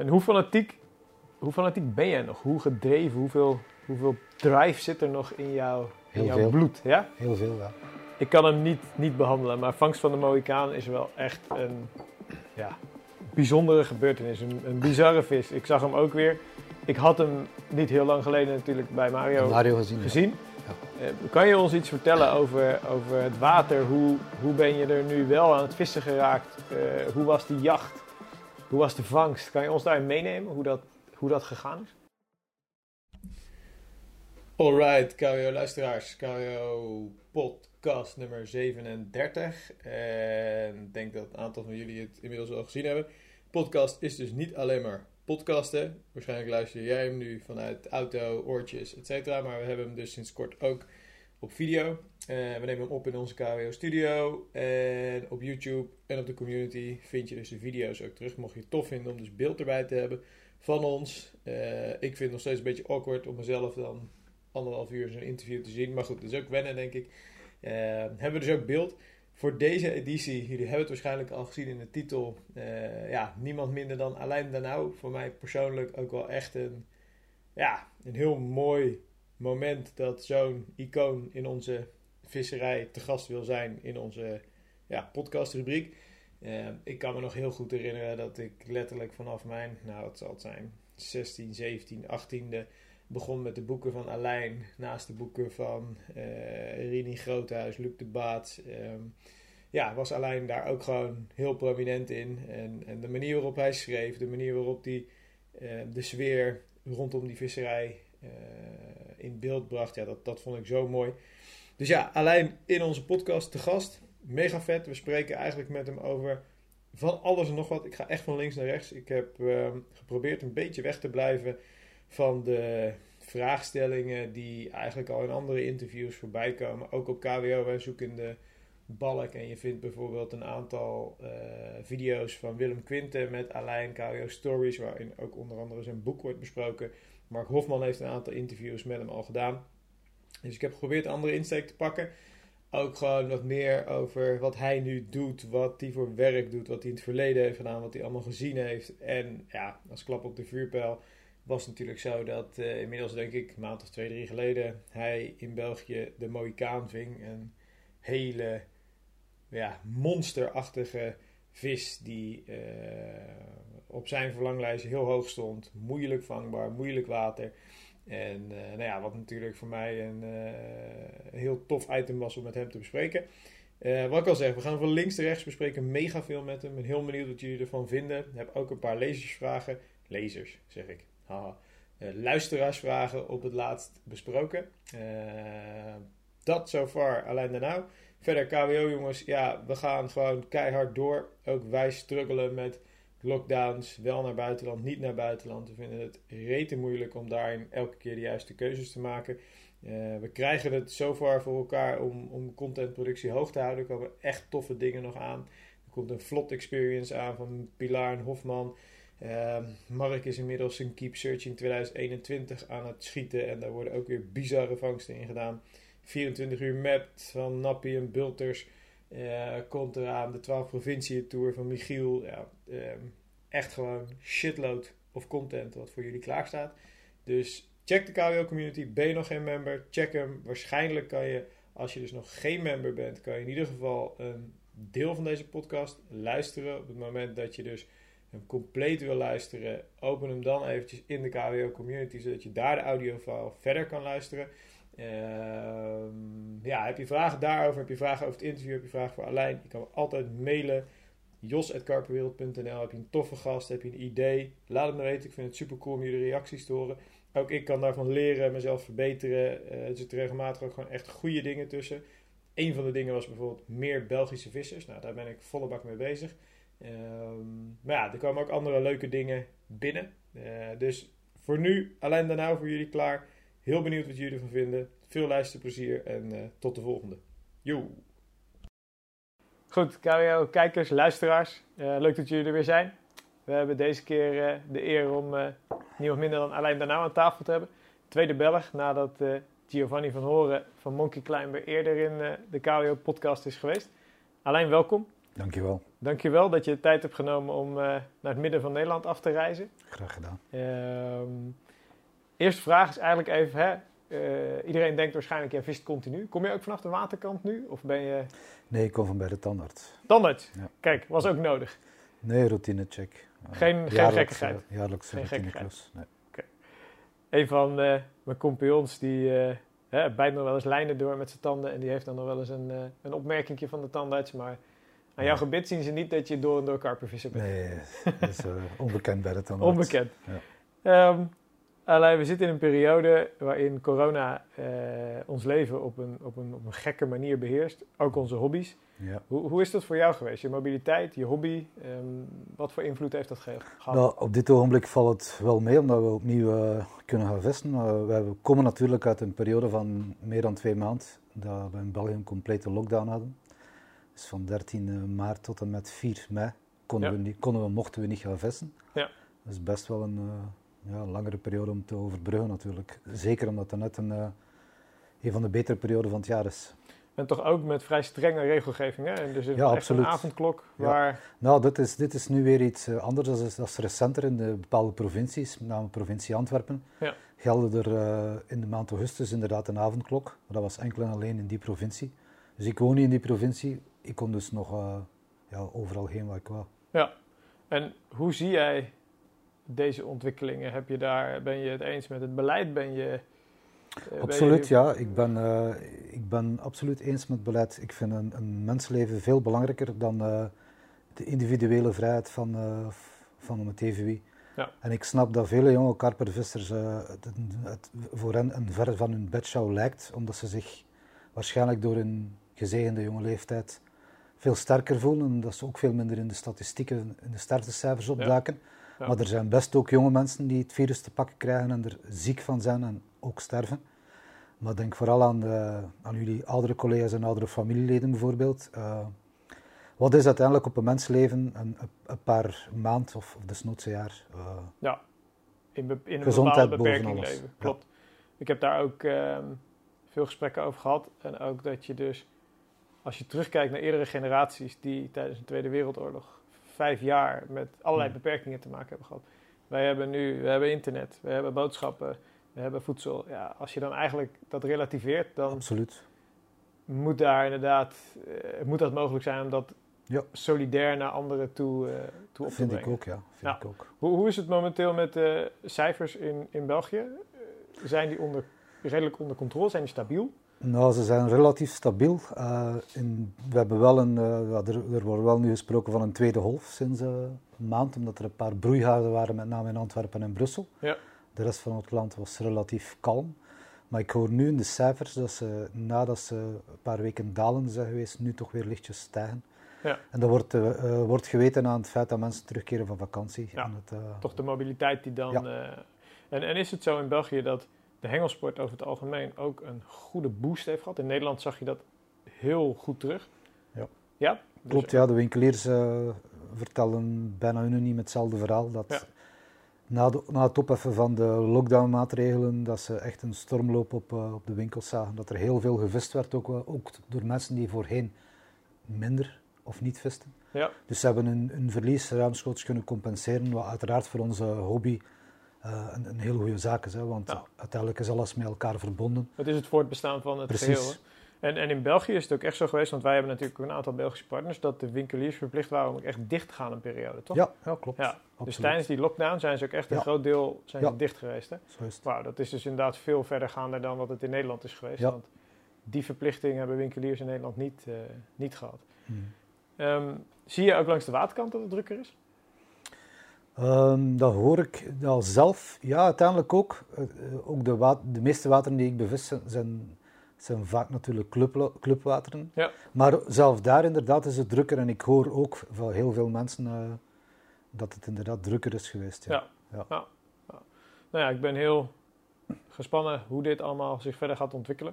En hoe fanatiek, hoe fanatiek ben jij nog? Hoe gedreven, hoeveel, hoeveel drive zit er nog in, jou, in jouw veel. bloed? Ja? Heel veel, ja. Ik kan hem niet, niet behandelen, maar Vangst van de Mohicaan is wel echt een ja, bijzondere gebeurtenis. Een, een bizarre vis. Ik zag hem ook weer. Ik had hem niet heel lang geleden natuurlijk bij Mario Mario gezien. ja. gezien. Eh, kan je ons iets vertellen over, over het water? Hoe, hoe ben je er nu wel aan het vissen geraakt? Eh, hoe was die jacht? Hoe was de vangst? Kan je ons daarin meenemen hoe dat, hoe dat gegaan is? Alright, KWO luisteraars. KWO podcast nummer 37. En ik denk dat een aantal van jullie het inmiddels al gezien hebben. Podcast is dus niet alleen maar podcasten. Waarschijnlijk luister jij hem nu vanuit auto, oortjes, etc. Maar we hebben hem dus sinds kort ook op video. Eh, we nemen hem op in onze KWO studio. En op YouTube en op de community vind je dus de video's ook terug. Mocht je het tof vinden om dus beeld erbij te hebben van ons. Eh, ik vind het nog steeds een beetje awkward om mezelf dan anderhalf uur zo'n interview te zien. Maar goed, dat is ook wennen denk ik. Eh, hebben we dus ook beeld. Voor deze editie, jullie hebben het waarschijnlijk al gezien in de titel. ja, niemand minder dan Alain Danau. Voor mij persoonlijk ook wel echt een, ja, een heel mooi moment dat zo'n icoon in onze visserij te gast wil zijn in onze ja, podcastrubriek. Eh, ik kan me nog heel goed herinneren dat ik letterlijk vanaf mijn, nou wat zal het zijn, 16, 17, 18e begon met de boeken van Alain. Naast de boeken van eh Rini Groothuis, Luc de Baat. ehm, ja, was Alain daar ook gewoon heel prominent in. En, en de manier waarop hij schreef, de manier waarop hij eh, de sfeer rondom die visserij in beeld bracht. Ja, dat, dat vond ik zo mooi. Dus ja, Alain in onze podcast te gast. Mega vet. We spreken eigenlijk met hem over van alles en nog wat. Ik ga echt van links naar rechts. Ik heb ehm, geprobeerd een beetje weg te blijven van de vraagstellingen die eigenlijk al in andere interviews voorbij komen. Ook op KWO, wij zoeken in de balk en je vindt bijvoorbeeld een aantal eh, video's van Willem Quinten met Alain KWO Stories, waarin ook onder andere zijn boek wordt besproken. Mark Hofman heeft een aantal interviews met hem al gedaan. Dus ik heb geprobeerd een andere insteek te pakken. Ook gewoon wat meer over wat hij nu doet, wat hij voor werk doet, wat hij in het verleden heeft gedaan, wat hij allemaal gezien heeft. En ja, als klap op de vuurpijl was natuurlijk zo dat eh, inmiddels denk ik maand of twee, drie geleden hij in België de Mohicaan ving. Een hele ja, monsterachtige vis die eh, op zijn verlanglijst heel hoog stond. Moeilijk vangbaar, moeilijk water. En eh, nou ja, wat natuurlijk voor mij een eh, heel tof item was om met hem te bespreken. Eh, wat ik al zeg, we gaan van links naar rechts bespreken. Mega veel met hem. Ik ben heel benieuwd wat jullie ervan vinden. Ik heb ook een paar lezersvragen. Lezers, zeg ik. Haha. Luisteraarsvragen op het laatst besproken. Dat zover alleen daarna. Verder KWO jongens, ja, we gaan gewoon keihard door. Ook wij struggelen met lockdowns, wel naar buitenland, niet naar buitenland. We vinden het rete moeilijk om daarin elke keer de juiste keuzes te maken. Eh, we krijgen het zover voor elkaar om, om contentproductie hoog te houden. Er komen echt toffe dingen nog aan. Er komt een vlot experience aan van Pilar en Hofman. Eh, Mark is inmiddels een Keep Searching 2021 aan het schieten. En daar worden ook weer bizarre vangsten in gedaan. 24 uur map van Nappie en Bulters. Eh, komt eraan de 12 provinciën tour van Michiel. Ja, ehm, echt gewoon shitload of content wat voor jullie klaar staat. Dus check de KWO community. Ben je nog geen member? Check hem. Waarschijnlijk kan je, als je dus nog geen member bent, kan je in ieder geval een deel van deze podcast luisteren. Op het moment dat je dus hem compleet wil luisteren, open hem dan eventjes in de KWO community, zodat je daar de audiofile verder kan luisteren. Ehm, ja, heb je vragen daarover? Heb je vragen over het interview? Heb je vragen voor Alain? Je kan me altijd mailen. jos.karperwereld.nl Heb je een toffe gast? Heb je een idee? Laat het me weten. Ik vind het super cool om jullie reacties te horen. Ook ik kan daarvan leren, mezelf verbeteren. Eh, er zitten regelmatig ook gewoon echt goede dingen tussen. Een van de dingen was bijvoorbeeld meer Belgische vissers. Nou, daar ben ik volle bak mee bezig. Ehm, maar ja, er komen ook andere leuke dingen binnen. Eh, dus voor nu, alleen daarna voor jullie klaar. Heel benieuwd wat jullie ervan vinden. Veel luisterplezier en eh, tot de volgende. Yo! Goed, KWO, kijkers, luisteraars. eh, leuk dat jullie er weer zijn. We hebben deze keer eh, de eer om eh, niemand minder dan Alain Danau aan tafel te hebben. Tweede Belg, nadat Giovanni van Horen van Monkey Climber eerder in de KWO-podcast is geweest. Alain, welkom. Dankjewel. Dankjewel dat je de tijd hebt genomen om naar het midden van Nederland af te reizen. Graag gedaan. Uh, eerste vraag is eigenlijk even, hè, iedereen denkt waarschijnlijk, jij vist continu. Kom je ook vanaf de waterkant nu? Of ben je... Nee, ik kom van bij de tandarts. Tandarts? Ja. Kijk, was ook nodig. Nee, routinecheck. Geen, uh, geen gekkigheid? jaarlijks geen gekkigheid. Nee. Okay. Een van mijn compagnons die hè, bijt nog wel eens lijnen door met zijn tanden. En die heeft dan nog wel eens een, een opmerkingje van de tandarts. Maar aan jouw gebit zien ze niet dat je door en door karpervisser bent. Nee, dat is onbekend bij de tandarts. Onbekend. Ja. Um, alleen, we zitten in een periode waarin corona uh, ons leven op een, op, een, op een gekke manier beheerst. Ook onze hobby's. Ja. Hoe, hoe is dat voor jou geweest? Je mobiliteit, je hobby, um, wat voor invloed heeft dat gehad? Nou, op dit ogenblik valt het wel mee omdat we opnieuw uh, kunnen gaan vissen. Uh, we komen natuurlijk uit een periode van meer dan twee maanden dat we in België een complete lockdown hadden. Dus van 13 maart tot en met 4 mei konden, we, niet, konden we, mochten we niet gaan vissen. Ja. Dat is best wel een uh, ja, langere periode om te overbruggen natuurlijk. Zeker omdat het net een, uh, een van de betere perioden van het jaar is. En toch ook met vrij strenge regelgeving, hè? En dus ja, absoluut. een avondklok waar... Ja. Nou, dit is, dit is nu weer iets uh, anders. Dat is, dat is recenter in de bepaalde provincies, met name provincie Antwerpen. Ja. Gelden er in de maand augustus inderdaad een avondklok. Maar dat was enkel en alleen in die provincie. Dus ik woon niet in die provincie ik kon dus nog uh, ja, overal heen waar ik wou. Ja, en hoe zie jij deze ontwikkelingen? Heb je daar, ben je het eens met het beleid? Ben je, uh, absoluut, ben je... ja. Ik ben, uh, ik ben absoluut eens met het beleid. Ik vind een, een mensleven veel belangrijker dan de individuele vrijheid van, van het wie. Ja. En ik snap dat vele jonge karpervissers het, het, voor hen een ver van hun bedshow lijkt, omdat ze zich waarschijnlijk door hun gezegende jonge leeftijd veel sterker voelen en dat ze ook veel minder in de statistieken, in de sterftecijfers opduiken. Maar er zijn best ook jonge mensen die het virus te pakken krijgen en er ziek van zijn en ook sterven. Maar denk vooral aan, de, aan jullie oudere collega's en oudere familieleden bijvoorbeeld. Uh, wat is uiteindelijk op een mensleven een, een paar maand of, of desnoods een jaar? Uh, ja, in, be, in een gezondheid beperking leven. Klopt. Ik heb daar ook uh, veel gesprekken over gehad. En ook dat je dus als je terugkijkt naar eerdere generaties die tijdens de Tweede Wereldoorlog vijf jaar met allerlei beperkingen te maken hebben gehad. Wij hebben nu, we hebben internet, we hebben boodschappen, we hebben voedsel. Ja, als je dan eigenlijk dat relativeert, dan Absoluut. moet daar inderdaad, uh, moet dat mogelijk zijn om dat ja. solidair naar anderen toe, uh, toe op te brengen. Vind ik ook, ja. Vind ik ook. Hoe, hoe is het momenteel met de cijfers in, in België? Zijn die onder, redelijk onder controle? Zijn die stabiel? Nou, ze zijn relatief stabiel. Uh, in, we hebben wel een, uh, ja, er, er, wordt wel nu gesproken van een tweede golf sinds uh, een maand, omdat er een paar broeihaarden waren, met name in Antwerpen en Brussel. Ja. De rest van het land was relatief kalm. Maar ik hoor nu in de cijfers dat ze, nadat ze een paar weken dalen zijn geweest, nu toch weer lichtjes stijgen. Ja. En dat wordt, wordt geweten aan het feit dat mensen terugkeren van vakantie. Ja, het, toch de mobiliteit die dan... en, en is het zo in België dat de hengelsport over het algemeen ook een goede boost heeft gehad. In Nederland zag je dat heel goed terug. Ja, ja? Dus klopt. Ja, de winkeliers uh, vertellen bijna unaniem hetzelfde verhaal. Dat na, de, na het opheffen van de lockdown-maatregelen, dat ze echt een stormloop op, uh, op de winkels zagen. Dat er heel veel gevist werd, ook, ook door mensen die voorheen minder of niet visten. Ja. Dus ze hebben hun, hun verlies ruimschoots kunnen compenseren, wat uiteraard voor onze hobby uh, een, een hele goede zaak is. Hè, want uiteindelijk is alles met elkaar verbonden. Het is het voortbestaan van het Precies. geheel. En, en in België is het ook echt zo geweest, want wij hebben natuurlijk een aantal Belgische partners, dat de winkeliers verplicht waren om ook echt dicht te gaan een periode, toch? Ja, ja klopt. Ja. Dus tijdens die lockdown zijn ze ook echt een groot deel zijn ze dicht geweest. Hè? Wauw, dat is dus inderdaad veel verder gaande dan wat het in Nederland is geweest. Want die verplichting hebben winkeliers in Nederland niet, uh, niet gehad. Hmm. Um, zie je ook langs de waterkant dat het drukker is? Um, dat hoor ik al zelf. Ja, uiteindelijk ook. Uh, ook de, de, meeste wateren die ik bevis zijn, zijn vaak natuurlijk club, clubwateren. Ja. Maar zelf daar inderdaad is het drukker. En ik hoor ook van heel veel mensen uh, dat het inderdaad drukker is geweest. Ja. Ja. ja. Nou ja, ik ben heel gespannen hoe dit allemaal zich verder gaat ontwikkelen.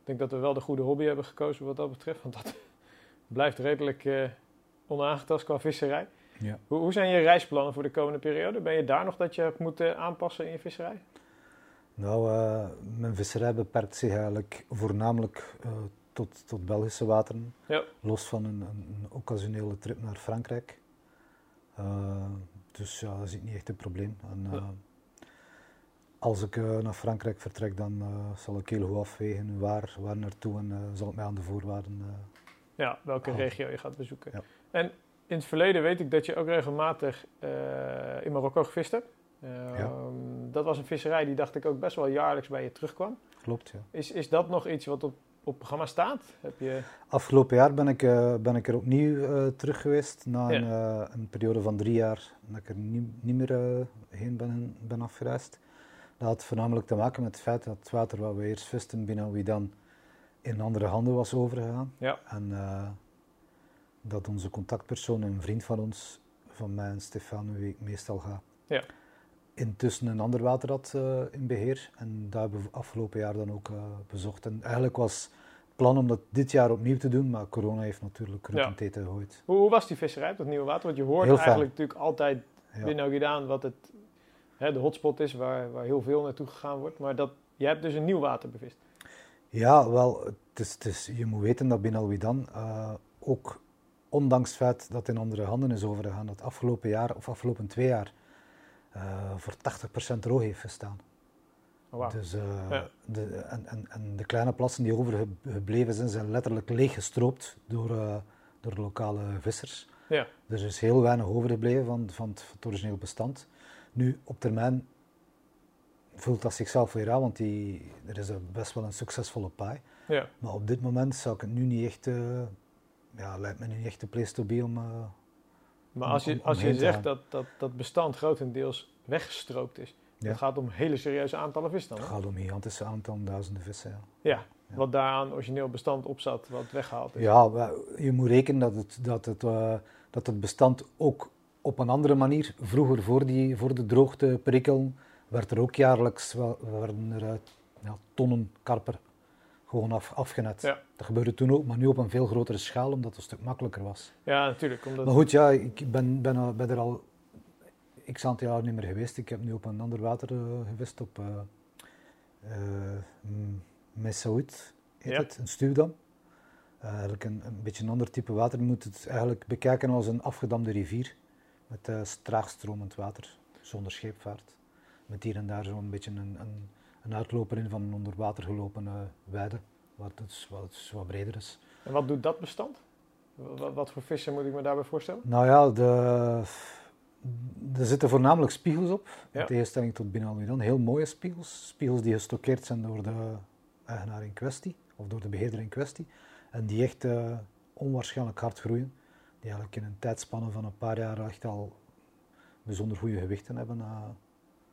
Ik denk dat we wel de goede hobby hebben gekozen wat dat betreft. Want dat blijft redelijk uh, onaangetast qua visserij. Ja. Hoe, hoe, zijn je reisplannen voor de komende periode? Ben je daar nog dat je hebt moeten aanpassen in je visserij? Nou, uh, mijn visserij beperkt zich eigenlijk voornamelijk uh, tot, tot Belgische wateren. Ja. Los van een, een, occasionele trip naar Frankrijk. Uh, dus ja, dat is niet echt een probleem. En, als ik naar Frankrijk vertrek, dan zal ik heel goed afwegen waar, waar naartoe en zal ik mij aan de voorwaarden. ja, welke regio je gaat bezoeken. Ja. En in het verleden weet ik dat je ook regelmatig in Marokko gevist hebt. Ja. Ehm, dat was een visserij die dacht ik ook best wel jaarlijks bij je terugkwam. Klopt, ja. Is, is dat nog iets wat op, op programma staat? Heb je... Afgelopen jaar ben ik, uh, ben ik er opnieuw uh, terug geweest. Na een, een, periode van drie jaar dat ik er niet, niet meer heen ben, ben afgereisd. Dat had voornamelijk te maken met het feit dat het water wat we eerst visten binnen wie dan in andere handen was overgegaan. Ja. En dat onze contactpersoon, een vriend van ons, van mij en Stefan, wie ik meestal ga, ja intussen een ander water had uh, in beheer. En dat hebben we afgelopen jaar dan ook uh, bezocht. En eigenlijk was het plan om dat dit jaar opnieuw te doen, maar corona heeft natuurlijk ja. eten gegooid. Hoe, hoe, was die visserij op dat nieuwe water? Want je hoort eigenlijk natuurlijk altijd ja. binnen gedaan wat het, hè, de hotspot is waar, waar heel veel naartoe gegaan wordt. Maar dat, je hebt dus een nieuw water bevist. Ja, wel, het is, het is, je moet weten dat binnen Alwidan uh, ook, ondanks het feit dat het in andere handen is overgegaan, dat afgelopen jaar of afgelopen twee jaar uh, voor 80% droog heeft gestaan. Oh, wow. Dus, uh, ja. de, en, en, en, de kleine plassen die overgebleven zijn, zijn letterlijk leeggestroopt door, uh, door lokale vissers. Ja. Dus er is heel weinig overgebleven van, van, het, van het origineel bestand. Nu, op termijn vult dat zichzelf weer aan, want die, er is best wel een succesvolle paai. Ja. Maar op dit moment zou ik het nu niet echt, ja, lijkt me niet echt de place to be om, uh, maar als je, als je zegt dat, dat dat bestand grotendeels weggestroopt is, ja. het gaat om hele serieuze aantallen vissen dan? Het gaat om gigantische aantallen, duizenden vissen, ja. Ja, ja. wat daar aan origineel bestand op zat, wat weggehaald is. Ja, je moet rekenen dat het, dat het, uh, dat het bestand ook op een andere manier, vroeger voor, die, voor de droogteprikkel, werd er ook jaarlijks wel, werden er, ja, tonnen karper gewoon af, afgenet. Ja. Dat gebeurde toen ook, maar nu op een veel grotere schaal, omdat het een stuk makkelijker was. Ja, natuurlijk. Omdat... Maar goed, ja, ik ben, ben, ben er al x aantal jaar niet meer geweest. Ik heb nu op een ander water uh, gevist, op uh, uh, Messaoud, heet Ja. het, een stuwdam. Uh, eigenlijk een, een beetje een ander type water. Je moet het eigenlijk bekijken als een afgedamde rivier, met traagstromend water, zonder scheepvaart. Met hier en daar zo'n beetje een, een een uitloper in van een onder water gelopen weide, wat, dus, wat, wat breder is. En wat doet dat bestand? Wat, wat, voor vissen moet ik me daarbij voorstellen? Nou ja, de, er zitten voornamelijk spiegels op, Ja. in tegenstelling tot binnen dan Heel mooie spiegels, spiegels die gestockeerd zijn door de eigenaar in kwestie, of door de beheerder in kwestie, en die echt uh, onwaarschijnlijk hard groeien. Die eigenlijk in een tijdspanne van een paar jaar echt al bijzonder goede gewichten hebben uh,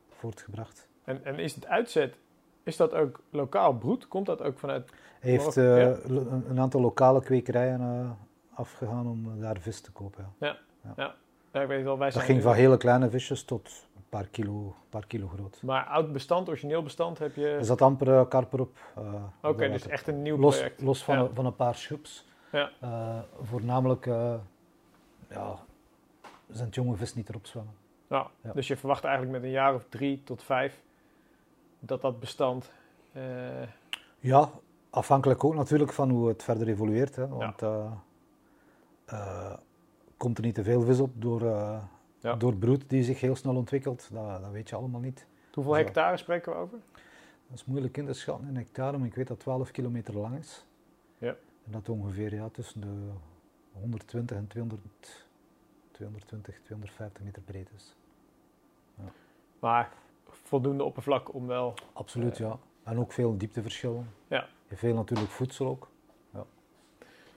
voortgebracht. En, en is het uitzet, is dat ook lokaal broed? Komt dat ook vanuit... Heeft uh, Ja. een, aantal lokale kwekerijen uh, afgegaan om uh, daar vis te kopen. Ja. Ja, ik weet wel, wij Dat zijn... ging van hele kleine visjes tot een paar kilo, paar kilo groot. Maar oud bestand, origineel bestand heb je... Er zat amper uh, karper op. Oké, dus echt een nieuw los, project. los van, Ja. een, van een paar schubs. Ja. Voornamelijk ja, zijn het jonge vis niet erop zwemmen. Nou, Ja. Dus je verwacht eigenlijk met een jaar of drie tot vijf dat dat bestand... eh, Ja, afhankelijk ook natuurlijk van hoe het verder evolueert. Hè, want eh, eh, komt er niet te veel vis op door, Ja. door broed die zich heel snel ontwikkelt, dat, dat weet je allemaal niet. hoeveel Zo. hectare spreken we over? Dat is moeilijk in te schatten in hectare, maar ik weet dat 12 kilometer lang is. Ja. En dat ongeveer ja, tussen de 120 en 200, 220, 250 meter breed is. Maar voldoende oppervlak om wel... Absoluut, Eh. ja. En ook veel diepteverschillen. Ja. Hebt veel natuurlijk voedsel ook.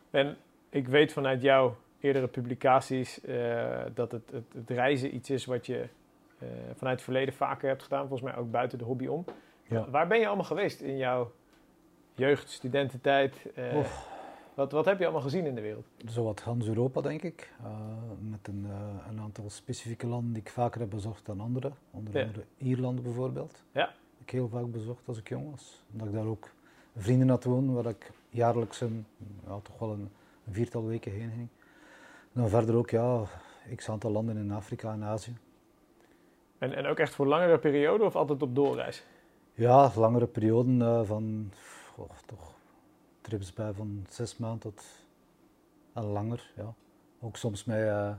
En ik weet vanuit jouw eerdere publicaties eh, dat het, het, het reizen iets is wat je eh, vanuit het verleden vaker hebt gedaan. Volgens mij ook buiten de hobby om. Ja. Waar ben je allemaal geweest in jouw jeugd, studententijd? Oef. Wat, wat heb je allemaal gezien in de wereld? Zowat Gans Europa, denk ik. Eh, met een, eh, een aantal specifieke landen die ik vaker heb bezocht dan andere. Onder Ja. andere Ierland bijvoorbeeld. Ja. Ik heel vaak bezocht als ik jong was. Omdat ik daar ook vrienden had wonen, waar ik jaarlijks een, ja, toch wel een, een viertal weken heen ging. Dan verder ook, ja, ik aantal landen in Afrika en Azië. En, en ook echt voor langere periode of altijd op doorreis? Ja, langere perioden eh, van goh, toch trips bij van zes maanden tot en langer. Ja. Ook soms met uh,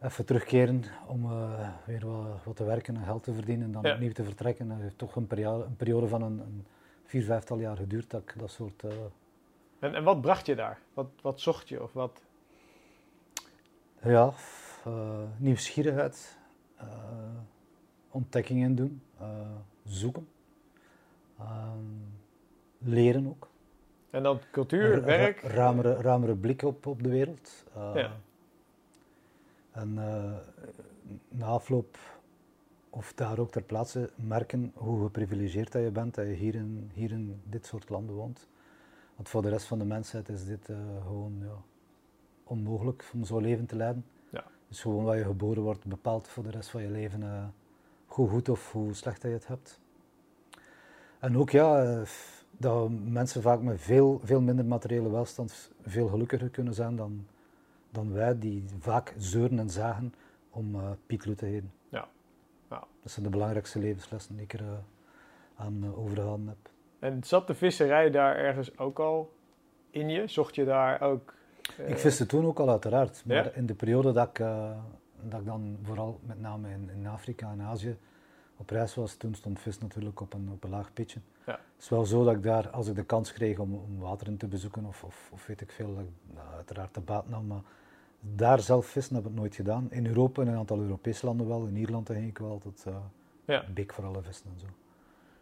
even terugkeren om uh, weer wat, wat, te werken en geld te verdienen en dan opnieuw te vertrekken. Dat heeft toch een periode, een periode van een, een, vier, vijftal jaar geduurd dat ik dat soort... Uh, en, en wat bracht je daar? Wat, wat zocht je? Of wat? Ja, nieuwsgierigheid, ontdekkingen doen, zoeken, ehm, leren ook. En dan cultuur, werk? Ramere, ramere blik op, op de wereld. Uh, ja. En uh, na afloop, of daar ook ter plaatse, merken hoe geprivilegeerd dat je bent, dat je hier in, hier in dit soort landen woont. Want voor de rest van de mensheid is dit gewoon ja, onmogelijk om zo'n leven te leiden. Ja. Dus gewoon waar je geboren wordt bepaalt voor de rest van je leven hoe goed of hoe slecht dat je het hebt. En ook ja, dat mensen vaak met veel, veel minder materiële welstand veel gelukkiger kunnen zijn dan, dan wij, die vaak zeuren en zagen om uh, Piet te heen. Ja. ja. Dat zijn de belangrijkste levenslessen die ik er uh, aan uh, overgehouden heb. En zat de visserij daar ergens ook al in je? Zocht je daar ook... Ik viste toen ook al uiteraard, maar in de periode dat ik, dat ik dan vooral met name in, in Afrika en Azië op reis was, toen stond vis natuurlijk op een, op een laag pitje. Ja. Het is wel zo dat ik daar, als ik de kans kreeg om, om wateren te bezoeken of, of, of weet ik veel, dat ik nou, uiteraard de baat nam, maar daar zelf vissen heb ik nooit gedaan. In Europa, in een aantal Europese landen wel, in Ierland ging ik wel tot uh, ja. bik voor alle vissen en zo.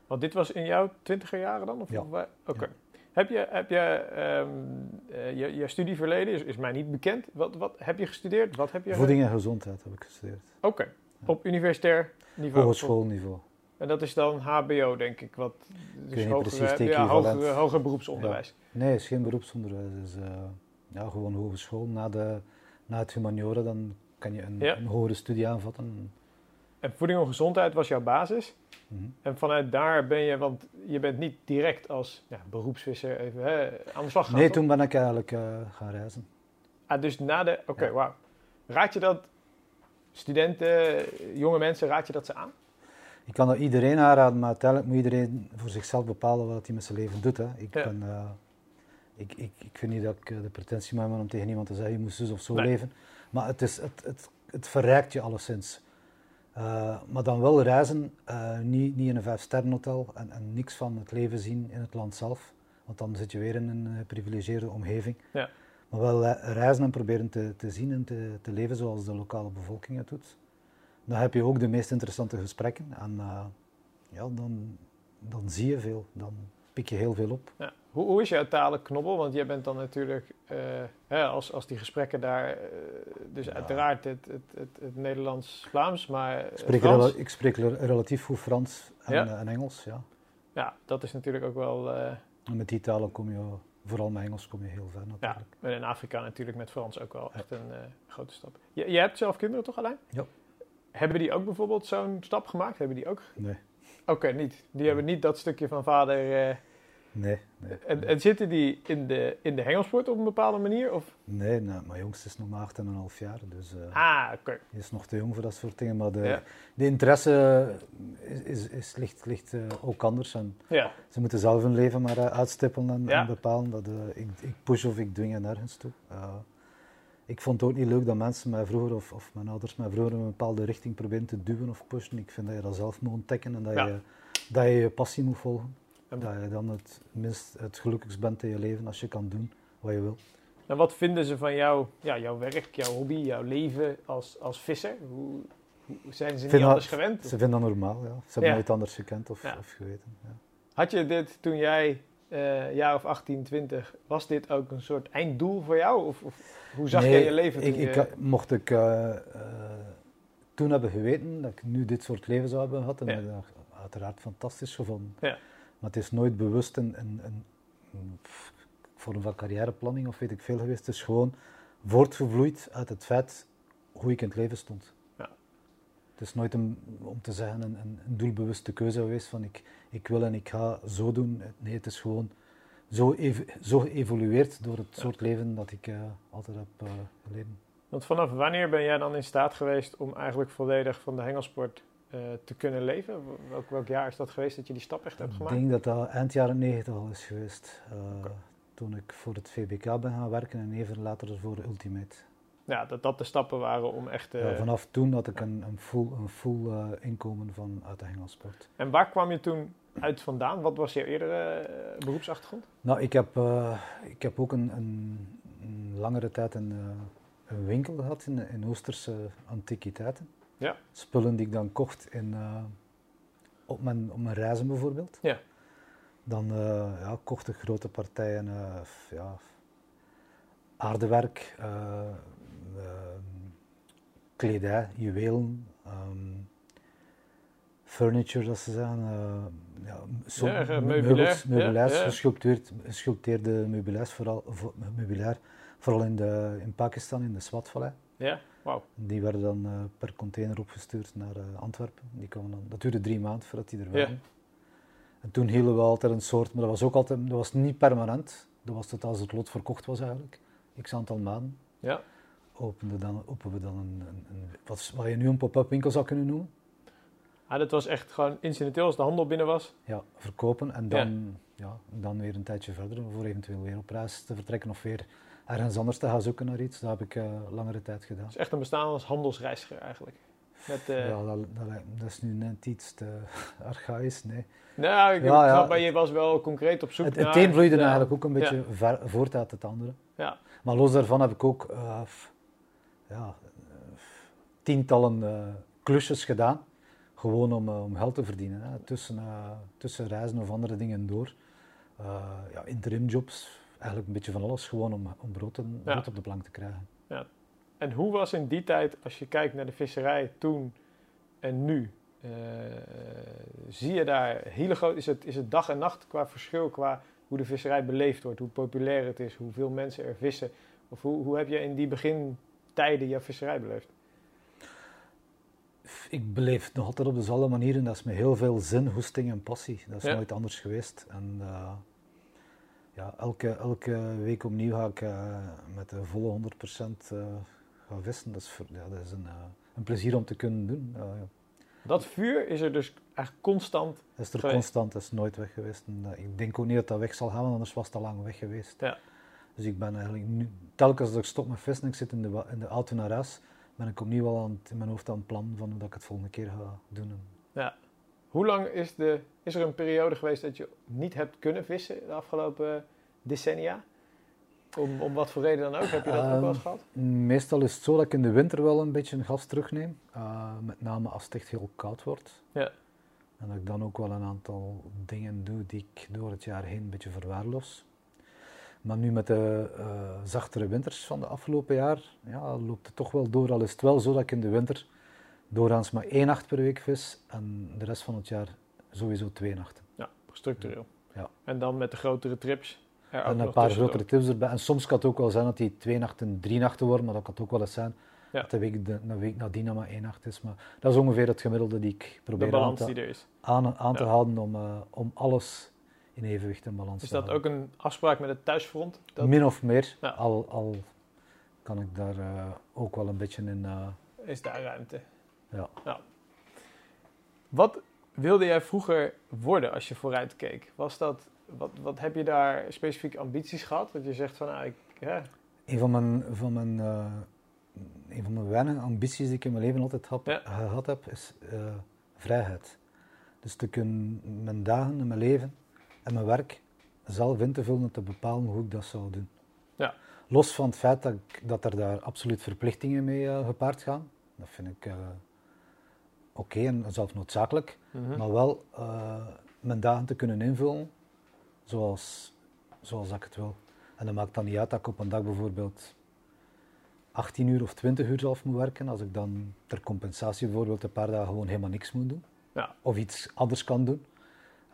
Want dit was in jouw twintiger jaren dan? Of ja. Oké. Heb je, heb je, um, uh, je, je studieverleden is, is mij niet bekend. Wat, wat heb je gestudeerd? Wat heb je Voeding en gezondheid heb ik gestudeerd. Oké. Op universitair niveau? Hogeschoolniveau. En dat is dan HBO, denk ik. Wat, dus hoger, ja, hoger, hoger beroepsonderwijs. Nee, het is geen beroepsonderwijs. Het is uh, ja, gewoon hogeschool. Na, de, na het humaniora dan kan je een, een hogere studie aanvatten. En voeding en gezondheid was jouw basis. Mhm. En vanuit daar ben je, want je bent niet direct als ja, beroepsvisser even hè, aan de slag gegaan. Nee, toen ben ik eigenlijk uh, gaan reizen. Ah, dus na de. Oké, wauw. Raad je dat studenten, jonge mensen, raad je dat ze aan? Ik kan dat iedereen aanraden, maar uiteindelijk moet iedereen voor zichzelf bepalen wat hij met zijn leven doet. Hè. Ik, ben, uh, ik, ik, ik vind niet dat ik eh, de pretentie heb om tegen iemand te zeggen, je moet zus of zo leven. Maar het, is, het, het, het verrijkt je alleszins. Uh, maar dan wel reizen, uh, niet, niet in een vijfsterrenhotel en, en niks van het leven zien in het land zelf. Want dan zit je weer in een geprivilegeerde omgeving. Ja. Maar wel reizen en proberen te, te zien en te, te leven zoals de lokale bevolking het doet. Dan heb je ook de meest interessante gesprekken. En uh, ja, dan, dan zie je veel. Dan pik je heel veel op. Ja. Hoe, hoe is jouw talen knobbel? Want jij bent dan natuurlijk, uh, als, als die gesprekken daar, uh, dus uiteraard het, het, het, het Nederlands-Vlaams, maar ik spreek, rela ik spreek relatief goed Frans en, ja. en, Engels, ja. Ja, dat is natuurlijk ook wel... En met die talen kom je vooral met Engels kom je heel ver natuurlijk. Ja, en in Afrika natuurlijk met Frans ook wel echt een uh, grote stap. Je, je, hebt zelf kinderen toch alleen? Ja. Hebben die ook bijvoorbeeld zo'n stap gemaakt? Hebben die ook? Nee. Oké, niet. Die hebben niet dat stukje van vader... Uh, Nee, nee. En, en, zitten die in de, in de hengelsport op een bepaalde manier? Of? Nee, nou, mijn jongste is nog maar 8,5 jaar. Dus, uh, ah, oké. Hij is nog te jong voor dat soort dingen. Maar de, de interesse is, is, is ligt, ligt uh, ook anders. En ja. Ze moeten zelf hun leven maar uh, uitstippelen en, ja. en, bepalen. Dat, ik, ik push of ik dwing nergens toe. ik vond het ook niet leuk dat mensen mij vroeger, of, of mijn ouders mij vroeger in een bepaalde richting proberen te duwen of pushen. Ik vind dat je dat zelf moet ontdekken en dat, je, dat je je passie moet volgen. Dat je dan het minst het gelukkigst bent in je leven als je kan doen wat je wil. En wat vinden ze van jou, ja, jouw werk, jouw hobby, jouw leven als, als visser? Hoe, hoe zijn ze niet anders gewend? Ze vinden dat normaal, ja. Ze hebben nooit anders gekend of, of geweten. Ja. Had je dit toen jij uh, jaar of 18, 20, was dit ook een soort einddoel voor jou? Of, of hoe zag jij je leven? Ik, ik, mocht ik uh, uh, toen hebben geweten dat ik nu dit soort leven zou hebben gehad, en ja. dat uiteraard fantastisch gevonden. Ja. Maar het is nooit bewust een, een, een, vorm van carrièreplanning of weet ik veel geweest. Het is gewoon voortgevloeid uit het feit hoe ik in het leven stond. Ja. Het is nooit een, om te zeggen een, een, doelbewuste keuze geweest van ik, ik wil en ik ga zo doen. Nee, het is gewoon zo, ev zo geëvolueerd door het soort leven dat ik uh, altijd heb uh, geleden. Want vanaf wanneer ben jij dan in staat geweest om eigenlijk volledig van de hengelsport te kunnen leven? Welk, welk, jaar is dat geweest dat je die stap echt hebt gemaakt? Ik denk dat dat eind jaren 90 al is geweest. Toen ik voor het VBK ben gaan werken en even later voor Ultimate. Ja, dat dat de stappen waren om echt... Ja, vanaf toen had ik een, een full, een full inkomen van uit de hengelsport. En waar kwam je toen uit vandaan? Wat was je eerdere beroepsachtergrond? Nou, ik heb, ik heb ook een, een, een langere tijd een een winkel gehad in, in Oosterse antiquiteiten. Ja. Spullen die ik dan kocht in, uh, op, mijn, op mijn reizen bijvoorbeeld. Ja. Dan uh, ja, kocht ik grote partijen uh, ja, aardewerk, kledij, juwelen, um, furniture, dat ze zeggen. ja, so, ja, meubilair, meubilairs, ja, gesculpteerde meubilairs, vooral meubilair Vooral in, de, in Pakistan, in de Swatvallei. Ja, Die werden dan uh, per container opgestuurd naar uh, Antwerpen. Die kwamen dan, dat duurde drie maanden voordat die er waren. En toen hielden we altijd een soort, maar dat was ook altijd, dat was niet permanent. Dat was tot als het lot verkocht was eigenlijk. X aantal maanden. Ja. Openden dan, openen we dan een, een, een wat, wat je nu een pop-up winkel zou kunnen noemen. Ah, dat was echt gewoon incidenteel als de handel binnen was? Ja, verkopen en dan, ja. ja dan weer een tijdje verder voor eventueel weer op reis te vertrekken of weer ergens anders te gaan zoeken naar iets. Dat heb ik uh, langere tijd gedaan. Het is echt een bestaan als handelsreiziger eigenlijk. Met, uh... Ja, dat, dat, dat, is nu net iets te archaïs, nee. Nou, ik ja, ja. maar je was wel concreet op zoek het, naar... Het een vloeide eigenlijk ook een beetje ver, voort uit het andere. Ja. Maar los daarvan heb ik ook uh, ja, tientallen klusjes gedaan. Gewoon om, om geld te verdienen. Hè. Tussen, tussen reizen of andere dingen door. ja, interim jobs, eigenlijk een beetje van alles gewoon om, om brood, op de plank te krijgen. Ja. En hoe was in die tijd, als je kijkt naar de visserij toen en nu, uh, zie je daar hele groot, is het, is het dag en nacht qua verschil, qua hoe de visserij beleefd wordt, hoe populair het is, hoeveel mensen er vissen? Of hoe, hoe heb je in die begintijden je visserij beleefd? Ik beleef het nog altijd op dezelfde manier en dat is met heel veel zin, hoesting en passie. Dat is nooit anders geweest. En, uh, ja, elke, elke week opnieuw ga ik uh, met de volle 100% uh, eh, gaan vissen. Dat is, ja, dat is een, uh, een plezier om te kunnen doen. Ja. Dat vuur is er dus echt constant is er constant, is nooit weg geweest. En, ik denk ook niet dat dat weg zal gaan, want anders was het al lang weg geweest. Ja. Dus ik ben eigenlijk nu, telkens als ik stop met vissen en ik zit in de, in de auto naar huis, ben ik opnieuw al aan het, in mijn hoofd aan het plan van hoe dat ik het volgende keer ga doen. Ja. Hoe lang is, de, is er een periode geweest dat je niet hebt kunnen vissen de afgelopen decennia? Om, om wat voor reden dan ook? Heb je dat ook wel eens ehm, gehad? Meestal is het zo dat ik in de winter wel een beetje een gas terugneem. Uh, met name als het echt heel koud wordt. Ja. En dat ik dan ook wel een aantal dingen doe die ik door het jaar heen een beetje verwaarloos. Maar nu met de uh, zachtere winters van de afgelopen jaar, ja, loopt het toch wel door. Al is het wel zo dat ik in de winter doorgaans maar één nacht per week vis en de rest van het jaar sowieso twee nachten. Ja, structureel. Ja. En dan met de grotere trips? en een paar grotere trips erbij. En soms kan het ook wel zijn dat die twee nachten drie nachten worden, maar dat kan het ook wel eens zijn ja. dat de week, de, een week nadien maar één nacht is. Maar dat is ongeveer het gemiddelde die ik probeer aan te, aan, aan te houden om, uh, om alles in evenwicht en balans te houden. Is dat ook een afspraak met het thuisfront? Dat... Min of meer, al, al kan ik daar uh, ook wel een beetje in... Uh... is daar ruimte? Ja. Nou. Wat wilde jij vroeger worden als je vooruit keek? Was dat, wat, wat heb je daar specifiek ambities gehad? Dat je zegt van, nou, ik... Ja. Een van mijn, van mijn, uh, een van mijn weinige ambities die ik in mijn leven altijd heb, gehad heb, is uh, vrijheid. Dus te kunnen mijn dagen en mijn leven en mijn werk zelf in te vullen en te bepalen hoe ik dat zou doen. Ja. Los van het feit dat, ik, dat er daar absoluut verplichtingen mee uh, gepaard gaan. Dat vind ik oké okay en zelfs noodzakelijk, mhm. maar wel uh, mijn dagen te kunnen invullen zoals, zoals ik het wil. En dat maakt dan niet uit dat ik op een dag bijvoorbeeld 18 uur of 20 uur zelf moet werken, als ik dan ter compensatie bijvoorbeeld een paar dagen gewoon helemaal niks moet doen. Ja. Of iets anders kan doen.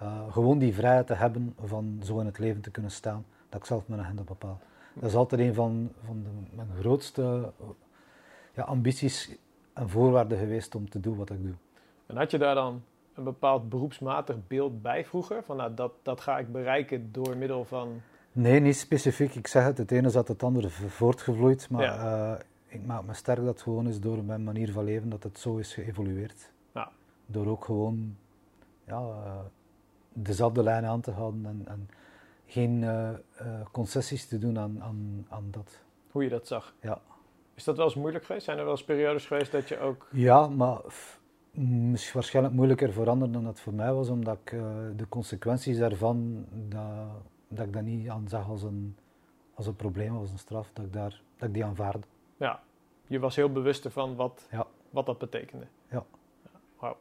Uh, gewoon die vrijheid te hebben van zo in het leven te kunnen staan, dat ik zelf mijn agenda bepaal. Dat is altijd een van, van de, mijn grootste ja, ambities een voorwaarde geweest om te doen wat ik doe. En had je daar dan een bepaald beroepsmatig beeld bij vroeger? Van nou, dat, dat ga ik bereiken door middel van... Nee, niet specifiek. Ik zeg het, het ene is uit het andere voortgevloeid. Maar eh, ik maak me sterk dat het gewoon is door mijn manier van leven dat het zo is geëvolueerd. Ja. door ook gewoon ja, uh, dezelfde lijn aan te houden en, en geen uh, concessies te doen aan, aan, aan dat. Hoe je dat zag? Ja. Is dat wel eens moeilijk geweest? Zijn er wel eens periodes geweest dat je ook... Ja, maar misschien waarschijnlijk moeilijker voor anderen dan het voor mij was, omdat ik de consequenties daarvan, dat, dat ik dat niet aan zag als een, als een probleem, als een straf, dat ik, daar, dat ik die aanvaarde. Ja, je was heel bewust ervan wat, ja. wat dat betekende. Ja. Wauw.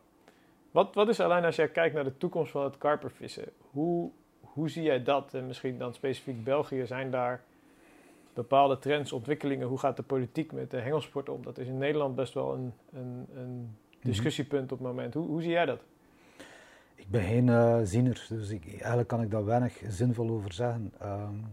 Wat, wat is alleen als jij kijkt naar de toekomst van het karpervissen, hoe, hoe zie jij dat? En misschien dan specifiek België, zijn daar bepaalde trends, ontwikkelingen? Hoe gaat de politiek met de hengelsport om? Dat is in Nederland best wel een, een, een mhm. discussiepunt op het moment. Hoe, hoe zie jij dat? Ik ben geen uh, ziener, dus ik, eigenlijk kan ik daar weinig zinvol over zeggen. Um,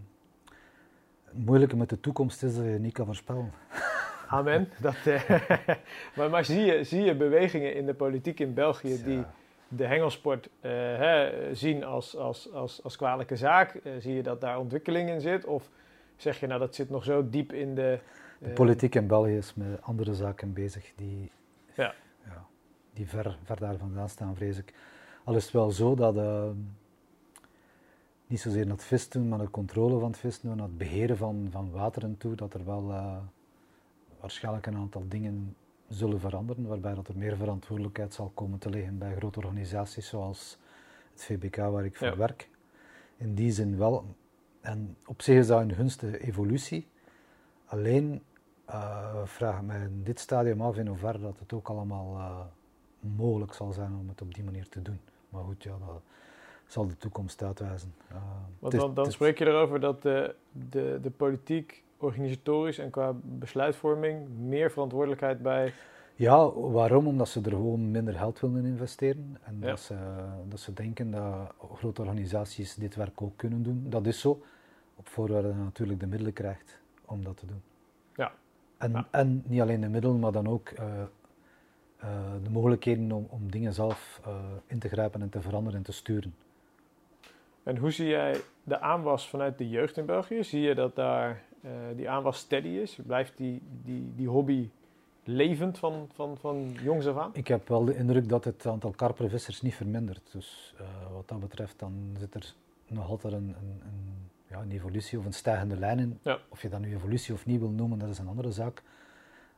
het moeilijke met de toekomst is dat je niet kan voorspellen. Amen. Dat, uh, maar maar zie, je, zie je bewegingen in de politiek in België die de hengelsport uh, hè, zien als, als, als, als kwalijke zaak? zie je dat daar ontwikkeling in zit? Of zeg je nou dat zit nog zo diep in de... de politiek in België is met andere zaken bezig die, ja. Ja, die ver, ver daar vandaan staan, vrees ik. Al is het wel zo dat uh, niet zozeer naar het vis doen, maar naar de controle van het vis doen, naar het beheren van, van wateren toe, dat er wel uh, waarschijnlijk een aantal dingen zullen veranderen, waarbij dat er meer verantwoordelijkheid zal komen te liggen bij grote organisaties zoals het VBK waar ik voor ja. werk. In die zin wel. En op zich is dat een gunstige evolutie. Alleen uh, vraag ik mij in dit stadium af in hoeverre dat het ook allemaal uh, mogelijk zal zijn om het op die manier te doen. Maar goed, ja, dat zal de toekomst uitwijzen. Uh, Want dan, dan spreek je erover dat de, de, de politiek organisatorisch en qua besluitvorming meer verantwoordelijkheid bij. Ja, waarom? Omdat ze er gewoon minder geld willen investeren. En ja. dat, ze, dat ze denken dat grote organisaties dit werk ook kunnen doen. Dat is zo, op voorwaarde dat je natuurlijk de middelen krijgt om dat te doen. Ja. En, ja. en niet alleen de middelen, maar dan ook uh, uh, de mogelijkheden om, om dingen zelf uh, in te grijpen en te veranderen en te sturen. En hoe zie jij de aanwas vanuit de jeugd in België? Zie je dat daar die aanwas steady is? Blijft die, die, die hobby levend van, van, van jongs af aan? Ik heb wel de indruk dat het aantal karpervissers niet vermindert. Dus wat dat betreft dan zit er nog altijd een, een, een, ja, een evolutie of een stijgende lijn in. Ja. Of je dat nu evolutie of niet wil noemen, dat is een andere zaak.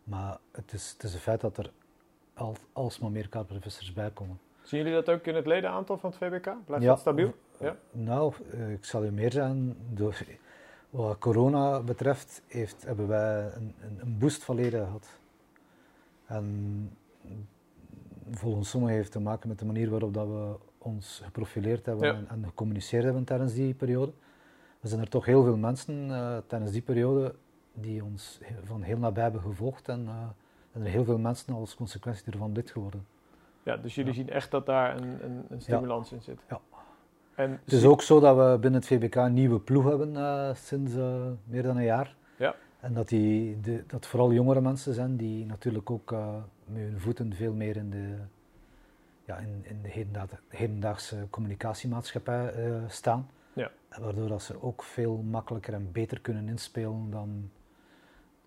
Maar het is, het is een feit dat er al, alsmaar meer karpervissers bij komen. Zien jullie dat ook in het ledenaantal van het VBK? Blijft ja, dat stabiel? Ja. Nou, ik zal u meer zeggen. Door, wat corona betreft heeft, hebben wij een, een boost van leden gehad. En volgens sommigen heeft het te maken met de manier waarop dat we ons geprofileerd hebben ja. en, en, gecommuniceerd hebben tijdens die periode. Er zijn er toch heel veel mensen uh, tijdens die periode die ons van heel nabij hebben gevolgd en er zijn heel veel mensen als consequentie ervan lid geworden. Ja, dus jullie ja. zien echt dat daar een, een, een stimulans ja. in zit. Ja. En het is ook zo dat we binnen het VBK een nieuwe ploeg hebben uh, sinds uh, meer dan een jaar. Ja. En dat, die, de, dat vooral jongere mensen zijn die natuurlijk ook uh, met hun voeten veel meer in de, ja, in, in de hedendaag, hedendaagse communicatiemaatschappij staan. Waardoor dat ze ook veel makkelijker en beter kunnen inspelen dan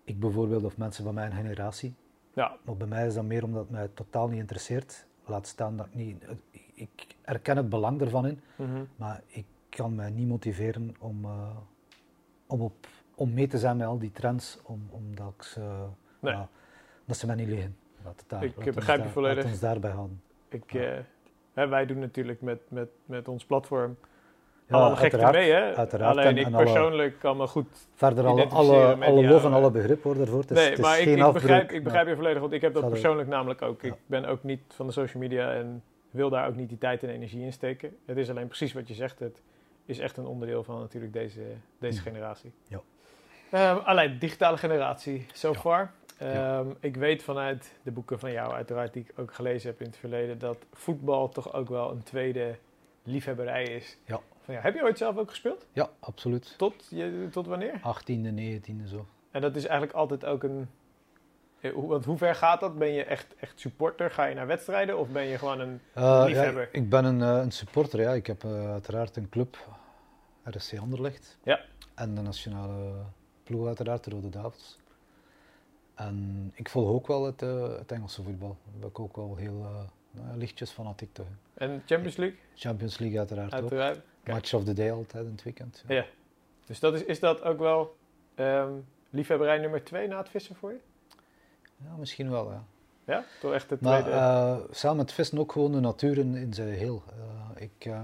ik bijvoorbeeld of mensen van mijn generatie. Ja. Maar bij mij is dat meer omdat het mij totaal niet interesseert. Laat staan dat ik niet... Ik erken het belang ervan in, mm -hmm. maar ik kan mij niet motiveren om, uh, om, op, om mee te zijn met al die trends, om, omdat ik ze, nee. uh, dat ze mij niet liggen. Laat het daar, ik laat begrijp je volledig. Laat ons daarbij houden. Ik, ja. uh, hè, wij doen natuurlijk met, met, met ons platform ja, allemaal gekte mee, hè? Uiteraard. Alleen en, ik persoonlijk alle, kan me goed Verder alle, alle, alle lof en alle begrip hoor daarvoor. Het is, nee, het is maar geen ik, begrijp, ik begrijp maar, je volledig, want ik heb dat persoonlijk namelijk ook. Ik ben ook niet van de social media en wil daar ook niet die tijd en energie in steken. Het is alleen precies wat je zegt. Het is echt een onderdeel van natuurlijk deze, deze Mm. generatie. Ja. Uh, alleen digitale generatie, so Ja. far. Ja. Um, Ik weet vanuit de boeken van jou, uiteraard, die ik ook gelezen heb in het verleden, dat voetbal toch ook wel een tweede liefhebberij is. Ja. Heb je ooit zelf ook gespeeld? ja, absoluut. Tot, je, tot wanneer? 18e, 19e zo. En dat is eigenlijk altijd ook een. eh, hoe- Want hoe ver gaat dat? Ben je echt, echt supporter? Ga je naar wedstrijden of ben je gewoon een. Eh, Liefhebber. ja, ik ben een, eh, een supporter, ja. Ik heb uiteraard een club, RSC Anderlecht. Ja. En de nationale ploeg uiteraard, de Rode Duivels. En ik volg ook wel het, het Engelse voetbal. Daar ben ik ook wel heel, lichtjes fanatiek toch. En Champions League? Champions League uiteraard, uiteraard. ook. Match of the day altijd in het weekend. Ja. Dus dat is, is dat ook wel um, liefhebberij nummer twee na het vissen voor je? Ja, misschien wel, ja. Ja, toch echt het maar, tweede... Uh, samen met vissen ook gewoon de natuur in, in zijn geheel. Uh, ik, uh,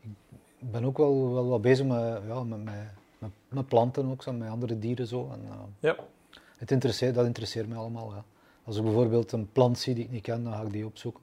ik, ben ook wel, wel wat bezig met, ja, met, met, met, met planten ook, met andere dieren zo. En, ja. het interesseert, dat interesseert mij allemaal, ja. Als ik bijvoorbeeld een plant zie die ik niet ken, dan ga ik die opzoeken.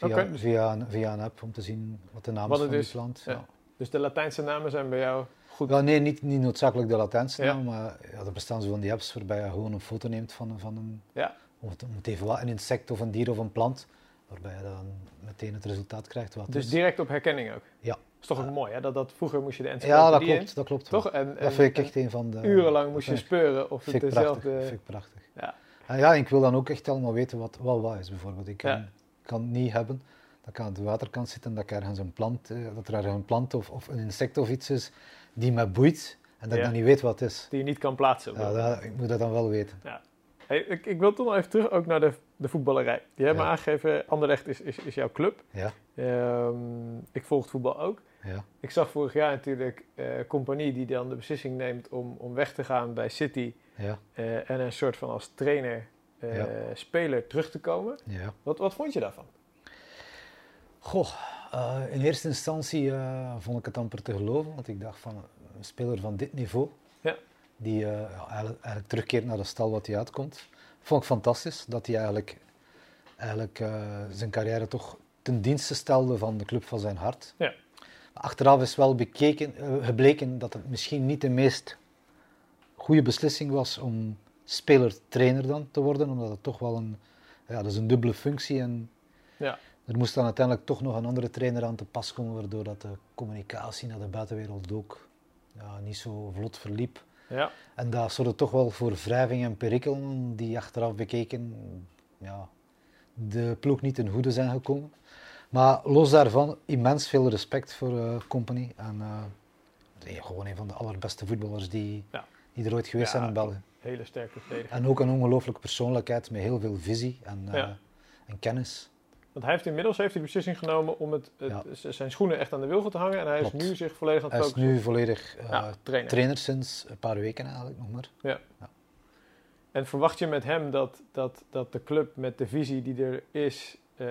Via, okay. via, een, via een app om te zien wat de naam wat is van. Ja. Ja. Dus de Latijnse namen zijn bij jou goed? Ja, nee, niet, niet noodzakelijk de Latijnse naam, maar ja, er bestaan zo van die apps waarbij je gewoon een foto neemt van, van een, ja. of het, moet even wat, een insect of een dier of een plant, waarbij je dan meteen het resultaat krijgt. Wat dus is. direct op herkenning ook? Ja. Dat is toch ook mooi, hè? Dat, dat vroeger moest je de Ja, dat in. klopt, dat klopt. Toch? En, dat vind ik echt een van de... Urenlang moest je speuren of het vind dezelfde... Prachtig, vind ik prachtig. Ja. En ja, ik wil dan ook echt allemaal weten wat wat, wat is, bijvoorbeeld. Ik Ja. Kan het niet hebben dat ik aan de waterkant zit en dat, ik ergens een plant, eh, dat er ergens een plant of, of een insect of iets is die me boeit en dat Ja. ik dan niet weet wat het is. Die je niet kan plaatsen. Ja, dat, ik moet dat dan wel weten. Hey, ik, ik wil toch nog even terug ook naar de, de voetballerij. Je hebt Ja. me aangegeven, Anderlecht is, is, is jouw club. Ja, Ehm, ik volg het voetbal ook. ja, Ik zag vorig jaar natuurlijk eh Compagnie die dan de beslissing neemt om, om weg te gaan bij City. ja, eh, en een soort van als trainer, eh, Ja. speler terug te komen. ja. Wat, wat vond je daarvan? Goh, eh, in eerste instantie eh, vond ik het amper te geloven, want ik dacht van een speler van dit niveau, Ja. die eigenlijk, eigenlijk terugkeert naar de stal wat hij uitkomt, vond ik fantastisch dat hij eigenlijk, eigenlijk zijn carrière toch ten dienste stelde van de club van zijn hart. Ja. Achteraf is wel bekeken, gebleken dat het misschien niet de meest goede beslissing was om speler-trainer dan te worden, omdat het toch wel een, ja, dat is een dubbele functie en Ja. er moest dan uiteindelijk toch nog een andere trainer aan te pas komen, waardoor dat de communicatie naar de buitenwereld ook ja, niet zo vlot verliep. Ja, En dat zorgde toch wel voor wrijving en perikelen die achteraf bekeken ja, de ploeg niet ten goede zijn gekomen. Maar los daarvan, immens veel respect voor eh Company. En eh, gewoon een van de allerbeste voetballers die, Ja. die er ooit geweest Ja, zijn in België. Hele sterke verdediger. En ook een ongelooflijke persoonlijkheid met heel veel visie en, eh, Ja. en kennis. Want hij heeft inmiddels heeft hij de beslissing genomen om het, zijn schoenen echt aan de wilgen te hangen. En hij Klopt. is nu zich volledig aan het Hij is focussen. nu volledig eh, Ja, trainer. trainer sinds een paar weken eigenlijk nog maar. En verwacht je met hem dat, dat, dat de club met de visie die er is, eh,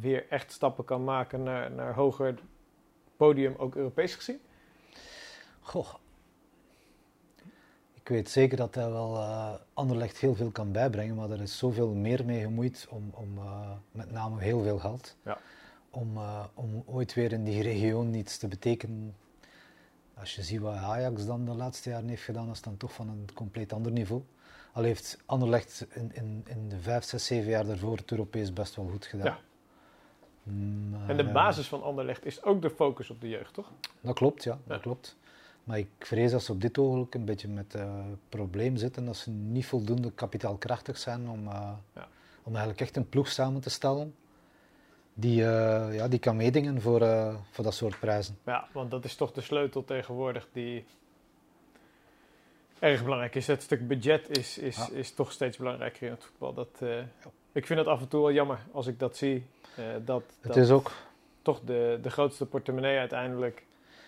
weer echt stappen kan maken naar, naar hoger podium, ook Europees gezien? Goh. Ik weet zeker dat hij wel eh Anderlecht heel veel kan bijbrengen, maar er is zoveel meer mee gemoeid om, om eh, met name heel veel geld. Ja. Om, eh, om ooit weer in die regio iets te betekenen. Als je ziet wat Ajax dan de laatste jaren heeft gedaan, dat is dan toch van een compleet ander niveau. Al heeft Anderlecht in, in, in de vijf, zes, zeven jaar daarvoor het Europees best wel goed gedaan. Ja. Maar, En de basis van Anderlecht is ook de focus op de jeugd, toch? dat klopt, ja, Ja. dat klopt. Maar ik vrees dat ze op dit ogenblik een beetje met het probleem zitten dat ze niet voldoende kapitaalkrachtig zijn om, eh, Ja. om eigenlijk echt een ploeg samen te stellen die, eh, ja, die kan meedingen voor, eh, voor dat soort prijzen. Ja, want dat is toch de sleutel tegenwoordig die erg belangrijk is. Het stuk budget is, is, Ja. is toch steeds belangrijker in het voetbal. Dat, eh, Ik vind het af en toe wel jammer als ik dat zie. eh, dat Het dat is ook, toch de, de grootste portemonnee uiteindelijk...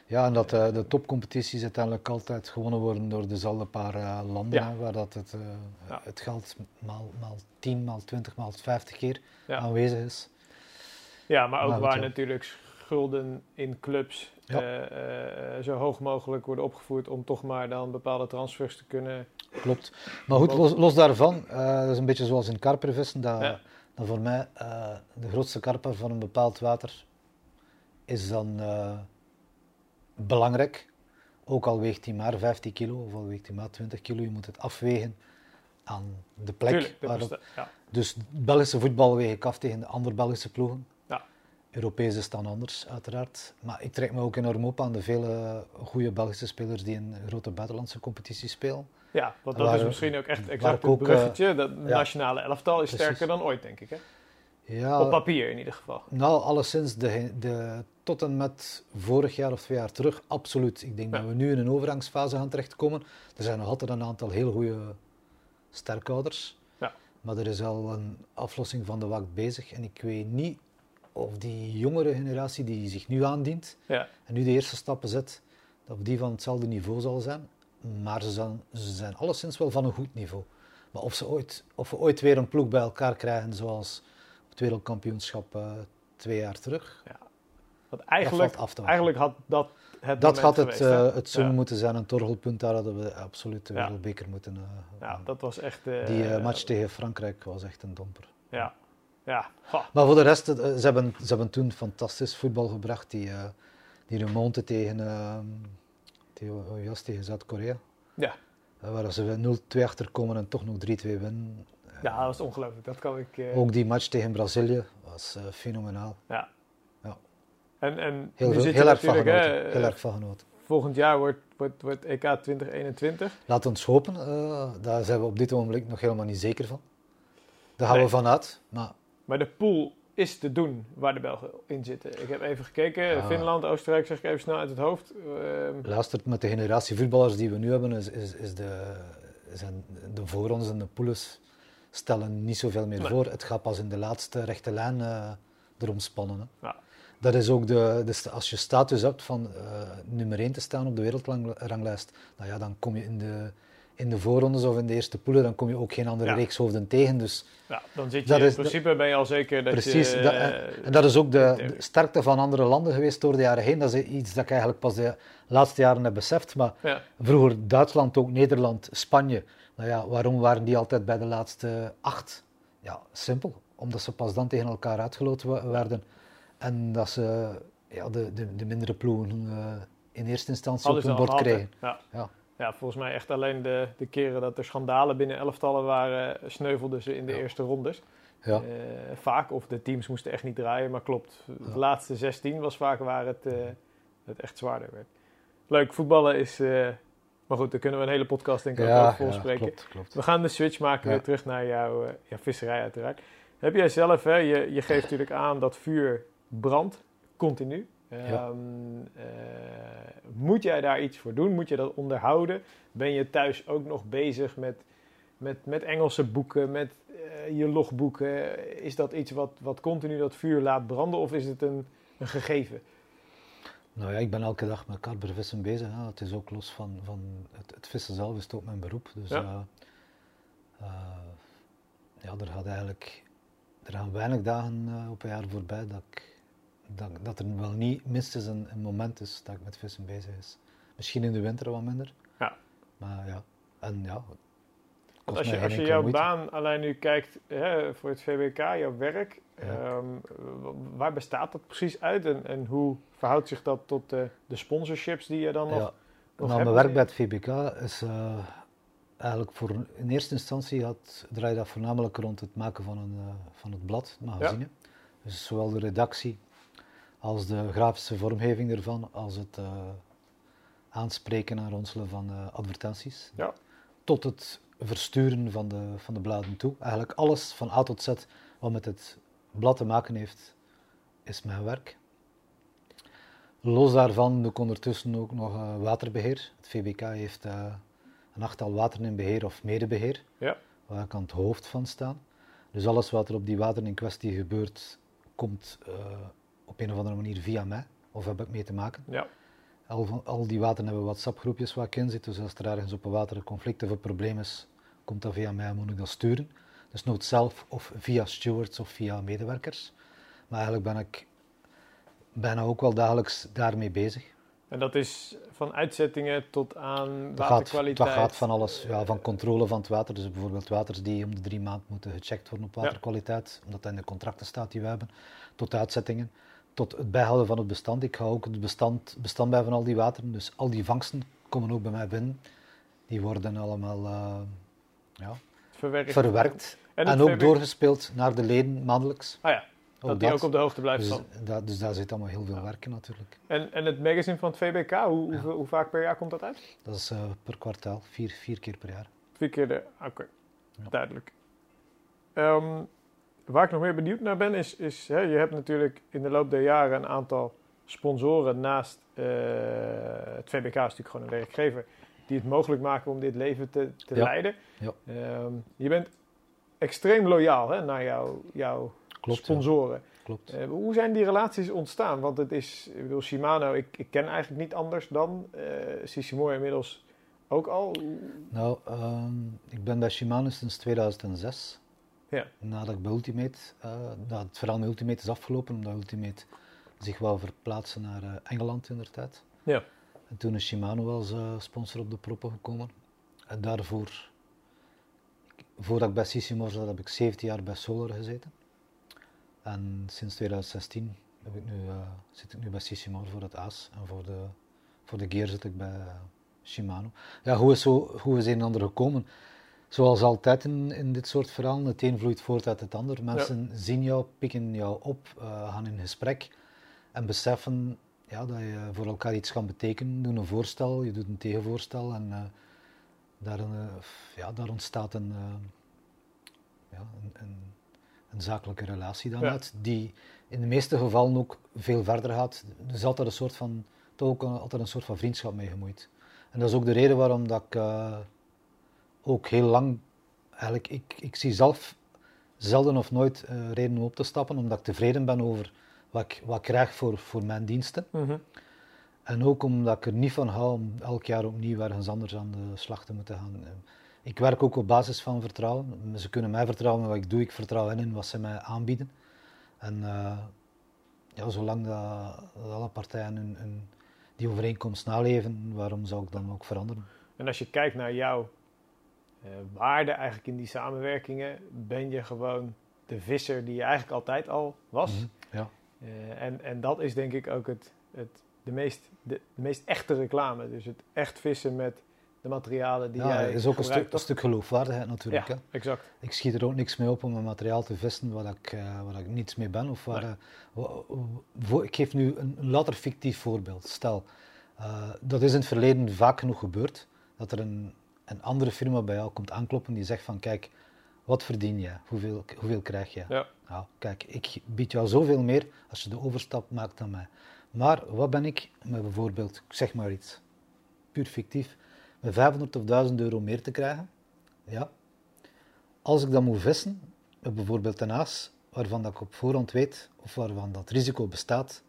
ja, en dat eh, de topcompetities uiteindelijk altijd gewonnen worden door dezelfde paar eh, landen, Ja. hè, waar dat het, eh, Ja. het geld maal, maal 10, maal 20, maal 50 keer Ja. aanwezig is. Ja, maar ook Maar waar natuurlijk schulden in clubs zo hoog mogelijk worden opgevoerd om toch maar dan bepaalde transfers te kunnen. Klopt. Maar goed, los, los daarvan, dat is een beetje zoals in karpervissen, dat, dat voor mij de grootste karper van een bepaald water is dan belangrijk. Ook al weegt hij maar 15 kilo of al weegt hij maar 20 kilo, je moet het afwegen aan de plek. Tuurlijk, de waarop- besta- ja. dus Belgische voetbal weeg ik af tegen de andere Belgische ploegen. Ja. Europees is dan anders, uiteraard. Maar ik trek me ook enorm op aan de vele goede Belgische spelers die in grote buitenlandse competities spelen. ja, want Waar- dat is misschien ook echt exact het eh, bruggetje. Dat ja. nationale elftal is Precies. sterker dan ooit, denk ik. Hè? Ja, Op papier in ieder geval. Nou, alleszins de, de, tot en met vorig jaar of twee jaar terug, absoluut. Ik denk Ja. dat we nu in een overgangsfase gaan terechtkomen. Er zijn nog altijd een aantal heel goede sterkouders. Ja. Maar er is al een aflossing van de WAC bezig. En ik weet niet of die jongere generatie die zich nu aandient Ja. en nu de eerste stappen zet, dat die van hetzelfde niveau zal zijn. Maar ze zijn, ze zijn alleszins wel van een goed niveau. Maar of, ze ooit, of we ooit weer een ploeg bij elkaar krijgen zoals op het wereldkampioenschap eh, twee jaar terug, Want eigenlijk, valt af te wachten. eigenlijk had dat het dat had het, geweest, eh, het zoom Ja. moeten zijn, een torgelpunt. Daar hadden we absoluut de Ja. wereldbeker moeten... eh, Ja, dat was echt... eh, die eh, match tegen Frankrijk was echt een domper. Ja. Ja. Ha. Maar voor de rest, eh, ze, hebben, ze hebben toen fantastisch voetbal gebracht. Die, eh die remonte tegen, eh, tegen, Zuid-Korea. Ja. Eh, waar ze 0-2 achterkomen en toch nog 3-2 winnen. Eh, ja, dat was ongelooflijk. Dat kan ik... eh, Ook die match tegen Brazilië was eh, fenomenaal. Ja. En, en Heel, veel- heel, erg van genoten. heel erg van genoten. Volgend jaar wordt, wordt, wordt EK 2021. Laten we ons hopen. eh, daar zijn we op dit ogenblik nog helemaal niet zeker van. Daar gaan Nee. we vanuit. Maar Maar de pool is te doen waar de Belgen in zitten. Ik heb even gekeken. Ja. Finland, Oostenrijk, zeg ik even snel uit het hoofd. Ehm, luistert met de generatie voetballers die we nu hebben, is, is, is de, zijn de voorrondes en de poules stellen niet zoveel meer Nee. voor. Het gaat pas in de laatste rechte lijn eh, erom spannen. Hè. Ja. Dat is ook de, de, als je status hebt van eh, nummer 1 te staan op de wereldranglijst, nou ja, dan kom je in de, in de voorrondes of in de eerste poelen, dan kom je ook geen andere Ja. reekshoofden tegen. Dus ja, dan zit je Dat in is- principe ben je al zeker dat Precies, je... dat- eh, en dat is ook de, sterkte van andere landen geweest door de jaren heen. Dat is iets dat ik eigenlijk pas de laatste jaren heb beseft. Maar ja, vroeger Duitsland, ook Nederland, Spanje. Nou ja, waarom waren die altijd bij de laatste acht? Ja, simpel. Omdat ze pas dan tegen elkaar uitgeloten werden. En dat ze ja, de, de, de mindere ploegen eh, in eerste instantie op hun bord kregen. Ja. Ja. ja, volgens mij echt alleen de, de keren dat er schandalen binnen elftallen waren, sneuvelden ze in de Ja. eerste rondes. Ja. Eh, vaak, of de teams moesten echt niet draaien, maar klopt. De Ja. laatste 16 was vaak waar het, eh, het echt zwaarder werd. Leuk, voetballen is... eh, maar goed, daar kunnen we een hele podcast denk ik ook Ja, over ja, spreken. klopt, klopt. We gaan de switch maken Ja. weer terug naar jouw, eh, jouw visserij uiteraard. Heb jij zelf, hè, je, je geeft natuurlijk aan dat vuur brandt, continu. Ehm, eh, moet jij daar iets voor doen? Moet je dat onderhouden? Ben je thuis ook nog bezig met, met, met Engelse boeken, met eh, je logboeken? Is dat iets wat, wat continu dat vuur laat branden of is het een, een gegeven? Nou ja, ik ben elke dag met karpervissen bezig. Hè. Het is ook los van, van het, het vissen zelf is het ook mijn beroep. Dus Ja. ja, ja er gaat eigenlijk er gaan weinig dagen op een jaar voorbij dat, ik, dat, dat er wel niet minstens een, een moment is dat ik met vissen bezig is. Misschien in de winter wat minder. Ja. Maar ja, en ja. als je, als je jouw moeite. baan alleen nu kijkt hè, voor het VWK, jouw werk, Ja. ehm, waar bestaat dat precies uit en, en hoe verhoudt zich dat tot de, de sponsorships die je dan nog, Ja. nog Nou, mijn werk bij het VBK is eh, eigenlijk voor in eerste instantie had, draai je dat voornamelijk rond het maken van, een, eh, van het blad, het magazine. Dus zowel de redactie als de grafische vormgeving ervan, als het eh, aanspreken en ronselen van eh, advertenties. Ja. Tot het versturen van de, van de bladen toe. Eigenlijk alles van A tot Z wat met het blad te maken heeft, is mijn werk. Los daarvan doe ik ondertussen ook nog eh, waterbeheer. Het VBK heeft een achttal wateren in beheer of medebeheer, Ja. waar ik aan het hoofd van sta. Dus alles wat er op die wateren in kwestie gebeurt, komt op een of andere manier via mij, of heb ik mee te maken. Ja, Al, van, al die wateren hebben WhatsApp-groepjes waar ik in zit, dus als er ergens op een water een conflict of een probleem is, komt dat via mij en moet ik dat sturen. Dus nooit zelf of via stewards of via medewerkers. Maar eigenlijk ben ik bijna ook wel dagelijks daarmee bezig. en dat is van uitzettingen tot aan Dat gaat, waterkwaliteit. dat gaat van alles, ja, van controle van het water. Dus bijvoorbeeld waters die om de drie maanden moeten gecheckt worden op Ja. waterkwaliteit, omdat dat in de contracten staat die we hebben, tot uitzettingen, tot het bijhouden van het bestand. Ik hou ook het bestand, bestand bij van al die wateren, dus al die vangsten komen ook bij mij binnen. Die worden allemaal eh, ja, verwerkt. verwerkt En, ook doorgespeeld naar de leden maandelijks. Ah ja, dat die ook op de hoogte blijft dus, dat, dus daar zit allemaal heel veel werk in natuurlijk. En, en het magazine van het VBK, hoe, Ja. hoe, hoe vaak per jaar komt dat uit? Dat is eh, per kwartaal, vier, vier keer per jaar. Vier keer de. Oké, Ja. duidelijk. Ehm, waar ik nog meer benieuwd naar ben, is, is hè, je hebt natuurlijk in de loop der jaren een aantal sponsoren naast eh, het VBK, is natuurlijk gewoon een werkgever, die het mogelijk maken om dit leven te, te Ja. leiden. Ja. Ehm, je bent extreem loyaal hè, naar jou, jouw Klopt, ja. sponsoren. Klopt. Eh, hoe zijn die relaties ontstaan? Want het is, ik bedoel, Shimano, ik, ik ken eigenlijk niet anders dan uh, inmiddels ook al. Nou, ehm, ik ben bij Shimano sinds 2006. Ja. Nadat ik bij Ultimate, uh, dat het verhaal met Ultimate is afgelopen, omdat Ultimate zich wou verplaatsen naar uh, Engeland in der tijd. Ja. En toen is Shimano als uh, sponsor op de proppen gekomen. En daarvoor, voordat ik bij Sissimor zat, heb ik 17 jaar bij Solar gezeten. En sinds 2016 heb ik nu, zit ik nu bij Sissimor voor het AAS en voor de, voor de gear zit ik bij Shimano. Ja, hoe is, zo, hoe is een en ander gekomen? Zoals altijd in, in dit soort verhalen, het een vloeit voort uit het ander. Mensen ja. zien jou, pikken jou op, uh, gaan in gesprek en beseffen ja, dat je voor elkaar iets kan betekenen. Doe een voorstel, je doet een tegenvoorstel en daar, ja, daar ontstaat een, ja, een, een een zakelijke relatie dan Ja. uit, die in de meeste gevallen ook veel verder gaat. Er is altijd een soort van, toch ook altijd een soort van vriendschap mee gemoeid. En dat is ook de reden waarom dat ik eh, ook heel lang, eigenlijk, ik, ik zie zelf zelden of nooit eh, reden om op te stappen, omdat ik tevreden ben over wat ik, wat ik krijg voor, voor mijn diensten. Mhm. En ook omdat ik er niet van hou om elk jaar opnieuw ergens anders aan de slag te moeten gaan. Eh, Ik werk ook op basis van vertrouwen. Ze kunnen mij vertrouwen in wat ik doe, ik vertrouw hen in wat ze mij aanbieden. En eh, ja, zolang dat, dat alle partijen hun, hun- die overeenkomst naleven, waarom zou ik dan ook veranderen? En als je kijkt naar jouw eh, waarde eigenlijk in die samenwerkingen, ben je gewoon de visser die je eigenlijk altijd al was. Mhm, Ja, Eh, en, en dat is denk ik ook het, het, de, meest, de, de meest echte reclame. Dus het echt vissen met de materialen die ja jij is ook een, stuk, een stuk geloofwaardigheid natuurlijk. Ja, Hè? exact. Ik schiet er ook niks mee op om een materiaal te vissen waar ik, waar ik niets mee ben. Of waar, Nee. ik geef nu een, een later fictief voorbeeld. Stel, dat is in het verleden vaak genoeg gebeurd, dat er een, een andere firma bij jou komt aankloppen die zegt van kijk, wat verdien jij? Hoeveel, hoeveel krijg je? Ja. Nou, kijk, ik bied jou zoveel meer als je de overstap maakt dan mij. Maar wat ben ik met bijvoorbeeld, zeg maar iets, puur fictief, met 500 of 1000 euro meer te krijgen? Ja. Als ik dan moet vissen, met bijvoorbeeld een aas, waarvan dat ik op voorhand weet, of waarvan dat risico bestaat,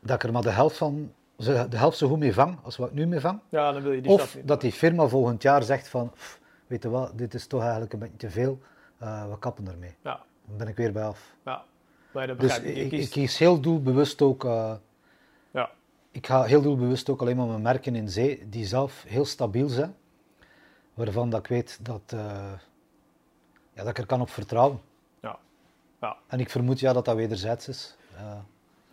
dat ik er maar de helft van, de helft zo goed mee vang als wat ik nu mee vang, ja, dan wil je die of niet. dat die firma volgend jaar zegt van, "Pff, weet je wat, dit is toch eigenlijk een beetje te veel, eh, we kappen ermee. Ja, Dan ben ik weer bij af. ja. Nee, dat Dus ik. Ik, kies heel doelbewust ook, eh, Ja. ik ga heel doelbewust ook alleen maar met merken in zee die zelf heel stabiel zijn, waarvan dat ik weet dat, eh, ja, dat ik er kan op vertrouwen. Ja. Ja. En ik vermoed ja dat dat wederzijds is.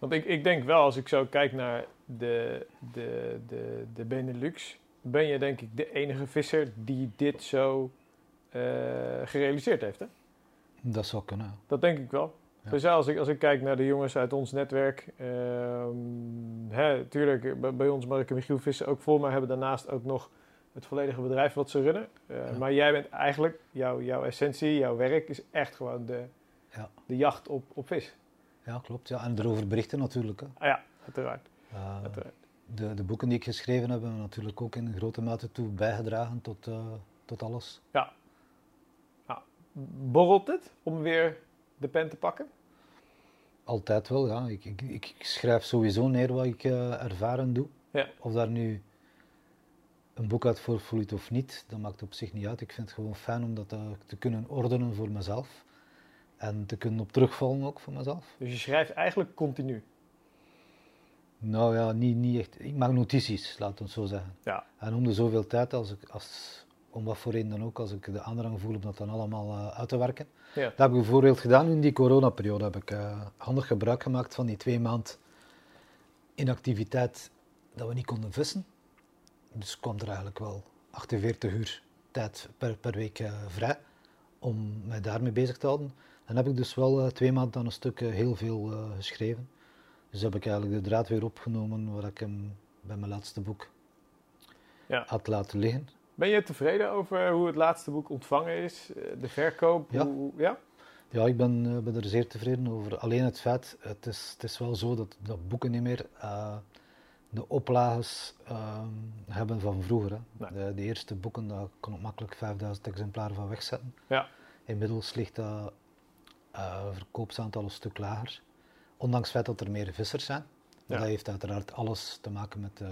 Want ik, ik denk wel, als ik zo kijk naar de, de, de, de Benelux, ben je denk ik de enige visser die dit zo eh, gerealiseerd heeft. Hè? dat zou kunnen. Dat denk ik wel. Ja. Dus ja, als, ik, als ik kijk naar de jongens uit ons netwerk, ehm hè, tuurlijk, bij, bij ons Mark en Michiel vissen ook vol, maar hebben daarnaast ook nog het volledige bedrijf wat ze runnen. Eh, Ja. Maar jij bent eigenlijk, jouw, jouw essentie, jouw werk is echt gewoon de, Ja. de jacht op, op vis. Ja, klopt. Ja. En erover berichten natuurlijk. Hè. Ah ja, uiteraard. Eh, uiteraard. de, de boeken die ik geschreven heb, hebben natuurlijk ook in grote mate toe bijgedragen tot, eh, tot alles. Borrelt het om weer de pen te pakken? Altijd wel, ja. Ik, ik, ik schrijf sowieso neer wat ik eh, ervaren doe. Ja. Of daar nu een boek uit voortvloeit of niet, dat maakt op zich niet uit. Ik vind het gewoon fijn om dat te kunnen ordenen voor mezelf. En te kunnen op terugvallen ook voor mezelf. Dus je schrijft eigenlijk continu. Nou ja, niet, niet echt. Ik maak notities, laat het zo zeggen. Ja. En om de zoveel tijd, als ik, als, om wat voor reden dan ook, als ik de aandrang voel om dat dan allemaal eh, uit te werken. Ja. Dat heb ik bijvoorbeeld gedaan in die coronaperiode. Heb ik eh, handig gebruik gemaakt van die twee maand inactiviteit dat we niet konden vissen. Dus kwam er eigenlijk wel 48 uur tijd per, per week eh, vrij om mij daarmee bezig te houden. Dan heb ik dus wel eh, twee maanden aan een stuk eh, heel veel eh, geschreven. Dus heb ik eigenlijk de draad weer opgenomen waar ik hem bij mijn laatste boek Ja. had laten liggen. Ben je tevreden over hoe het laatste boek ontvangen is? De verkoop? Ja. Hoe, ja? Ja, ik ben, ben er zeer tevreden over. Alleen het feit, het is, het is wel zo dat, dat boeken niet meer, de oplages ehm, hebben van vroeger. Hè. De, de, eerste boeken, daar kon ik makkelijk 5000 exemplaren van wegzetten. Ja. Inmiddels ligt dat uh, verkoopsaantal een stuk lager. Ondanks het feit dat er meer vissers zijn. Ja. Dat heeft uiteraard alles te maken met, uh,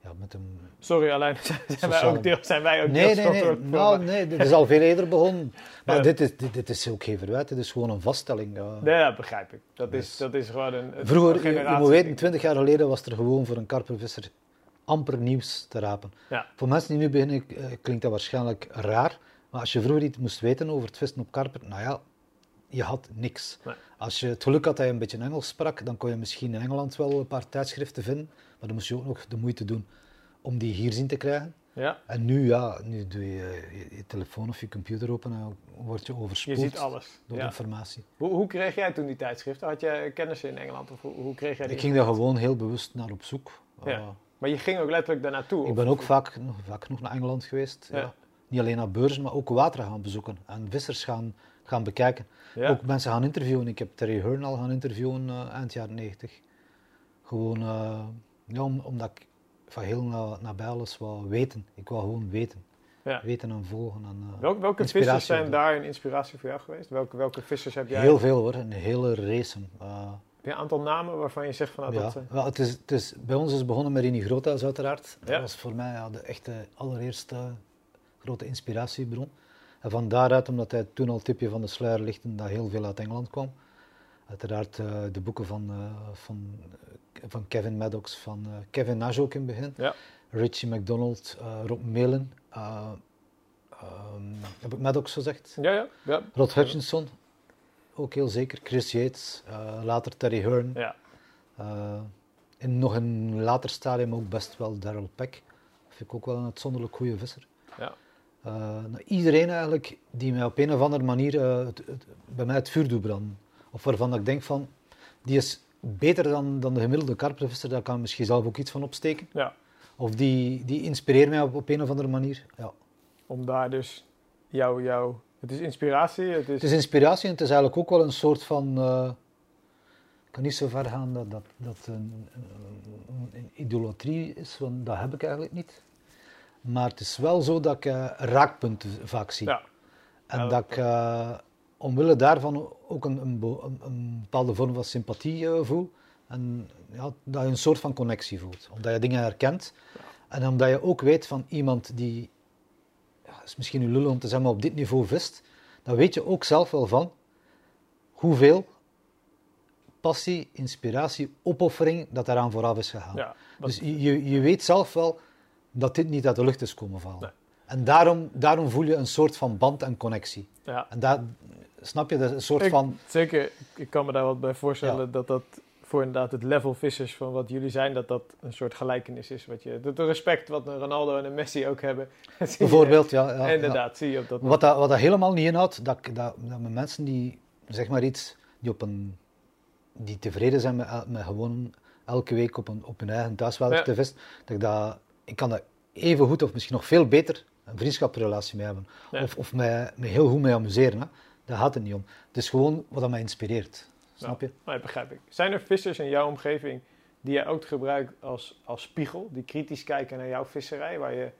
ja, met een... Sorry, alleen zijn, wij ook deel, zijn wij ook nee, nee, nee, nou, nee, dit is al veel eerder begonnen. Maar dit, is, dit, dit, is ook geen verwijt, dit is gewoon een vaststelling. Uh, nee, dat begrijp ik. Dat, is, dus dat is gewoon een, een Vroeger, je, je moet weten, 20 jaar geleden was er gewoon voor een karpervisser amper nieuws te rapen. Ja. Voor mensen die nu beginnen, uh, klinkt dat waarschijnlijk raar. Maar als je vroeger iets moest weten over het vissen op karper, nou ja, je had niks. Nee. Als je het geluk had dat je een beetje Engels sprak, dan kon je misschien in Engeland wel een paar tijdschriften vinden. Maar dan moest je ook nog de moeite doen om die hier zien te krijgen. Ja. En nu, ja, nu doe je je, telefoon of je computer open en word je overspoeld je ziet alles. door ja. informatie. Hoe, hoe, kreeg jij toen die tijdschriften? Had je kennissen in Engeland of hoe, hoe kreeg jij die? Ik ging daar gewoon heel bewust naar op zoek. Ja. Uh, maar je ging ook letterlijk daar naartoe? Ik ben ook vaak, vaak nog naar Engeland geweest. Ja. Niet alleen naar beurzen, maar ook water gaan bezoeken en vissers gaan, gaan bekijken. Ja. Ook mensen gaan interviewen. Ik heb Terry Hearn al gaan interviewen uh, eind jaren 90. Gewoon uh, ja, om, omdat ik van heel na, nabij alles wou weten. Ik wou gewoon weten. Ja. Weten en volgen. En, uh, welke welke vissers zijn daar een inspiratie voor jou geweest? Welke, welke vissers heb jij? Heel veel hoor, een hele race. heb je een aantal namen waarvan je zegt van... Nou, ja, dat, wel, het is, het is, bij ons is het begonnen met Rini Groothuis uiteraard. Dat was voor mij ja, de echte allereerste grote inspiratiebron. En van daaruit, omdat hij toen al tipje van de sluier lichtte, dat heel veel uit Engeland kwam. Uiteraard uh, de boeken van, uh, van, uh, van Kevin Maddox, van Kevin Nash ook in het begin. Ja. Richie McDonald, Rob Melen. Um, heb ik Maddox gezegd? Ja, ja. ja. Rod Hutchinson, ook heel zeker. Chris Yates, later Terry Hearn. Ja. in nog een later stadium ook best wel Daryl Peck. Vind ik ook wel een uitzonderlijk goede visser. Ja. Uh, nou, iedereen eigenlijk die mij op een of andere manier uh, het, het, bij mij het vuur doet branden. Of waarvan ik denk van, die is beter dan, dan de gemiddelde karpervisser, daar kan ik misschien zelf ook iets van opsteken. Ja. Of die, die inspireert mij op, op een of andere manier. Ja. Om daar dus jouw, jou, het is inspiratie. Het is... het is inspiratie en het is eigenlijk ook wel een soort van, uh, ik kan niet zo ver gaan dat dat, dat een, een, een idolatrie is, want dat heb ik eigenlijk niet. Maar het is wel zo dat ik uh, raakpunten vaak zie. Ja. En Ja, dat ik uh, omwille daarvan ook een, een, een, bepaalde vorm van sympathie uh, voel. En ja, dat je een soort van connectie voelt. Omdat je dingen herkent. En omdat je ook weet van iemand die, ja, is misschien een lul om te zeggen, maar op dit niveau vist. Dan weet je ook zelf wel van hoeveel passie, inspiratie, opoffering dat daaraan vooraf is gegaan. Dus je, je weet zelf wel dat dit niet uit de lucht is komen vallen. Nee. En daarom, daarom voel je een soort van band en connectie. Ja. En daar, snap je, dat is een soort ik, van... Zeker, ik kan me daar wat bij voorstellen Ja. dat dat voor inderdaad het level vissers van wat jullie zijn, dat dat een soort gelijkenis is. Wat je, het respect wat een Ronaldo en een Messi ook hebben. je- Bijvoorbeeld, ja. ja, ja. inderdaad, zie je op dat Wat dat, wat dat helemaal niet inhoudt, dat, dat, dat met mensen die, zeg maar iets, die, op een, die tevreden zijn met, met gewoon elke week op, een, op hun eigen thuiswater Ja. te vissen, dat ik dat, ik kan daar even goed of misschien nog veel beter een vriendschapsrelatie mee hebben. Ja. Of, of mij, mij heel goed mee amuseren. Hè. Daar gaat het niet om. Het is gewoon wat dat mij inspireert. Snap je? Nee, begrijp ik. Zijn er vissers in jouw omgeving die jij ook gebruikt als, als spiegel, die kritisch kijken naar jouw visserij? Waar je,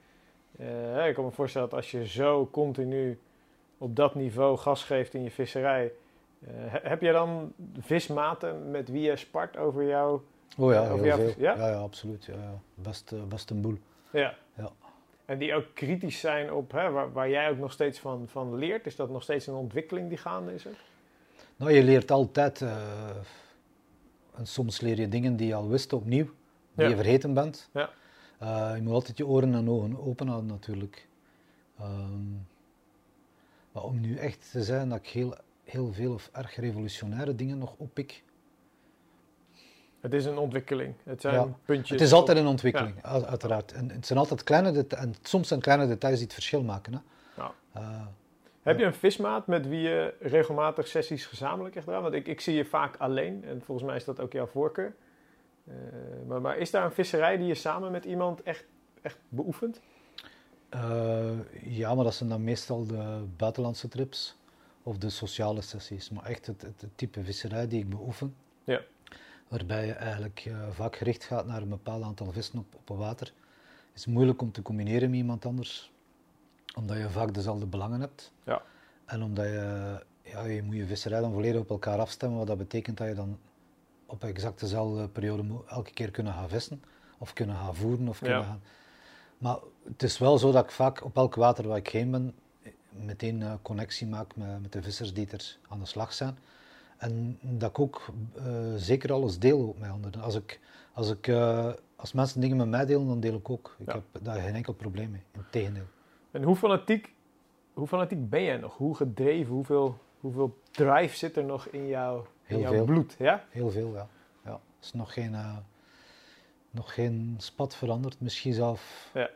eh, ik kan me voorstellen dat als je zo continu op dat niveau gas geeft in je visserij, eh, he- heb je dan vismaten met wie je spart over jou? Oh ja, heel veel. ja? Ja, ja, absoluut. Ja, ja. Best, eh, best een boel. Ja. Ja. En die ook kritisch zijn op, hè, waar, waar jij ook nog steeds van, van leert. Is dat nog steeds een ontwikkeling die gaande is? Nou, je leert altijd, eh, en soms leer je dingen die je al wist opnieuw, die Ja. je vergeten bent. Ja. Eh, je moet altijd je oren en ogen open houden natuurlijk. Ehm, maar om nu echt te zijn dat ik heel, heel veel of erg revolutionaire dingen nog oppik. Het is een ontwikkeling. Het zijn Ja. puntjes. Het is altijd een ontwikkeling, uit- uiteraard. En het zijn altijd kleine deta- en soms zijn kleine details die het verschil maken. Hè. Ja. Eh, Heb je een vismaat met wie je regelmatig sessies gezamenlijk echt draait? Want ik, ik zie je vaak alleen en volgens mij is dat ook jouw voorkeur. Eh, maar, maar is daar een visserij die je samen met iemand echt, echt beoefent? Eh, ja, maar dat zijn dan meestal de buitenlandse trips of de sociale sessies. Maar echt het, het, het type visserij die ik beoefen, Ja. Waarbij je eigenlijk uh, vaak gericht gaat naar een bepaald aantal vissen op, op water. Het is moeilijk om te combineren met iemand anders, omdat je vaak dezelfde belangen hebt. Ja. En omdat je, ja, je moet je visserij dan volledig op elkaar afstemmen, wat dat betekent dat je dan op exact dezelfde periode moet elke keer kunnen gaan vissen, of kunnen gaan voeren, of kunnen gaan... Maar het is wel zo dat ik vaak op elk water waar ik heen ben, meteen uh, connectie maak met, met de vissers die er aan de slag zijn. En dat ik ook uh, zeker alles deel met anderen. Als, ik, als, ik, uh, als mensen dingen met mij delen, dan deel ik ook. Ik heb daar geen enkel probleem mee. Integendeel. En hoe fanatiek, hoe fanatiek ben jij nog? Hoe gedreven? Hoeveel, hoeveel drive zit er nog in, jou, in jouw veel. bloed? Ja? Heel veel, ja. ja. Er is nog geen, uh, nog geen spat veranderd. Misschien zelf, ja.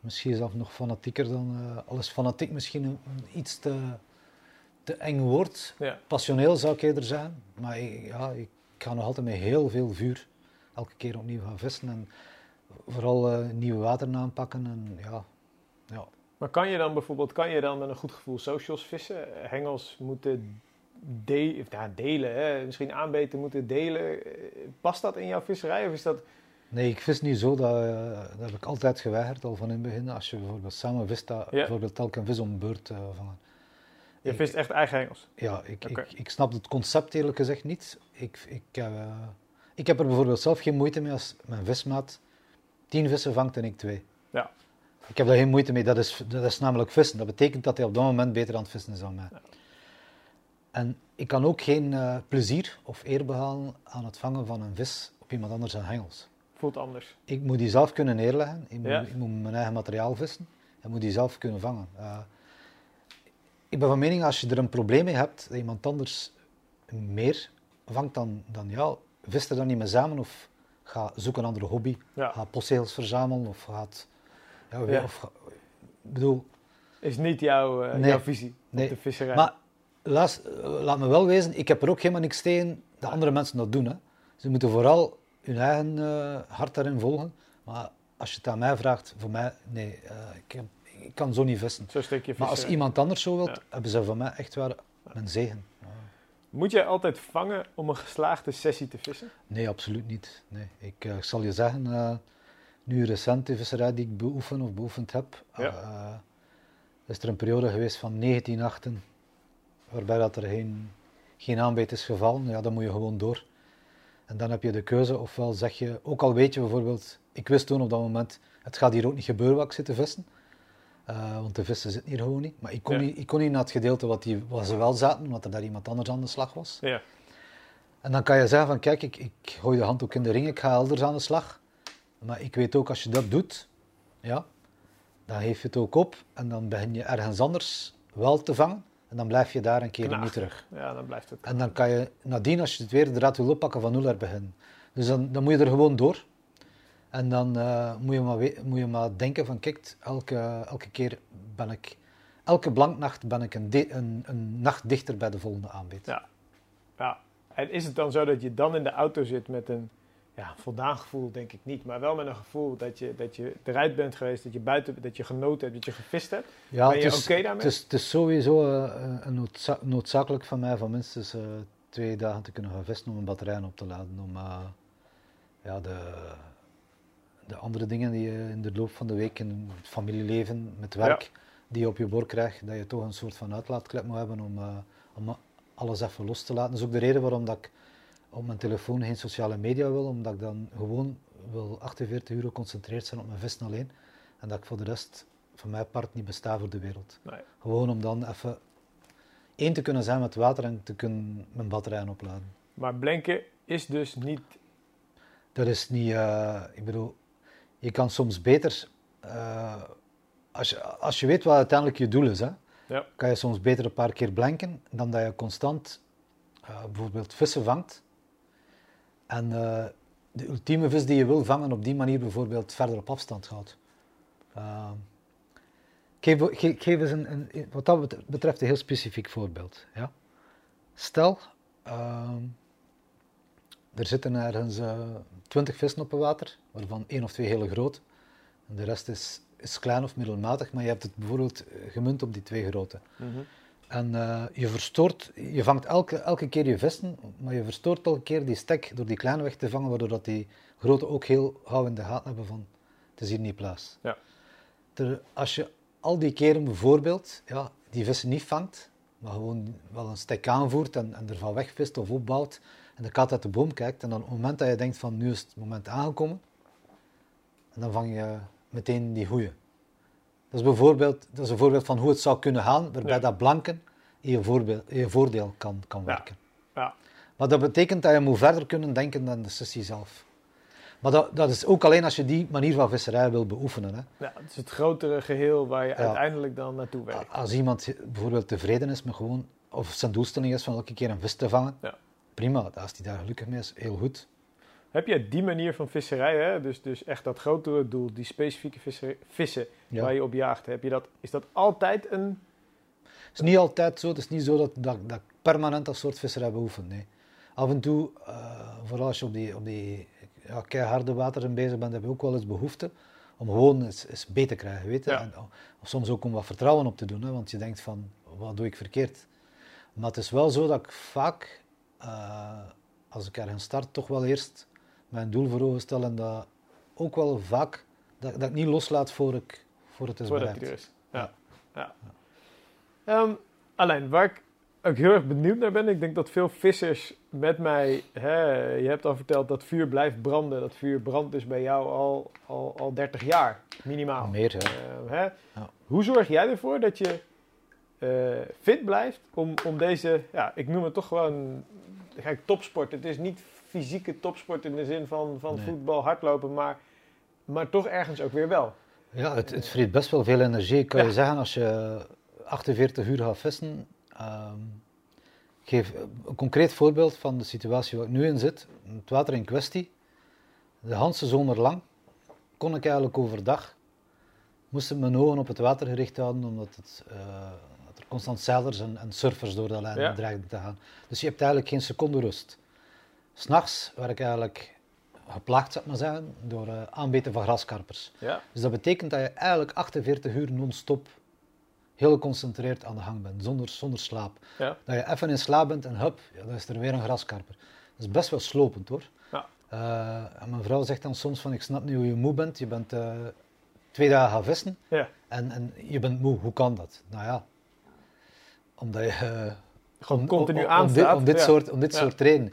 misschien zelf nog fanatieker dan... alles fanatiek misschien een, iets te te eng woord. Ja. Passioneel zou ik eerder zijn. Maar ik, ja, ik ga nog altijd met heel veel vuur elke keer opnieuw gaan vissen. En vooral uh, nieuwe wateren aanpakken. En, ja, ja. Maar kan je dan bijvoorbeeld kan je dan met een goed gevoel socials vissen? Hengels moeten de of, delen, hè? misschien aanbeten moeten delen. Past dat in jouw visserij of is dat... Nee, ik vis niet zo. Dat, uh, dat heb ik altijd geweigerd, al van in het begin. Als je bijvoorbeeld samen vist, dat, ja. bijvoorbeeld telkens een vis om beurt uh, vangen. Je vist echt eigen Engels? Ja, ik, ik, ik, snap het concept eerlijk gezegd niet. Ik, ik, uh, ik heb er bijvoorbeeld zelf geen moeite mee als mijn vismaat tien vissen vangt en ik twee. Ja. Ik heb daar geen moeite mee. Dat is, dat is namelijk vissen. Dat betekent dat hij op dat moment beter aan het vissen is dan mij. Ja. En ik kan ook geen uh, plezier of eer behalen aan het vangen van een vis op iemand anders zijn hengels. Voelt anders. Ik moet die zelf kunnen neerleggen. Ik moet, ja. ik moet mijn eigen materiaal vissen. En moet die zelf kunnen vangen. Uh, ik ben van mening, als je er een probleem mee hebt, dat iemand anders meer vangt dan, dan jou, vis er dan niet mee samen of ga zoeken een andere hobby. Ja. Ga postzegels verzamelen of gaat... Ja, ja. Of, bedoel... Is niet jouw, uh, nee, jouw visie nee. op de visserij. Maar laat, laat me wel wezen, ik heb er ook helemaal niks tegen dat andere mensen dat doen. Hè. Ze moeten vooral hun eigen uh, hart daarin volgen. Maar als je het aan mij vraagt, voor mij, nee, uh, ik heb ik kan zo niet vissen. Zo maar als iemand anders zo wilt, hebben ze van mij echt wel een zegen. Moet jij altijd vangen om een geslaagde sessie te vissen? Nee, absoluut niet. Nee. Ik, uh, ik zal je zeggen, uh, nu recent de visserij die ik beoefen of beoefend heb, uh, is er een periode geweest van 19 nachten waarbij dat er geen, geen aanbeet is gevallen. Ja, dan moet je gewoon door. En dan heb je de keuze, ofwel zeg je, ook al weet je bijvoorbeeld, ik wist toen op dat moment, het gaat hier ook niet gebeuren wat ik zit te vissen. Uh, want de vissen zitten hier gewoon niet. Maar ik kon, ja. niet, ik kon niet naar het gedeelte wat, die, wat ze wel zaten, omdat er daar iemand anders aan de slag was. Ja. En dan kan je zeggen van, kijk, ik, ik gooi de handdoek in de ring, ik ga elders aan de slag. Maar ik weet ook, als je dat doet, ja, dan geef je het ook op. En dan begin je ergens anders wel te vangen. En dan blijf je daar een keer niet terug. Ja, dan blijft het. En dan kan je nadien, als je het weer de draad wil oppakken, van nul er beginnen. Dus dan, dan moet je er gewoon door. En dan uh, moet, je maar moet je maar denken van, kijk, elke, elke keer ben ik, elke blanknacht ben ik een, een, een, nacht dichter bij de volgende aanbied. Ja. ja. En is het dan zo dat je dan in de auto zit met een ja, voldaan gevoel, denk ik niet, maar wel met een gevoel dat je, dat je eruit bent geweest, dat je buiten, dat je genoten hebt, dat je gevist hebt? Ja, ben je oké okay daarmee? Het is, het is sowieso uh, een noodza noodzakelijk van mij van minstens uh, twee dagen te kunnen gaan vissen om een batterij op te laden, om ja, de de andere dingen die je in de loop van de week in het familieleven, met werk, ja. die je op je bord krijgt, dat je toch een soort van uitlaatklep moet hebben om, uh, om alles even los te laten. Dat is ook de reden waarom dat ik op mijn telefoon geen sociale media wil, omdat ik dan gewoon wil 48 uur geconcentreerd zijn op mijn vissen alleen. En dat ik voor de rest van mijn part niet besta voor de wereld. Nee. Gewoon om dan even één te kunnen zijn met water en te kunnen mijn batterijen opladen. Maar blenken is dus niet... Dat is niet... Uh, ik bedoel, je kan soms beter, uh, als, je, als je weet wat uiteindelijk je doel is, hè, ja. kan je soms beter een paar keer blanken dan dat je constant uh, bijvoorbeeld vissen vangt. En uh, de ultieme vis die je wil vangen op die manier bijvoorbeeld verder op afstand gaat. geef, geef, geef eens een, een, wat dat betreft een heel specifiek voorbeeld. Ja? Stel, er zitten ergens twintig vissen op het water, waarvan één of twee hele groot. En de rest is, is klein of middelmatig, maar je hebt het bijvoorbeeld gemunt op die twee grote. Mm -hmm. En uh, je verstoort, je vangt elke, elke keer je vissen, maar je verstoort elke keer die stek door die kleine weg te vangen, waardoor dat die grote ook heel gauw in de gaten hebben van, het is hier niet plaats. Ja. Ter, als je al die keren bijvoorbeeld ja, die vissen niet vangt, maar gewoon wel een stek aanvoert en, en ervan wegvist of opbouwt, en de kat uit de boom kijkt, en dan op het moment dat je denkt van, nu is het moment aangekomen, en dan vang je meteen die goeie. Dat is, bijvoorbeeld, dat is een voorbeeld van hoe het zou kunnen gaan, waarbij dat blanken in je, voorbeeld, in je voordeel kan, kan werken. Ja. Maar dat betekent dat je moet verder kunnen denken dan de sessie zelf. Maar dat, dat is ook alleen als je die manier van visserij wil beoefenen. Hè. Ja, het is het grotere geheel waar je uiteindelijk dan naartoe werkt. Als iemand bijvoorbeeld tevreden is met gewoon, of zijn doelstelling is van elke keer een vis te vangen, ja. Prima. Als hij daar gelukkig mee is, heel goed. Heb je die manier van visserij, hè? Dus, dus echt dat grotere doel, die specifieke vissen waar je op jaagt, heb je dat, is dat altijd een... Het is niet altijd zo. Het is niet zo dat, dat, dat ik permanent dat soort visserij beoefen, nee. Af en toe, uh, vooral als je op die, op die ja, keiharde wateren bezig bent, heb je ook wel eens behoefte om gewoon eens, eens beter te krijgen, weet je. En, of soms ook om wat vertrouwen op te doen, hè, want je denkt van, wat doe ik verkeerd? Maar het is wel zo dat ik vaak, uh, als ik ergens start, toch wel eerst mijn doel voor ogen stel en dat ook wel vaak, dat, dat ik niet loslaat voor, ik, voor het is bereikt. is. Ja. ja. ja. Um, alleen, waar ik ook heel erg benieuwd naar ben, ik denk dat veel vissers met mij, hè, je hebt al verteld dat vuur blijft branden. Dat vuur brandt dus bij jou al, al, al 30 jaar, minimaal. Meer, ja. Uh, hè? Ja. Hoe zorg jij ervoor dat je uh, fit blijft om, om deze, ja, ik noem het toch gewoon, kijk, topsport. Het is niet fysieke topsport in de zin van, van voetbal, hardlopen, maar, maar toch ergens ook weer wel. Ja, het, het vreet best wel veel energie. Kan je zeggen, als je 48 uur gaat vissen. Um, geef een concreet voorbeeld van de situatie waar ik nu in zit. Het water in kwestie. De hele zomer lang kon ik eigenlijk overdag, moest ik mijn ogen op het water gericht houden, omdat het, uh, er constant zeilers en, en, surfers door de lijn ja. dreigden te gaan. Dus je hebt eigenlijk geen seconde rust. S'nachts werd ik eigenlijk geplaagd, zou ik maar zeggen, door uh, aanbeten van graskarpers. Ja. Dus dat betekent dat je eigenlijk 48 uur non-stop heel geconcentreerd aan de gang bent, zonder, zonder slaap. Ja. Dat je even in slaap bent en hup, ja, dan is er weer een graskarper. Dat is best wel slopend hoor. Ja. Uh, en mijn vrouw zegt dan soms van, ik snap niet hoe je moe bent, je bent uh, twee dagen gaan vissen ja. en, en je bent moe, hoe kan dat? Nou ja, omdat je... Uh, Gewoon continu aanstaat. Om dit, soort, om dit soort redenen.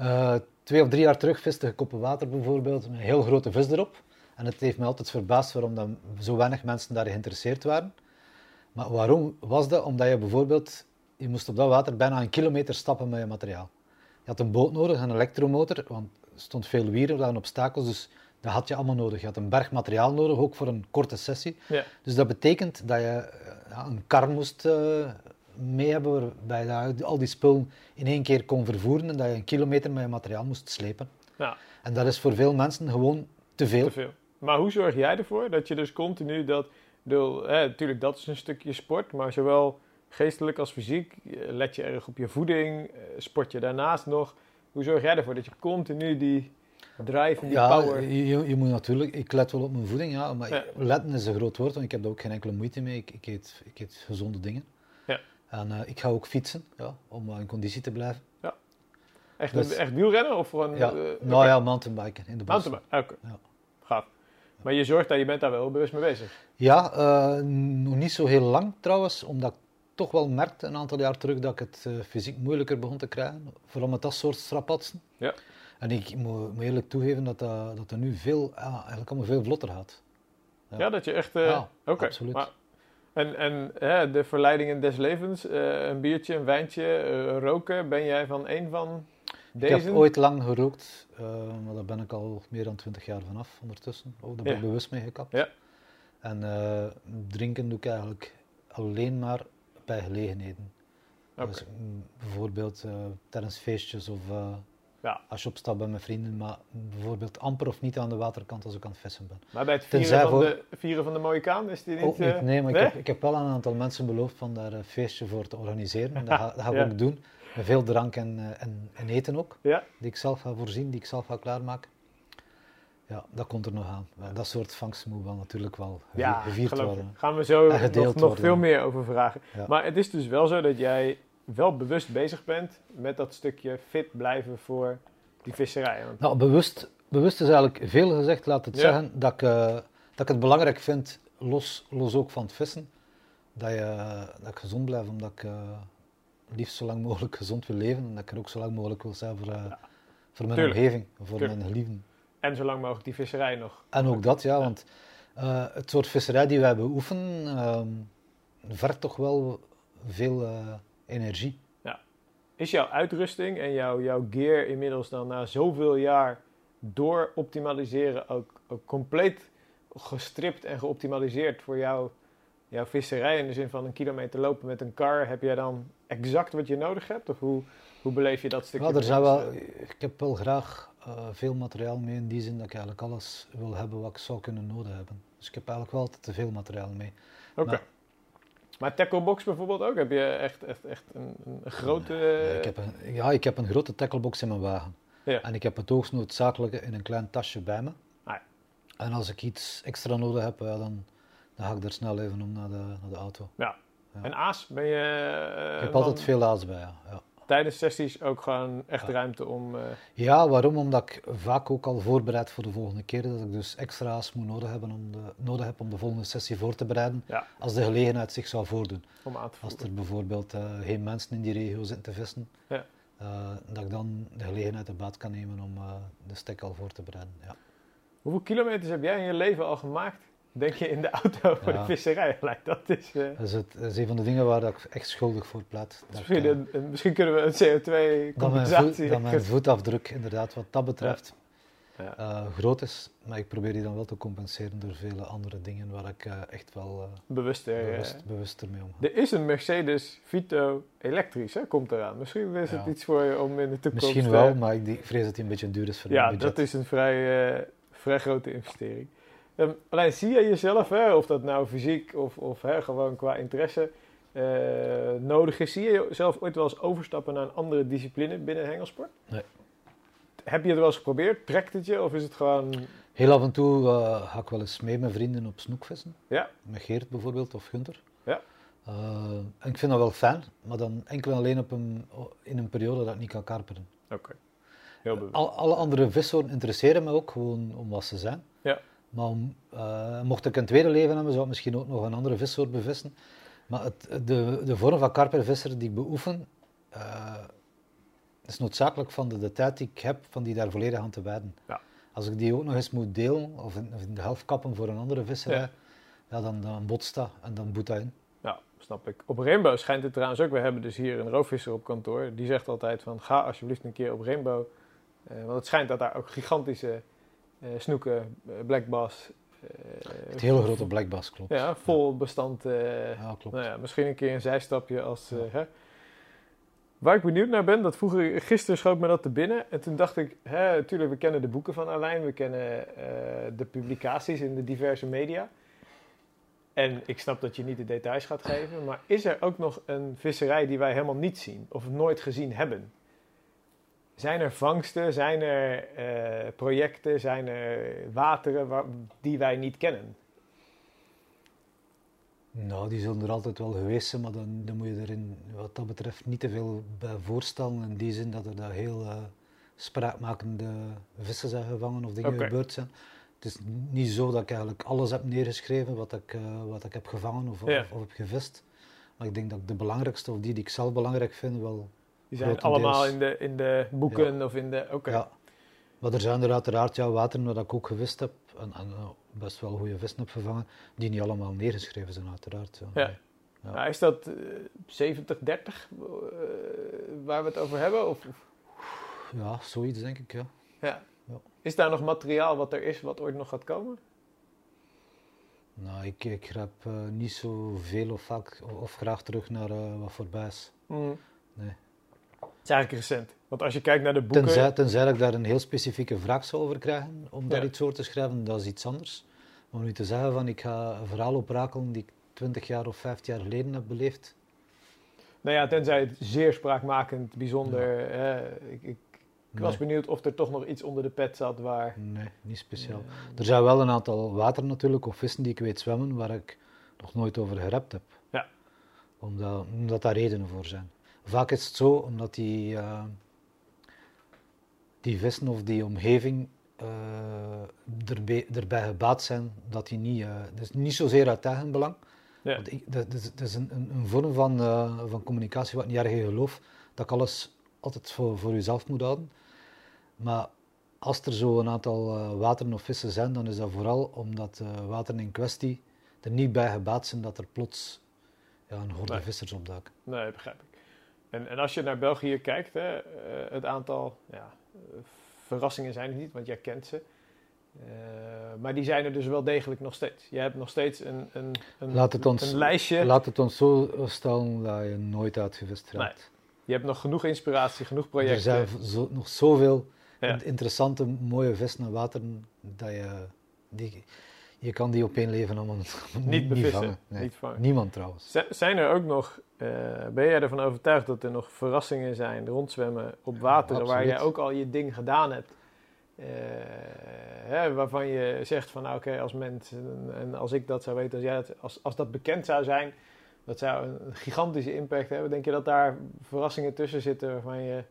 Uh, twee of drie jaar terug viste ik koppen water bijvoorbeeld, met een heel grote vis erop. En het heeft me altijd verbaasd waarom dan zo weinig mensen daar geïnteresseerd waren. Maar waarom was dat? Omdat je bijvoorbeeld, je moest op dat water bijna een kilometer stappen met je materiaal. Je had een boot nodig, een elektromotor, want er stond veel wieren, er obstakels, dus dat had je allemaal nodig. Je had een berg materiaal nodig, ook voor een korte sessie. Ja. Dus dat betekent dat je eh, ja, een kar moest uh, mee hebben waarbij je al die spullen in één keer kon vervoeren en dat je een kilometer met je materiaal moest slepen. Ja. En dat is voor veel mensen gewoon te veel. te veel. Maar hoe zorg jij ervoor dat je dus continu dat... natuurlijk, dat is een stukje sport, maar zowel geestelijk als fysiek let je erg op je voeding, eh, sport je daarnaast nog. Hoe zorg jij ervoor dat je continu die drive en die ja, power... Je, je moet natuurlijk, ik let wel op mijn voeding, ja, maar letten is een groot woord, want ik heb daar ook geen enkele moeite mee. Ik, ik, eet, ik eet gezonde dingen. En uh, ik ga ook fietsen, ja, om in conditie te blijven. Ja. Echt, dus, echt wielrennen of gewoon... Ja, uh, nou ja, mountainbiken in de bos. Mountainbiken, oké. Okay. Ja. Gaaf. Maar je zorgt dat je bent daar wel bewust mee bezig. Ja, uh, nog niet zo heel lang trouwens, omdat ik toch wel merkte een aantal jaar terug dat ik het fysiek moeilijker begon te krijgen. Vooral met dat soort strapatsen. Ja. En ik moet, moet eerlijk toegeven dat dat, dat er nu veel, ja, eigenlijk allemaal veel vlotter gaat. Ja, dat je echt... Ja, okay. absoluut. Maar, en en hè, de verleidingen des levens, een biertje, een wijntje, roken, ben jij van een van deze? Ik heb ooit lang gerookt, uh, maar daar ben ik al meer dan twintig jaar vanaf ondertussen. Oh, daar ben ik ja. bewust mee gekapt. Ja. En drinken doe ik eigenlijk alleen maar bij gelegenheden. Okay. Dus, mm, bijvoorbeeld tijdens feestjes of ja. als je op stap bent met vrienden, maar bijvoorbeeld amper of niet aan de waterkant als ik aan het vissen ben. Maar bij het vieren, van, voor... de, vieren van de mooie kaan is die niet... Ook niet, nee, maar nee? Ik, heb, ik heb wel aan een aantal mensen beloofd van daar een feestje voor te organiseren. En dat ga, dat ga ik ja. ook doen. Met veel drank en, en, en eten ook, ja. die ik zelf ga voorzien, die ik zelf ga klaarmaken. Ja, dat komt er nog aan. Ja, dat soort vangst moet wel natuurlijk wel gevi- Ja, gevierd geloof worden. Gaan we zo nog, veel meer over vragen. Ja. Maar het is dus wel zo dat jij wel bewust bezig bent met dat stukje fit blijven voor die visserij. Want, Nou, bewust, bewust is eigenlijk veel gezegd, laat het Ja. zeggen, dat ik, eh, dat ik het belangrijk vind, los, los ook van het vissen, dat, je, dat ik gezond blijf, omdat ik eh, liefst zo lang mogelijk gezond wil leven en dat ik er ook zo lang mogelijk wil zijn voor, eh, voor mijn Tuurlijk. omgeving, voor Tuurlijk. mijn geliefden. en zo lang mogelijk die visserij nog. En ook dat, ja, want het soort visserij die wij beoefenen, ehm vergt toch wel veel energie. Is jouw uitrusting en jouw, jouw gear inmiddels dan na zoveel jaar door optimaliseren ook, ook compleet gestript en geoptimaliseerd voor jou, jouw visserij? In de zin van een kilometer lopen met een car, heb jij dan exact wat je nodig hebt? Of hoe, hoe beleef je dat stukje? Ja, er zijn wel, ik heb wel graag eh, veel materiaal mee in die zin dat ik eigenlijk alles wil hebben wat ik zou kunnen nodig hebben. Dus ik heb eigenlijk wel altijd te veel materiaal mee. Oké. Maar tacklebox bijvoorbeeld ook? Heb je echt, echt, echt een, een grote... ik heb een, ja, ik heb een grote tacklebox in mijn wagen. Ja. En ik heb het hoogst noodzakelijke in een klein tasje bij me. Ah, ja. En als ik iets extra nodig heb, ja, dan, dan ga ik er snel even om naar de, naar de auto. En Aas, ben je... eh, ik heb dan altijd veel aas bij, ja. Tijdens sessies ook gewoon echt Ja. ruimte om... eh, Ja, waarom? Omdat ik vaak ook al voorbereid voor de volgende keer. Dat ik dus extra's moet nodig, hebben om de, nodig heb om de volgende sessie voor te bereiden. Ja. Als de gelegenheid zich zou voordoen. om aan te Als er bijvoorbeeld eh, geen mensen in die regio zitten te vissen. Ja. eh, dat ik dan de gelegenheid baat kan nemen om de stek al voor te bereiden. Ja. Hoeveel kilometers heb jij in je leven al gemaakt? Denk je in de auto voor Ja. de visserij? Dat is... eh, Dat, is het, dat is een van de dingen waar ik echt schuldig voor. Dat ik, misschien, eh, een- misschien kunnen we een dat mijn, voet, CO2-compensatie... dat mijn voetafdruk inderdaad wat dat betreft Ja. eh, groot is. Maar ik probeer die dan wel te compenseren door vele andere dingen waar ik echt wel eh, Bewust, bewust, bewuster mee omga. Er is een Mercedes Vito elektrisch, hè, komt eraan. Misschien is het Ja. iets voor je om in de toekomst... Misschien wel, maar ik, ik vrees dat die een beetje duur is voor Ja, budget. dat is een vrij, vrij grote investering. Ehm, alleen zie je jezelf, hè, of dat nou fysiek of, of hè, gewoon qua interesse eh, nodig is, zie je jezelf ooit wel eens overstappen naar een andere discipline binnen hengelsport? Nee. Heb je het wel eens geprobeerd? Trekt het je? Of is het gewoon... Heel af en toe eh, ga ik wel eens mee met vrienden op snoekvissen. Ja. Met Geert bijvoorbeeld of Gunter. Ja. Eh, en ik vind dat wel fijn, maar dan enkel en alleen op een, in een periode dat ik niet kan karperen. Oké, heel bewust. Al, alle andere vissoorten interesseren me ook gewoon om wat ze zijn. Ja. Maar eh, mocht ik een tweede leven hebben, zou ik misschien ook nog een andere vissoort bevissen. Maar het, de, de vorm van karpervisser die ik beoefen, eh, is noodzakelijk van de, de tijd die ik heb, van die daar volledig aan te wijden. Ja. Als ik die ook nog eens moet delen, of in, of in de helft kappen voor een andere visserij, Ja. ja. dan, dan botst dat en dan boet dat in. Ja, snap ik. Op Rainbow schijnt het trouwens ook. We hebben dus hier een roofvisser op kantoor. Die zegt altijd van ga alsjeblieft een keer op Rainbow. Eh, want het schijnt dat daar ook gigantische snoeken, eh, black bass... eh, Het hele grote blackbass, klopt. Ja, vol bestand. eh, Ja, klopt. nou ja, misschien een keer een zijstapje als... eh, hè. Waar ik benieuwd naar ben, dat vroeger, gisteren schoot me dat te binnen. En toen dacht ik, hè, natuurlijk, we kennen de boeken van Arlijn. We kennen eh, de publicaties in de diverse media. En ik snap dat je niet de details gaat geven. Maar is er ook nog een visserij die wij helemaal niet zien? Of nooit gezien hebben? Zijn er vangsten? Zijn er eh, projecten? Zijn er wateren waar, die wij niet kennen? Nou, die zullen er altijd wel geweest zijn, maar dan, dan moet je er in, wat dat betreft niet te veel bij voorstellen. In die zin dat er daar heel eh, spraakmakende vissen zijn gevangen of dingen gebeurd zijn. Het is niet zo dat ik eigenlijk alles heb neergeschreven wat ik, eh, wat ik heb gevangen of, Ja. of, of heb gevist. Maar ik denk dat ik de belangrijkste, of die die ik zelf belangrijk vind, wel... Die zijn allemaal in de, in de boeken of in de... Oké. Ja. Maar er zijn er uiteraard ja, wateren waar ik ook gevist heb en, en eh, best wel goede vissen heb gevangen, die niet allemaal neergeschreven zijn uiteraard. Ja. Ja. Ja. Nou, is dat eh 70-30 eh, waar we het over hebben? Of, ja, zoiets denk ik, ja. ja. Ja. Is daar nog materiaal wat er is, wat ooit nog gaat komen? Nou, ik, ik grijp eh, niet zo veel of vaak of graag terug naar eh, wat voorbij is. Mm. Nee. Het is eigenlijk recent. Want als je kijkt naar de boeken... Tenzij, tenzij dat ik daar een heel specifieke vraag zou over krijgen om daar Ja. iets over te schrijven, dat is iets anders. Maar om nu te zeggen van ik ga een verhaal oprakelen die ik 20 jaar of 15 jaar geleden heb beleefd. Nou ja, tenzij het zeer spraakmakend, bijzonder... eh, ik, ik Ik was benieuwd of er toch nog iets onder de pet zat waar... Nee, niet speciaal. er zijn wel een aantal water natuurlijk, of vissen die ik weet zwemmen, waar ik nog nooit over gerept heb. Ja. Omdat, omdat daar redenen voor zijn. Vaak is het zo, omdat die, uh, die vissen of die omgeving uh, erbij, erbij gebaat zijn dat die niet... Dus niet zozeer uit eigen belang. Ja. dat, is, dat is een, een, vorm van, van communicatie wat niet erg in geloof, dat ik alles altijd voor, voor jezelf moet houden. Maar als er zo een aantal uh, wateren of vissen zijn, dan is dat vooral omdat uh, wateren in kwestie er niet bij gebaat zijn dat er plots ja, een horde vissers opduiken. Nee, begrijp ik. En, en als je naar België kijkt, hè, uh, het aantal ja, verrassingen zijn er niet, want jij kent ze. maar die zijn er dus wel degelijk nog steeds. Je hebt nog steeds een, een, een, laat het ons, een lijstje. Laat het ons zo stellen dat je nooit uitgevist raakt. Je hebt nog genoeg inspiratie, genoeg projecten. Er zijn zo, nog zoveel interessante, mooie vissen en wateren dat je... Die, je kan die op één leven allemaal niet, niet vangen. Nee. Niet vangen. Niemand trouwens. zijn er ook nog, uh, ben jij ervan overtuigd dat er nog verrassingen zijn, rondzwemmen op wateren, waar jij ook al je ding gedaan hebt? Uh, hè, waarvan je zegt van nou, oké, als mens, en, en, als ik dat zou weten, als, jij als, als dat bekend zou zijn, dat zou een gigantische impact hebben. Denk je dat daar verrassingen tussen zitten waarvan je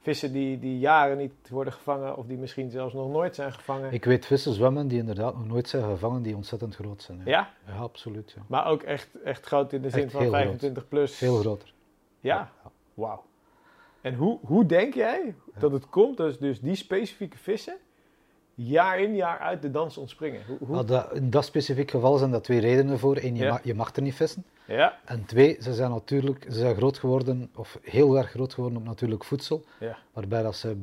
vissen die, die jaren niet worden gevangen of die misschien zelfs nog nooit zijn gevangen? Ik weet vissen zwemmen die inderdaad nog nooit zijn gevangen, die ontzettend groot zijn. Ja? Ja, absoluut. Ja. Maar ook echt, echt groot in de zin van 25 plus? Veel groter. Ja? ja. Wauw. En hoe, hoe denk jij dat het komt dat dus die specifieke vissen jaar in jaar uit de dans ontspringen? Hoe, hoe... Nou, dat, in dat specifiek geval zijn dat twee redenen voor. Eén, je, mag, je mag er niet vissen. Ja. En twee, ze zijn natuurlijk ze zijn groot geworden, of heel erg groot geworden op natuurlijk voedsel. Ja. Waarbij dat ze,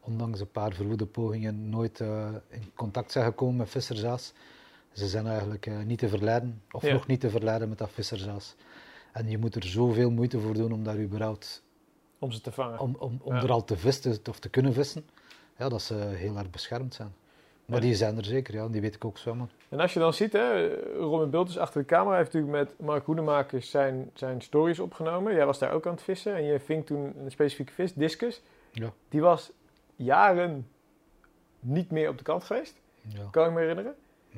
ondanks een paar verwoede pogingen, nooit uh, in contact zijn gekomen met visserzaas. Ze zijn eigenlijk uh, niet te verleiden, of nog niet te verleiden met dat visserzaas. En je moet er zoveel moeite voor doen om daar überhaupt... Om ze te vangen. Om, om, om er al te vissen of te kunnen vissen. Ja, dat ze heel erg beschermd zijn. Maar die zijn er zeker, ja. Die weet ik ook zwemmen. En als je dan ziet, hè, Robin Bulters achter de camera heeft natuurlijk met Mark Hoedemakers zijn, zijn stories opgenomen. Jij was daar ook aan het vissen en je ving toen een specifieke vis, discus. Ja. Die was jaren niet meer op de kant geweest. Ja. Kan ik me herinneren?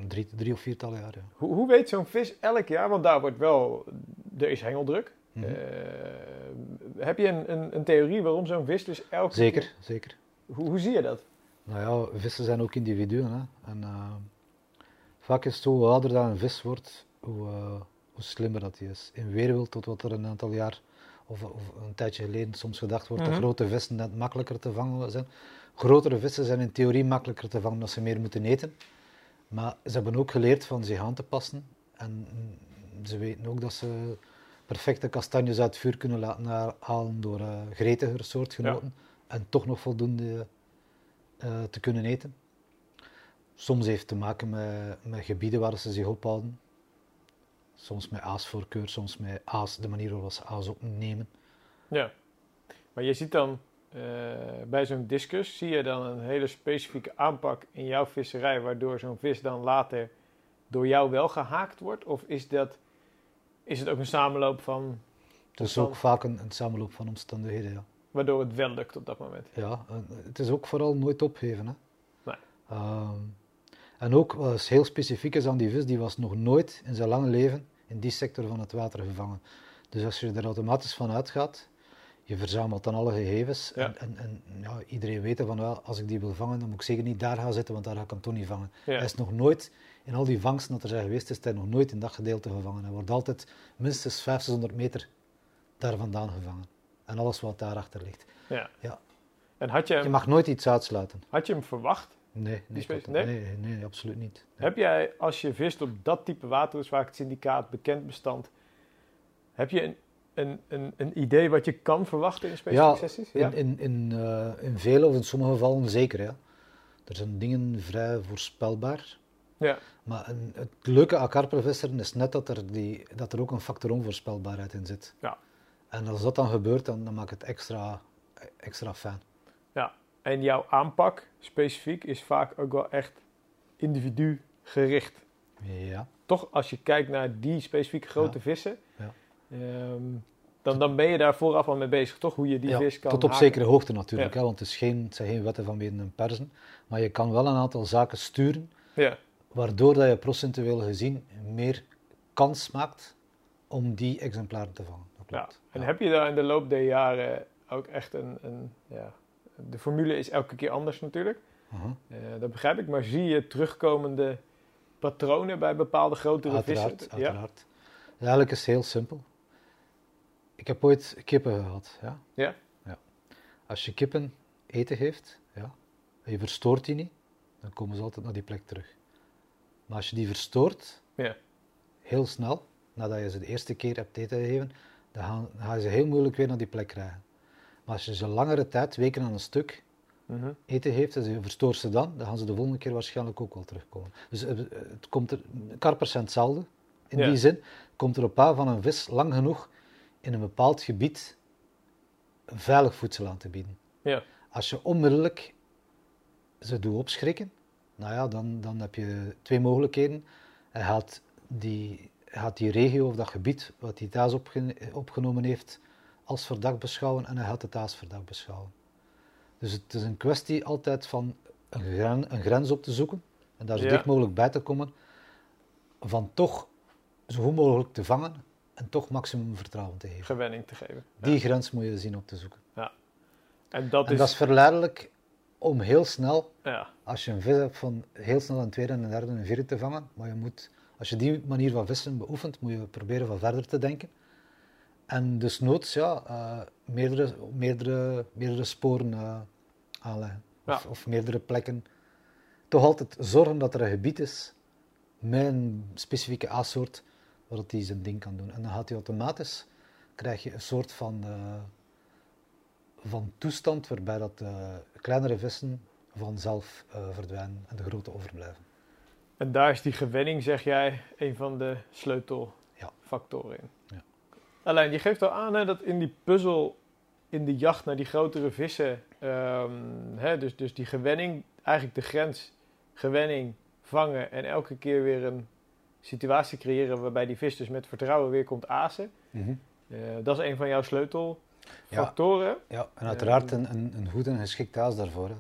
Drie, drie of viertal jaar, ja. Hoe, hoe weet zo'n vis elk jaar, want daar wordt wel, er is hengeldruk. Mm -hmm. uh, heb je een, een, een, theorie waarom zo'n vis dus elke Zeker, keer... zeker. Hoe, hoe zie je dat? Nou ja, vissen zijn ook individuen. Hè. En, uh, vaak is het zo, hoe ouder dat een vis wordt, hoe, uh, hoe slimmer dat hij is. In weerwild tot wat er een aantal jaar of, of een tijdje geleden soms gedacht wordt mm -hmm. dat grote vissen net makkelijker te vangen zijn. Grotere vissen zijn in theorie makkelijker te vangen omdat ze meer moeten eten. Maar ze hebben ook geleerd van zich aan te passen. En ze weten ook dat ze perfecte kastanjes uit het vuur kunnen laten halen door uh, gretiger soortgenoten. Ja. En toch nog voldoende uh, te kunnen eten. Soms heeft het te maken met, met gebieden waar ze zich ophouden. Soms met aasvoorkeur, soms met aas, de manier waarop ze aas opnemen. Ja, maar je ziet dan uh, bij zo'n discus, zie je dan een hele specifieke aanpak in jouw visserij, waardoor zo'n vis dan later door jou wel gehaakt wordt? Of is, dat, is het ook een samenloop van... Het is ook vaak een, een samenloop van omstandigheden, ja. Waardoor het wel lukt op dat moment. Ja, het is ook vooral nooit opgeven. Hè. Nee. Uh, en ook wat heel specifiek is aan die vis, die was nog nooit in zijn lange leven in die sector van het water gevangen. Dus als je er automatisch van uitgaat, je verzamelt dan alle gegevens. Ja. En, en, en ja, iedereen weet van wel, als ik die wil vangen, dan moet ik zeker niet daar gaan zitten, want daar ga ik hem toch niet vangen. Ja. Hij is nog nooit, in al die vangsten dat er zijn geweest, is hij nog nooit in dat gedeelte gevangen. Hij wordt altijd minstens 500 meter daar vandaan gevangen. En alles wat daarachter ligt. Ja. ja. En had je, hem, Je mag nooit iets uitsluiten. had je hem verwacht? Nee, nee, dat- nee? nee, nee, absoluut niet. Nee. Heb jij, als je vist op dat type water, vaak het syndicaat, bekend bestand, heb je een, een, een, een idee wat je kan verwachten in specifieke Ja, sessies? In, in, in, eh, in vele of in sommige gevallen zeker, ja. Er zijn dingen vrij voorspelbaar. ja. Maar een, het leuke aan karpervisseren is net dat er, die, dat er ook een factor onvoorspelbaarheid in zit. Ja. En als dat dan gebeurt, dan, dan maakt het extra, extra fijn. ja. En jouw aanpak specifiek is vaak ook wel echt individu gericht. Ja. Toch, als je kijkt naar die specifieke grote Ja. vissen, Ja. ehm, Dan, dan ben je daar vooraf al mee bezig, toch? Hoe je die Ja, vis kan tot op haken. zekere hoogte natuurlijk, hè, want het, is geen, het zijn geen wetten van meten en persen. Maar je kan wel een aantal zaken sturen, Ja, waardoor dat je procentueel gezien meer kans maakt om die exemplaren te vangen. Ja. En Ja. heb je daar in de loop der jaren ook echt een... een ja, de formule is elke keer anders natuurlijk. Aha. Eh, dat begrijp ik, maar zie je terugkomende patronen bij bepaalde grotere Uiteraard, vissen? uiteraard. Eigenlijk is het heel simpel. Ik heb ooit kippen gehad. Ja? Ja? ja. Als je kippen eten geeft, ja, en je verstoort die niet, dan komen ze altijd naar die plek terug. Maar als je die verstoort, Ja. heel snel, nadat je ze de eerste keer hebt eten gegeven, dan gaan, dan gaan ze heel moeilijk weer naar die plek krijgen. Maar als je ze langere tijd, weken aan een stuk, Mhm. eten heeft en je verstoort ze dan, dan gaan ze de volgende keer waarschijnlijk ook wel terugkomen. Dus eh, het komt er, karpers zijn hetzelfde. In Ja. die zin komt er op aan van een vis lang genoeg in een bepaald gebied veilig voedsel aan te bieden. Ja. Als je onmiddellijk ze doet opschrikken, nou ja, dan, dan heb je twee mogelijkheden. Hij gaat die, gaat die regio of dat gebied wat hij thuis opge- opgenomen heeft als verdacht beschouwen en hij gaat het als verdacht beschouwen. Dus het is een kwestie altijd van een, gren- een grens op te zoeken en daar zo Ja. dicht mogelijk bij te komen, van toch zo goed mogelijk te vangen en toch maximum vertrouwen te geven. Gewenning te geven. Ja. Die grens moet je zien op te zoeken. En dat en is... dat is verleidelijk om heel snel ja. als je een vis hebt van heel snel een tweede, een derde en een vierde te vangen, maar je moet, als je die manier van vissen beoefent, moet je proberen van verder te denken. En dus noods, ja, eh, meerdere, meerdere, meerdere sporen eh, aanleggen. Of, Ja. of meerdere plekken. Toch altijd zorgen dat er een gebied is met een specifieke aassoort, waar hij zijn ding kan doen. En dan gaat hij automatisch, krijg je een soort van, eh, van toestand waarbij dat de kleinere vissen vanzelf verdwijnen en de grote overblijven. En daar is die gewenning, zeg jij, een van de sleutelfactoren in. Ja. Alleen, je geeft al aan hè, dat in die puzzel, in de jacht naar die grotere vissen, ehm, hè, dus, dus die gewenning, eigenlijk de grens, gewenning, vangen en elke keer weer een situatie creëren waarbij die vis dus met vertrouwen weer komt azen. Eh, dat is een van jouw sleutelfactoren. Ja, en uiteraard een, een, een goed en geschikt haas daarvoor. Hè.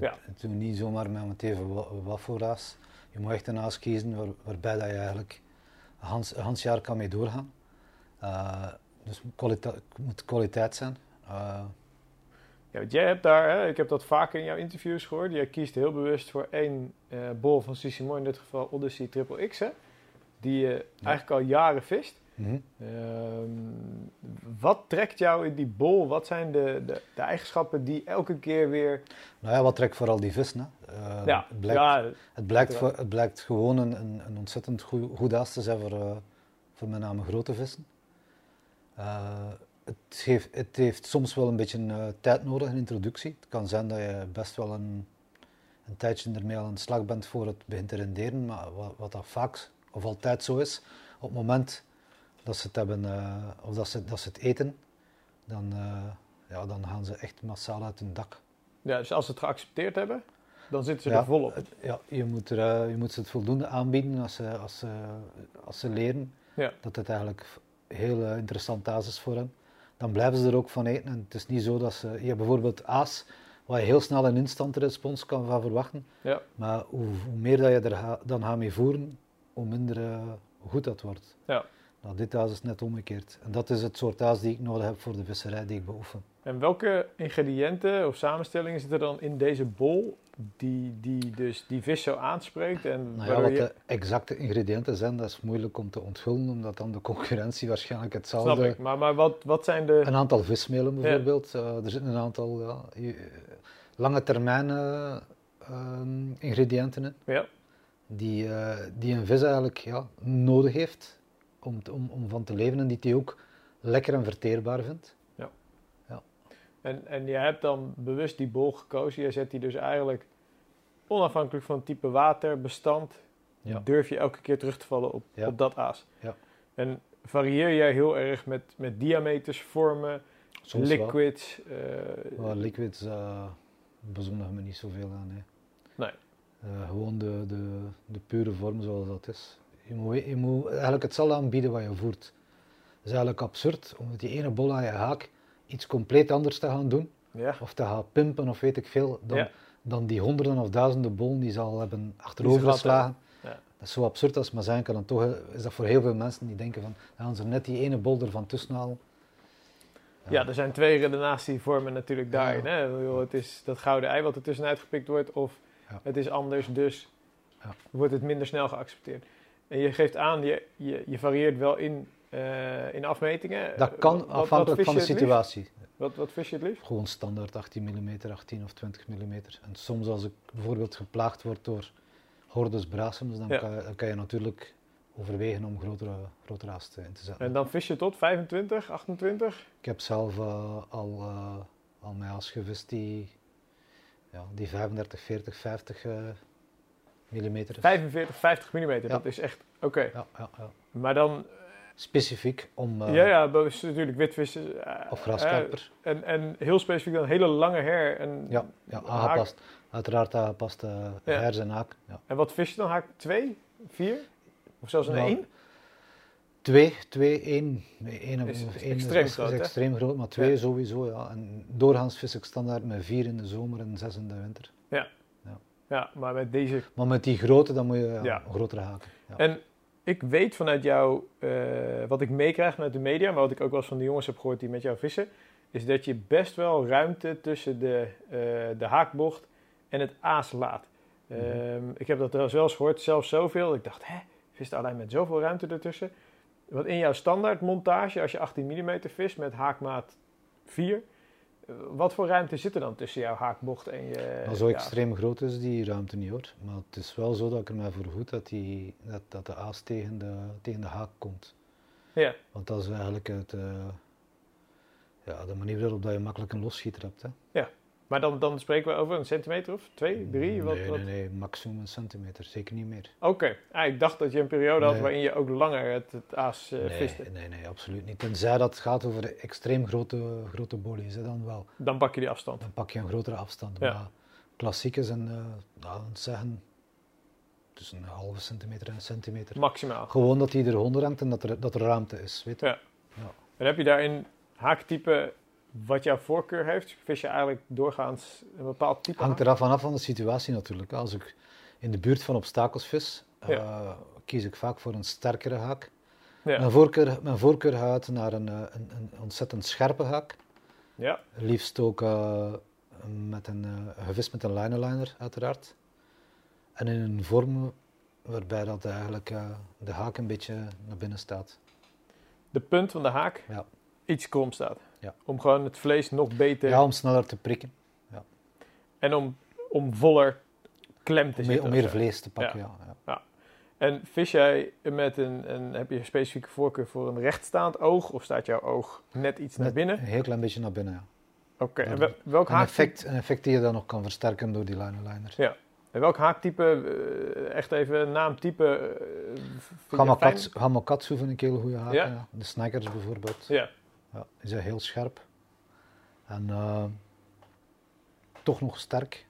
Ja. Het niet zomaar met een even wa- wat voor. Je moet echt een kiezen waar, waarbij dat je eigenlijk een gans jaar kan mee doorgaan. Eh, dus het moet kwalita- het moet kwaliteit zijn. Eh, Ja, want jij hebt daar, hè, ik heb dat vaker in jouw interviews gehoord, jij kiest heel bewust voor één eh, bol van Sissimo, in dit geval Odyssey Triple X, hè, die je eigenlijk al jaren vist. Mhm. Ehm, wat trekt jou in die bol? Wat zijn de, de, de eigenschappen die elke keer weer... Nou ja, wat trekt vooral die vis? Hè? Eh, ja, het, blijkt, ja, het, blijkt voor- het blijkt gewoon een, een, een ontzettend goed, goed haas te zijn voor, eh, voor met name grote vissen. Eh, het, geeft, het heeft soms wel een beetje eh, tijd nodig, een introductie. Het kan zijn dat je best wel een, een tijdje ermee aan de slag bent voor het begint te renderen, maar wat, wat dat vaak of altijd zo is, op het moment dat ze het hebben, eh, of dat ze, dat ze het eten, dan, eh, ja, dan gaan ze echt massaal uit hun dak. ja, dus als ze het geaccepteerd hebben, dan zitten ze Ja, er volop. het- Ja, je moet, er, eh, je moet ze het voldoende aanbieden als ze, als ze, als ze leren Ja. dat het eigenlijk heel interessant aas is voor hen. Dan blijven ze er ook van eten. En het is niet zo dat ze... Je hebt bijvoorbeeld aas, waar je heel snel een instant respons kan van verwachten. Ja. Maar hoe, hoe meer dat je er dan gaat mee voeren, hoe minder goed dat wordt. Ja. Nou, dit aas is net omgekeerd. En dat is het soort aas die ik nodig heb voor de visserij die ik beoefen. En welke ingrediënten of samenstellingen zitten dan in deze bol die, die dus die vis zo aanspreekt? En Nou ja, wat je... de exacte ingrediënten zijn, dat is moeilijk om te onthullen, omdat dan de concurrentie waarschijnlijk hetzelfde... Snap ik, maar, maar wat, wat zijn de... Een aantal vismelen bijvoorbeeld. Eh, er zitten een aantal ja, je- lange termijn eh, ehm, ingrediënten in, Ja, die, eh, die een vis eigenlijk ja, nodig heeft om, om, om van te leven en die hij ook lekker en verteerbaar vindt. en, en je hebt dan bewust die bol gekozen. Je zet die dus eigenlijk onafhankelijk van het type water, bestand, Ja. durf je elke keer terug te vallen op, Ja. op dat aas. Ja. En varieer jij heel erg met, met diameters, vormen, Soms wel. liquids? Maar liquids uh, bezondigen me niet zoveel aan. Hè. Nee. Eh, gewoon de, de, de pure vorm zoals dat is. Je moet, je moet eigenlijk hetzelfde aanbieden wat je voert. is eigenlijk absurd om met die ene bol aan je haak iets compleet anders te gaan doen. Ja. Of te gaan pimpen of weet ik veel. Dan, Ja. dan die honderden of duizenden bollen die ze al hebben Die ze achterover gehad geslagen. Ja. Dat is zo absurd als het maar zijn kan. En toch eh, is dat voor heel veel mensen die denken van, gaan ze net die ene bol ervan tussenhalen. Ja, er zijn twee redenatievormen natuurlijk Ja. daarin. Hè? Het is dat gouden ei wat er tussenuit gepikt wordt, of het is anders, dus wordt het minder snel geaccepteerd. En je geeft aan, je, je, je varieert wel in, eh, in afmetingen. Dat kan Wat- afhankelijk wat van de situatie. Wat, wat vis je het liefst? Gewoon standaard 18 mm, 18 of 20 mm. En soms als ik bijvoorbeeld geplaagd word door hordes brasums, dan, Ja. kan, dan kan je natuurlijk overwegen om grotere, grotere haast in te zetten. En dan vis je tot 25, 28? Ik heb zelf eh, al, eh al mijn haas gevist die, ja, die 35, 40, 50 eh millimeter is. 45, 50 mm, dat is echt oké. Ja, ja, ja. Maar dan, Specifiek om... eh, ja, ja, dat is natuurlijk witvissen. eh, Of eh, graskarper. en, en heel specifiek dan hele lange her. En, ja, ja, aangepast. Uiteraard aangepast Ja. hers en haak. Ja. En wat vis je dan? Haak 2, 4? Of zelfs een Nou, 1? Twee, twee, één. Nee, één Is- of- is één extreem is, groot, is extreem groot, maar twee sowieso, ja. En doorgaans vis ik standaard met vier in de zomer en zes in de winter. Ja, maar met deze. Maar met die grote, dan moet je ja, Ja. een grotere haken. Ja. En ik weet vanuit jou, eh, wat ik meekrijg vanuit de media, maar wat ik ook wel eens van de jongens heb gehoord die met jou vissen, is dat je best wel ruimte tussen de, eh, de haakbocht en het aas laat. Mhm. Ehm, ik heb dat trouwens wel eens gehoord, zelfs zoveel. dat Ik dacht, hè, vist alleen met zoveel ruimte ertussen. Want in jouw standaard montage, als je 18 mm vist met haakmaat 4, eh, wat voor ruimte zit er dan tussen jouw haakbocht en je... Zo ja, extreem groot is die ruimte niet hoor. Maar het is wel zo dat ik er mij voor goed dat, die, dat, dat de aas tegen de, tegen de haak komt. Ja, Want dat is eigenlijk het, eh, ja, de manier waarop dat je makkelijk een losschieter hebt. Hè. Maar dan, dan spreken we over een centimeter of twee, drie? Wat, nee, wat? nee, nee, maximum een centimeter, zeker niet meer. Oké, ah, ik dacht dat je een periode had Nee. waarin je ook langer het, het aas eh, nee, viste. nee, nee, absoluut niet. Tenzij dat gaat over de extreem grote, grote bolies, hè, dan wel. Dan pak je die afstand. Dan pak je een grotere afstand. Ja. Maar klassieke zijn, eh nou, laten we zeggen, tussen een halve centimeter en een centimeter. Maximaal. Gewoon dat hij eronder hangt en dat er, dat er ruimte is. Weet je? Ja. En heb je daarin haaktype wat jouw voorkeur heeft? Vis je eigenlijk doorgaans een bepaald type Hangt eraf vanaf van de situatie natuurlijk. Als ik in de buurt van obstakels vis, Ja. eh, kies ik vaak voor een sterkere haak. Ja. Mijn, voorkeur, mijn voorkeur gaat naar een, eh, een, een ontzettend scherpe haak. ja, Liefst ook eh, met een eh, gevist met een lineliner, uiteraard. En in een vorm waarbij dat eigenlijk de haak een beetje naar binnen staat. de punt van de haak Ja. iets krom staat. Ja. Om gewoon het vlees nog beter Ja, om sneller te prikken, en om, om voller klem te om, zitten. om meer vlees te pakken. Ja. Ja, En vis jij met een, een, heb je een specifieke voorkeur voor een rechtstaand oog? Of staat jouw oog net iets naar binnen? Een heel klein beetje naar binnen, ja. Oké, en Ja, wel- welk Een haaktype, effect, een effect die je dan nog kan versterken door die lineliner. en welk haaktype eh, echt even naamtype, eh, vind je Gamakatsu, vind ik een hele goede haak. Ja? Ja. De snackers bijvoorbeeld. Ja, Ja, die zijn heel scherp. En eh, toch nog sterk.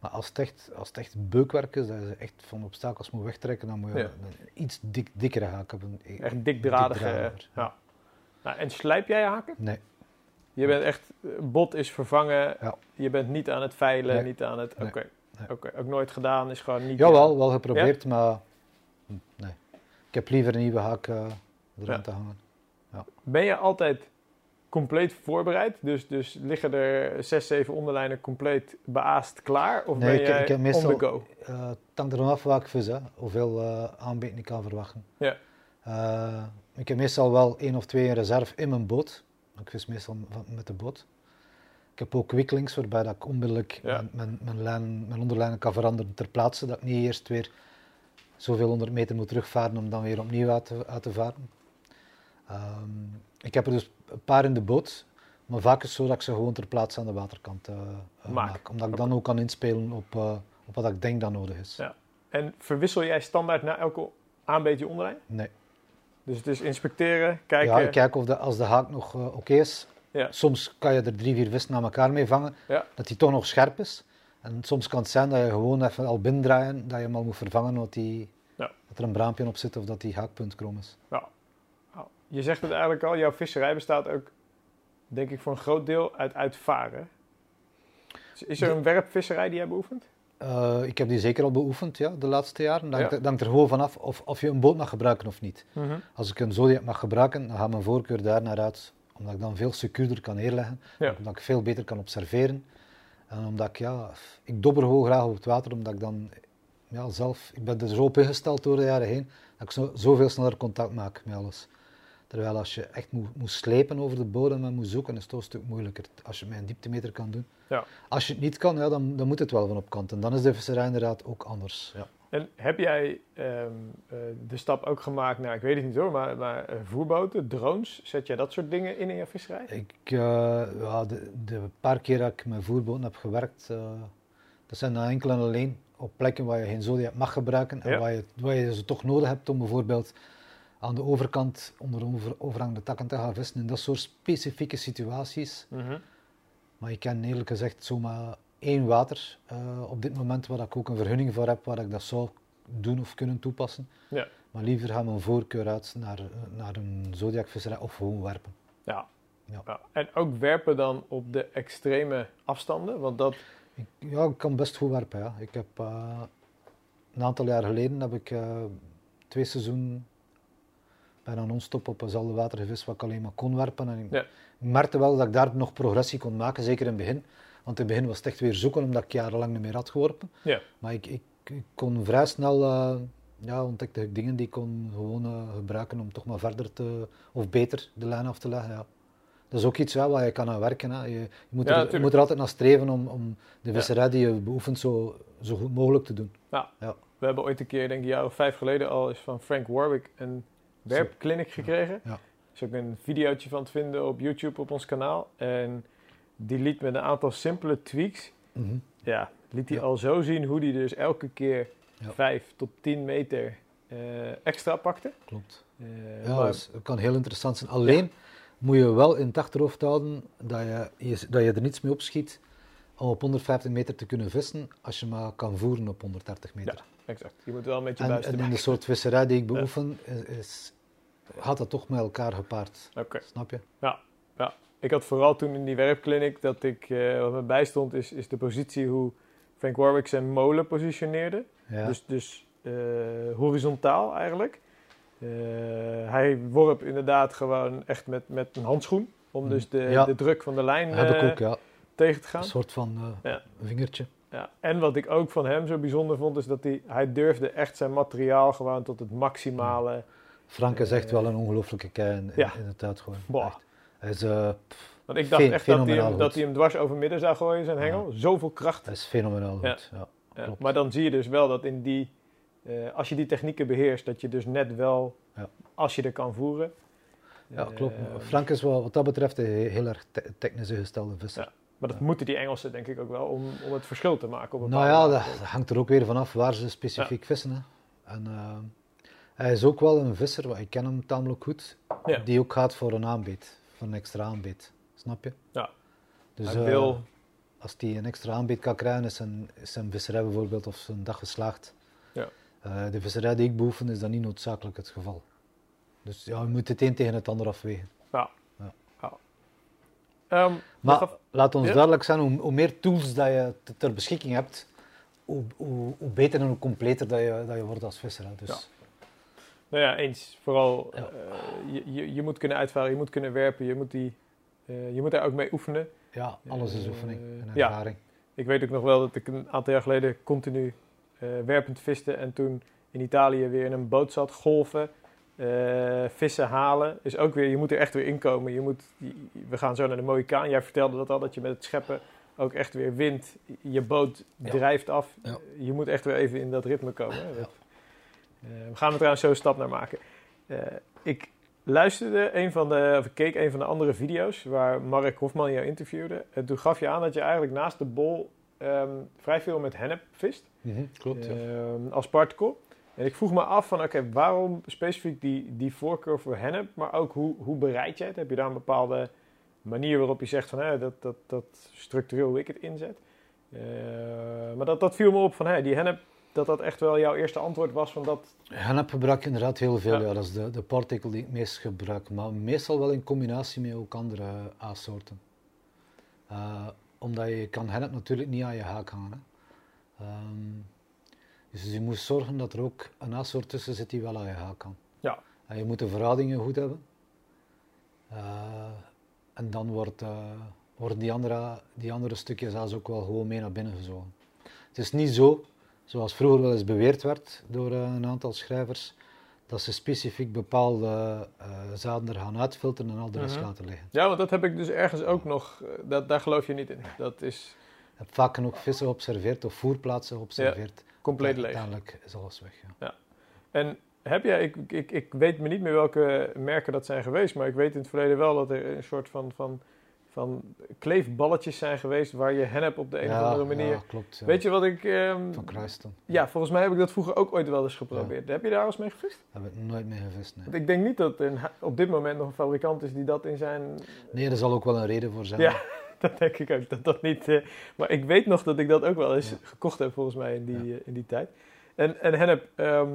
Maar als het, echt, als het echt beukwerk is, dat je echt van obstakels moet wegtrekken, dan moet je Ja. een iets dik, dikkere haak hebben. echt dikdradige. Dikdradiger, ja. Nou, en slijp jij haken? Nee, Je bent echt, eh, bot is vervangen, Ja. je bent niet aan het veilen, Nee. niet aan het, oké. Nee. Oké, ook nooit gedaan, is gewoon niet... jawel, wel geprobeerd, maar nee. Ik heb liever een nieuwe haak eh erin Ja. te hangen. Ben je altijd compleet voorbereid? Dus, dus liggen er zes, zeven onderlijnen compleet beaast klaar? Of Nee, ben ik- jij ik heb meestal- on the go? Eh, het hangt er af waar ik vis, hè. hoeveel eh aanbieding ik kan verwachten. Ja. Eh, ik heb meestal wel één of twee in reserve in mijn boot. Ik vis meestal met de boot. Ik heb ook wikkelings waarbij dat ik onmiddellijk Ja. mijn, mijn, mijn, lijn, mijn onderlijnen kan veranderen ter plaatse. Dat ik niet eerst weer zoveel honderd meter moet terugvaren om dan weer opnieuw uit te, uit te varen. Ehm, ik heb er dus een paar in de boot. Maar vaak is het zo dat ik ze gewoon ter plaatse aan de waterkant eh, eh, Maak. maak. Omdat ik dan ook kan inspelen op, eh, op wat ik denk dat nodig is. Ja. En verwissel jij standaard na elke aanbeet je onderlijn? Nee. Dus het is inspecteren, kijken. Ja, ik kijk of de, als de haak nog oké is. Ja. Soms kan je er drie, vier vissen aan elkaar mee vangen, Ja. dat die toch nog scherp is. En soms kan het zijn dat je gewoon even al binnendraaien, dat je hem al moet vervangen, omdat die, Ja. dat er een braampje op zit of dat die haakpunt krom is. Je zegt het eigenlijk al, jouw visserij bestaat ook, denk ik, voor een groot deel uit uitvaren. Is er een werpvisserij die jij beoefent? Uh, ik heb die zeker al beoefend, ja, de laatste jaren. Dan ja. hangt er gewoon vanaf of, of je een boot mag gebruiken of niet. Mm -hmm. Als ik een Zodiac mag gebruiken, dan gaat mijn voorkeur daar naar uit. Omdat ik dan veel secuurder kan neerleggen. Ja. Omdat ik veel beter kan observeren. En omdat ik, ja, ik dobber gewoon graag op het water, omdat ik dan ja, zelf, ik ben er zo op ingesteld door de jaren heen, dat ik zo, zoveel sneller contact maak met alles. Terwijl als je echt moet, moet slepen over de bodem en moet zoeken, is het toch een stuk moeilijker. Als je met een dieptemeter kan doen. Ja. Als je het niet kan, ja, dan, dan moet het wel van op kant. En dan is de visserij inderdaad ook anders. Ja. En heb jij um, uh, de stap ook gemaakt naar, ik weet het niet hoor, maar, maar uh, voerboten, drones, zet jij dat soort dingen in in je visserij? Ik, uh, ja, de, de, paar keer dat ik met voerboten heb gewerkt, dat zijn dan enkel en alleen op plekken waar je geen Zodiac mag gebruiken en ja. waar, je, waar je ze toch nodig hebt om bijvoorbeeld aan de overkant onder over, overhangende takken te gaan vissen in dat soort specifieke situaties. Mm -hmm. Maar ik ken eerlijk gezegd zomaar één water uh, op dit moment waar ik ook een vergunning voor heb waar ik dat zou doen of kunnen toepassen. Ja. Maar liever gaan mijn voorkeur uit naar, naar een zodiacvisserij of gewoon werpen. Ja. Ja. ja. En ook werpen dan op de extreme afstanden? Want dat... Ik, ja, ik kan best goed werpen. Ja. Ik heb, uh, een aantal jaar geleden heb ik uh, twee seizoenen bijna non-stop op dezelfde water gevist wat ik alleen maar kon werpen. En ik merkte wel dat ik daar nog progressie kon maken, zeker in het begin. Want in het begin was het echt weer zoeken, omdat ik jarenlang niet meer had geworpen. Ja. Maar ik, ik, ik kon vrij snel, uh, ja, ontdekte ik dingen die ik kon gewoon uh, gebruiken om toch maar verder te, of beter de lijn af te leggen. Ja. Dat is ook iets ja, waar je kan aan werken. Hè. Je, je, moet er, je, moet er, altijd naar streven om, om de visserij die je beoefent zo, zo goed mogelijk te doen. Ja. We hebben ooit een keer, denk ik, een jaar of vijf geleden al is van Frank Warwick een werpclinic gekregen. Ja. Er is ook een videootje van te vinden op YouTube op ons kanaal. En die liet met een aantal simpele tweaks, mm -hmm. ja, liet hij al zo zien hoe hij dus elke keer ja. 5 tot 10 meter uh, extra pakte. Klopt. Uh, ja, maar, dat, kan heel interessant zijn. Alleen moet je wel in het achterhoofd houden dat je, dat je er niets mee opschiet om op 150 meter te kunnen vissen als je maar kan voeren op 130 meter. Ja, exact. Je moet wel een beetje en, en in de soort visserij die ik beoefen, is, is, gaat dat toch met elkaar gepaard. Okay. Snap je? Ja, ja. Ik had vooral toen in die werkkliniek dat ik, uh, wat me bijstond, is, is de positie hoe Frank Warwick zijn molen positioneerde. Ja. Dus, dus uh, horizontaal eigenlijk. Uh, hij worp inderdaad gewoon echt met, met een handschoen. Om dus de, ja. de druk van de lijn Heb ik ook, ja. Tegen te gaan. Een soort van ja. vingertje. Ja. En wat ik ook van hem zo bijzonder vond, is dat hij, hij durfde echt zijn materiaal gewoon tot het maximale Frank is echt wel een ongelooflijke kei in, ja. inderdaad gewoon. Hij is, uh, Want ik dacht echt dat hij, hem, dat hij hem dwars over midden zou gooien, zijn hengel. Zoveel kracht. Hij is fenomenaal goed, ja. ja. Maar dan zie je dus wel dat in die, uh, als je die technieken beheerst, dat je dus net wel, als je er kan voeren. Ja, klopt. Frank is wel wat dat betreft een heel erg te technisch gestelde visser. Maar dat moeten die Engelsen denk ik ook wel om, om het verschil te maken. Op nou ja, dat, hangt er ook weer vanaf waar ze specifiek vissen. Hè. En, hij is ook wel een visser, want ik ken hem tamelijk goed, ja. die ook gaat voor een aanbeet, voor een extra aanbeet. Snap je? Ja. Dus uh, wil... als hij een extra aanbeet kan krijgen, is zijn, is zijn visserij bijvoorbeeld of zijn dag geslaagd. Ja. Uh, de visserij die ik beoefen is dat niet noodzakelijk het geval. Dus ja, je moet het een tegen het ander afwegen. Um, maar laat ons duidelijk zijn, hoe, hoe, meer tools dat je ter beschikking hebt, hoe, hoe, hoe, beter en hoe completer dat je, dat je wordt als visser. Dus nou ja, eens. Vooral, uh, je, je, je, moet kunnen uitvaren, je moet kunnen werpen, je moet, die, uh, je moet daar ook mee oefenen. Ja, alles is oefening en ervaring. Ja. Ik weet ook nog wel dat ik een aantal jaar geleden continu werpend viste en toen in Italië weer in een boot zat, golven, vissen halen. Is ook weer, je moet er echt weer inkomen. Je moet, we gaan zo naar de mooie kaan. Jij vertelde dat al, dat je met het scheppen ook echt weer wind, je boot drijft af. Ja. Je moet echt weer even in dat ritme komen. Ja. Eh, we gaan er trouwens zo een stap naar maken. Eh, ik luisterde een van de, of ik keek een van de andere video's waar Mark Hofman jou interviewde. En toen gaf je aan dat je eigenlijk naast de bol um, vrij veel met hennep vist. Mm -hmm, klopt, ja. um, als particle. En ik vroeg me af van, oké, waarom specifiek die, die voorkeur voor hennep? Maar ook, hoe, hoe bereid jij het? Heb je daar een bepaalde manier waarop je zegt van, hè, dat, dat, dat structureel ik het inzet? Uh, maar dat, dat viel me op van, hè, die hennep dat dat echt wel jouw eerste antwoord was van dat... Hennep gebruik ik inderdaad heel veel, Ja. ja. dat is de, de partikel die ik het meest gebruik. Maar meestal wel in combinatie met ook andere A-soorten. Eh, omdat je kan hennep natuurlijk niet aan je haak hangen. Hè. Ehm, dus je moet zorgen dat er ook een A-soort tussen zit die wel aan je haak kan. Ja. En je moet de verhoudingen goed hebben. Eh, en dan wordt, eh, worden die andere, die andere stukjes zelfs ook wel gewoon mee naar binnen gezogen. Het is niet zo, zoals vroeger wel eens beweerd werd door eh, een aantal schrijvers, dat ze specifiek bepaalde zaden er gaan uitfilteren en al de rest Mhm. laten liggen. Ja, want dat heb ik dus ergens ook nog... Dat, daar geloof je niet in. Dat is Ik heb vaak genoeg vissen geobserveerd of voerplaatsen geobserveerd. Compleet leeg. Uiteindelijk is alles weg. Ja. En heb jij, ik, ik, ik weet me niet meer welke merken dat zijn geweest, maar ik weet in het verleden wel dat er een soort van, van, van kleefballetjes zijn geweest waar je hennep op de een of Ja, andere manier... ja, klopt. ja. Weet je wat ik... ehm, Van Kruisten. ja, volgens mij heb ik dat vroeger ook ooit wel eens geprobeerd. Heb je daar eens mee gevist? Daar heb ik nooit mee gevist. Nee. Want ik denk niet dat er op dit moment nog een fabrikant is die dat in zijn... nee, er zal ook wel een reden voor zijn. Ja. Dat denk ik ook, dat dat niet... eh, maar ik weet nog dat ik dat ook wel eens Ja. gekocht heb volgens mij in die, eh, in die tijd. En, en hennep, ehm,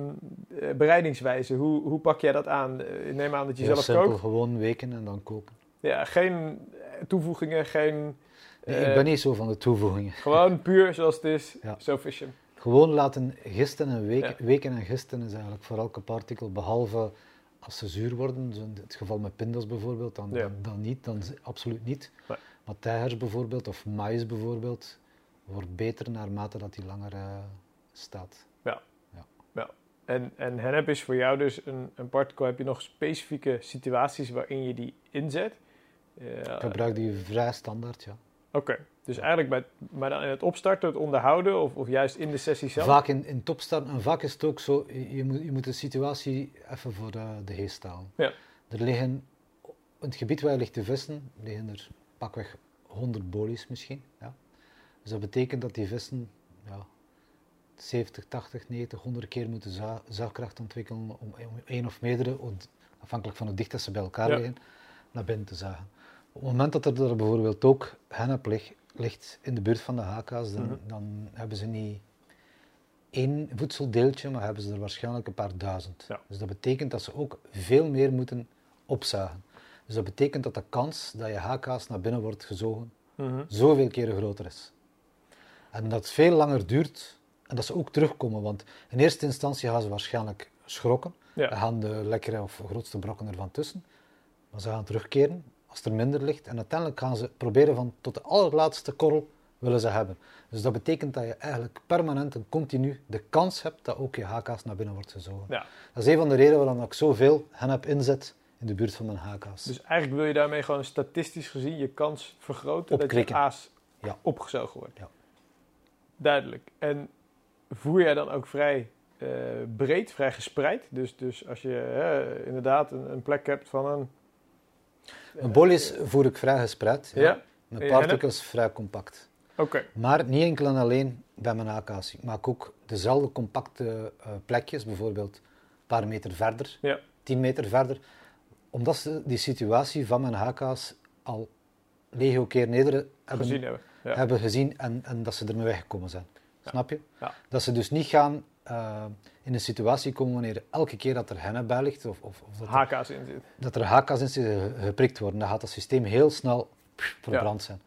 eh, bereidingswijze, hoe, hoe pak jij dat aan? Neem aan dat je Heel zelf simpel, kookt. gewoon weken en dan koken. Ja, geen toevoegingen, geen... Nee, ik ben niet zo van de toevoegingen. Gewoon puur zoals het is, Ja. zo vis je hem. Gewoon laten gisten en weken. Ja. Weken en gisten is eigenlijk voor elke partikel, behalve als ze zuur worden, in het geval met pindas bijvoorbeeld, dan, Ja. dan, dan niet, dan absoluut niet. Nee. Maar tijgers bijvoorbeeld, of maïs bijvoorbeeld, wordt beter naarmate dat die langer eh, staat. En, en hennep is voor jou dus een, een partikel. Heb je nog specifieke situaties waarin je die inzet? Ja, Ik gebruik die vrij standaard, ja. Oké, dus eigenlijk bij, maar dan in het opstarten, het onderhouden of, of juist in de sessie zelf? Vaak in, in en vaak is het ook zo, je, je moet, je moet de situatie even voor de, de geest halen. Ja. Er liggen, in het gebied waar je ligt te vissen, liggen er pakweg 100 bolies misschien. Ja. Dus dat betekent dat die vissen ja, 70, 80, 90, 100 keer moeten zaagkracht ontwikkelen om, één of meerdere, afhankelijk van hoe dicht dat ze bij elkaar Ja. liggen, naar binnen te zagen. Op het moment dat er, er bijvoorbeeld ook hennep ligt, ligt in de buurt van de haka's, dan, Mhm. dan hebben ze niet één voedseldeeltje, maar hebben ze er waarschijnlijk een paar duizend. Ja. Dus dat betekent dat ze ook veel meer moeten opzagen. Dus dat betekent dat de kans dat je haka's naar binnen wordt gezogen Mhm. zoveel keren groter is. En dat het veel langer duurt en dat ze ook terugkomen, want in eerste instantie gaan ze waarschijnlijk schrokken. Ja. Dan gaan de lekkere of grootste brokken ervan tussen. Maar ze gaan terugkeren als er minder ligt. En uiteindelijk gaan ze proberen van tot de allerlaatste korrel willen ze hebben. Dus dat betekent dat je eigenlijk permanent en continu de kans hebt dat ook je haka's naar binnen wordt gezogen. Ja, Dat is een van de redenen waarom ik zoveel hennep inzet in de buurt van mijn haka's. dus eigenlijk wil je daarmee gewoon statistisch gezien je kans vergroten dat je aas Ja. opgezogen wordt. Ja. Duidelijk. En voer jij dan ook vrij eh, breed, vrij gespreid? Dus, dus als je inderdaad een, een plek hebt van een... Mijn bolis voer ik vrij gespreid. Ja? Ja. Mijn particles vrij compact. Oké, Maar niet enkel en alleen bij mijn haka's. Ik maak ook dezelfde compacte eh, plekjes, bijvoorbeeld een paar meter verder, Ja. 10 meter verder. Omdat ze die situatie van mijn haka's al legio keer neder hebben gezien hebben. Ja. hebben gezien en, en dat ze ermee weggekomen zijn. Ja. Snap je? Ja. Dat ze dus niet gaan eh, in een situatie komen wanneer elke keer dat er hennep bij ligt of, of, of dat, er, HK's in zit. dat er haka's in zitten ge- geprikt worden, dan gaat dat systeem heel snel pff, verbrand zijn.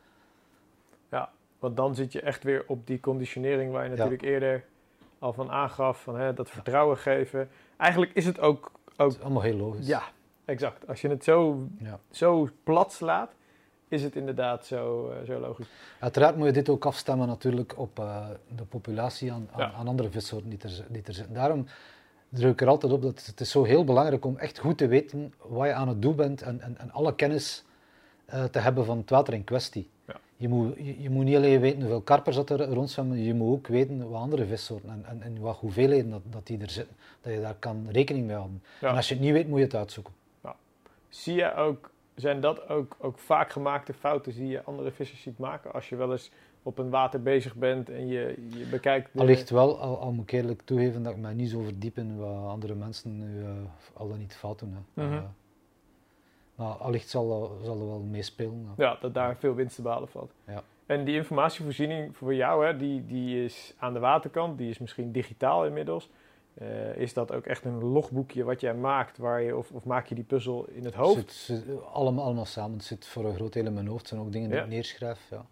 Ja, want dan zit je echt weer op die conditionering waar je natuurlijk eerder al van aangaf, van hè, dat vertrouwen geven. Eigenlijk is het ook, ook Dat is allemaal heel logisch. ja, exact. Als je het zo, Ja. zo plat slaat, is het inderdaad zo, eh, zo logisch. Uiteraard moet je dit ook afstemmen natuurlijk op eh, de populatie aan, aan, Ja. aan andere vissoorten die er, die er zitten. Daarom druk ik er altijd op dat het is zo heel belangrijk om echt goed te weten wat je aan het doen bent en, en, en alle kennis eh, te hebben van het water in kwestie. Ja. Je, moet, je, je moet niet alleen weten hoeveel karpers dat er rondzwemmen, je moet ook weten wat andere vissoorten en, en, en wat hoeveelheden dat, dat die er zitten. Dat je daar kan rekening mee houden. Ja. En als je het niet weet, moet je het uitzoeken. Zie je ook, zijn dat ook, ook vaak gemaakte fouten die je andere vissers ziet maken? Als je wel eens op een water bezig bent en je, je bekijkt... de- Allicht wel, al, al moet ik eerlijk toegeven dat ik mij niet zo verdiep in wat andere mensen nu eh, al dan niet fout doen. Hè. Mhm. Eh, maar allicht zal, zal er wel meespelen. Ja. Ja, dat daar veel winst te behalen valt. Ja. En die informatievoorziening voor jou, hè, die, die is aan de waterkant, die is misschien digitaal inmiddels. Uh, is dat ook echt een logboekje wat jij maakt, waar je, of, of maak je die puzzel in het hoofd? Het zit, allemaal, allemaal samen. Het zit voor een groot deel in mijn hoofd. Het zijn ook dingen die Ja. ik neerschrijf. Ja.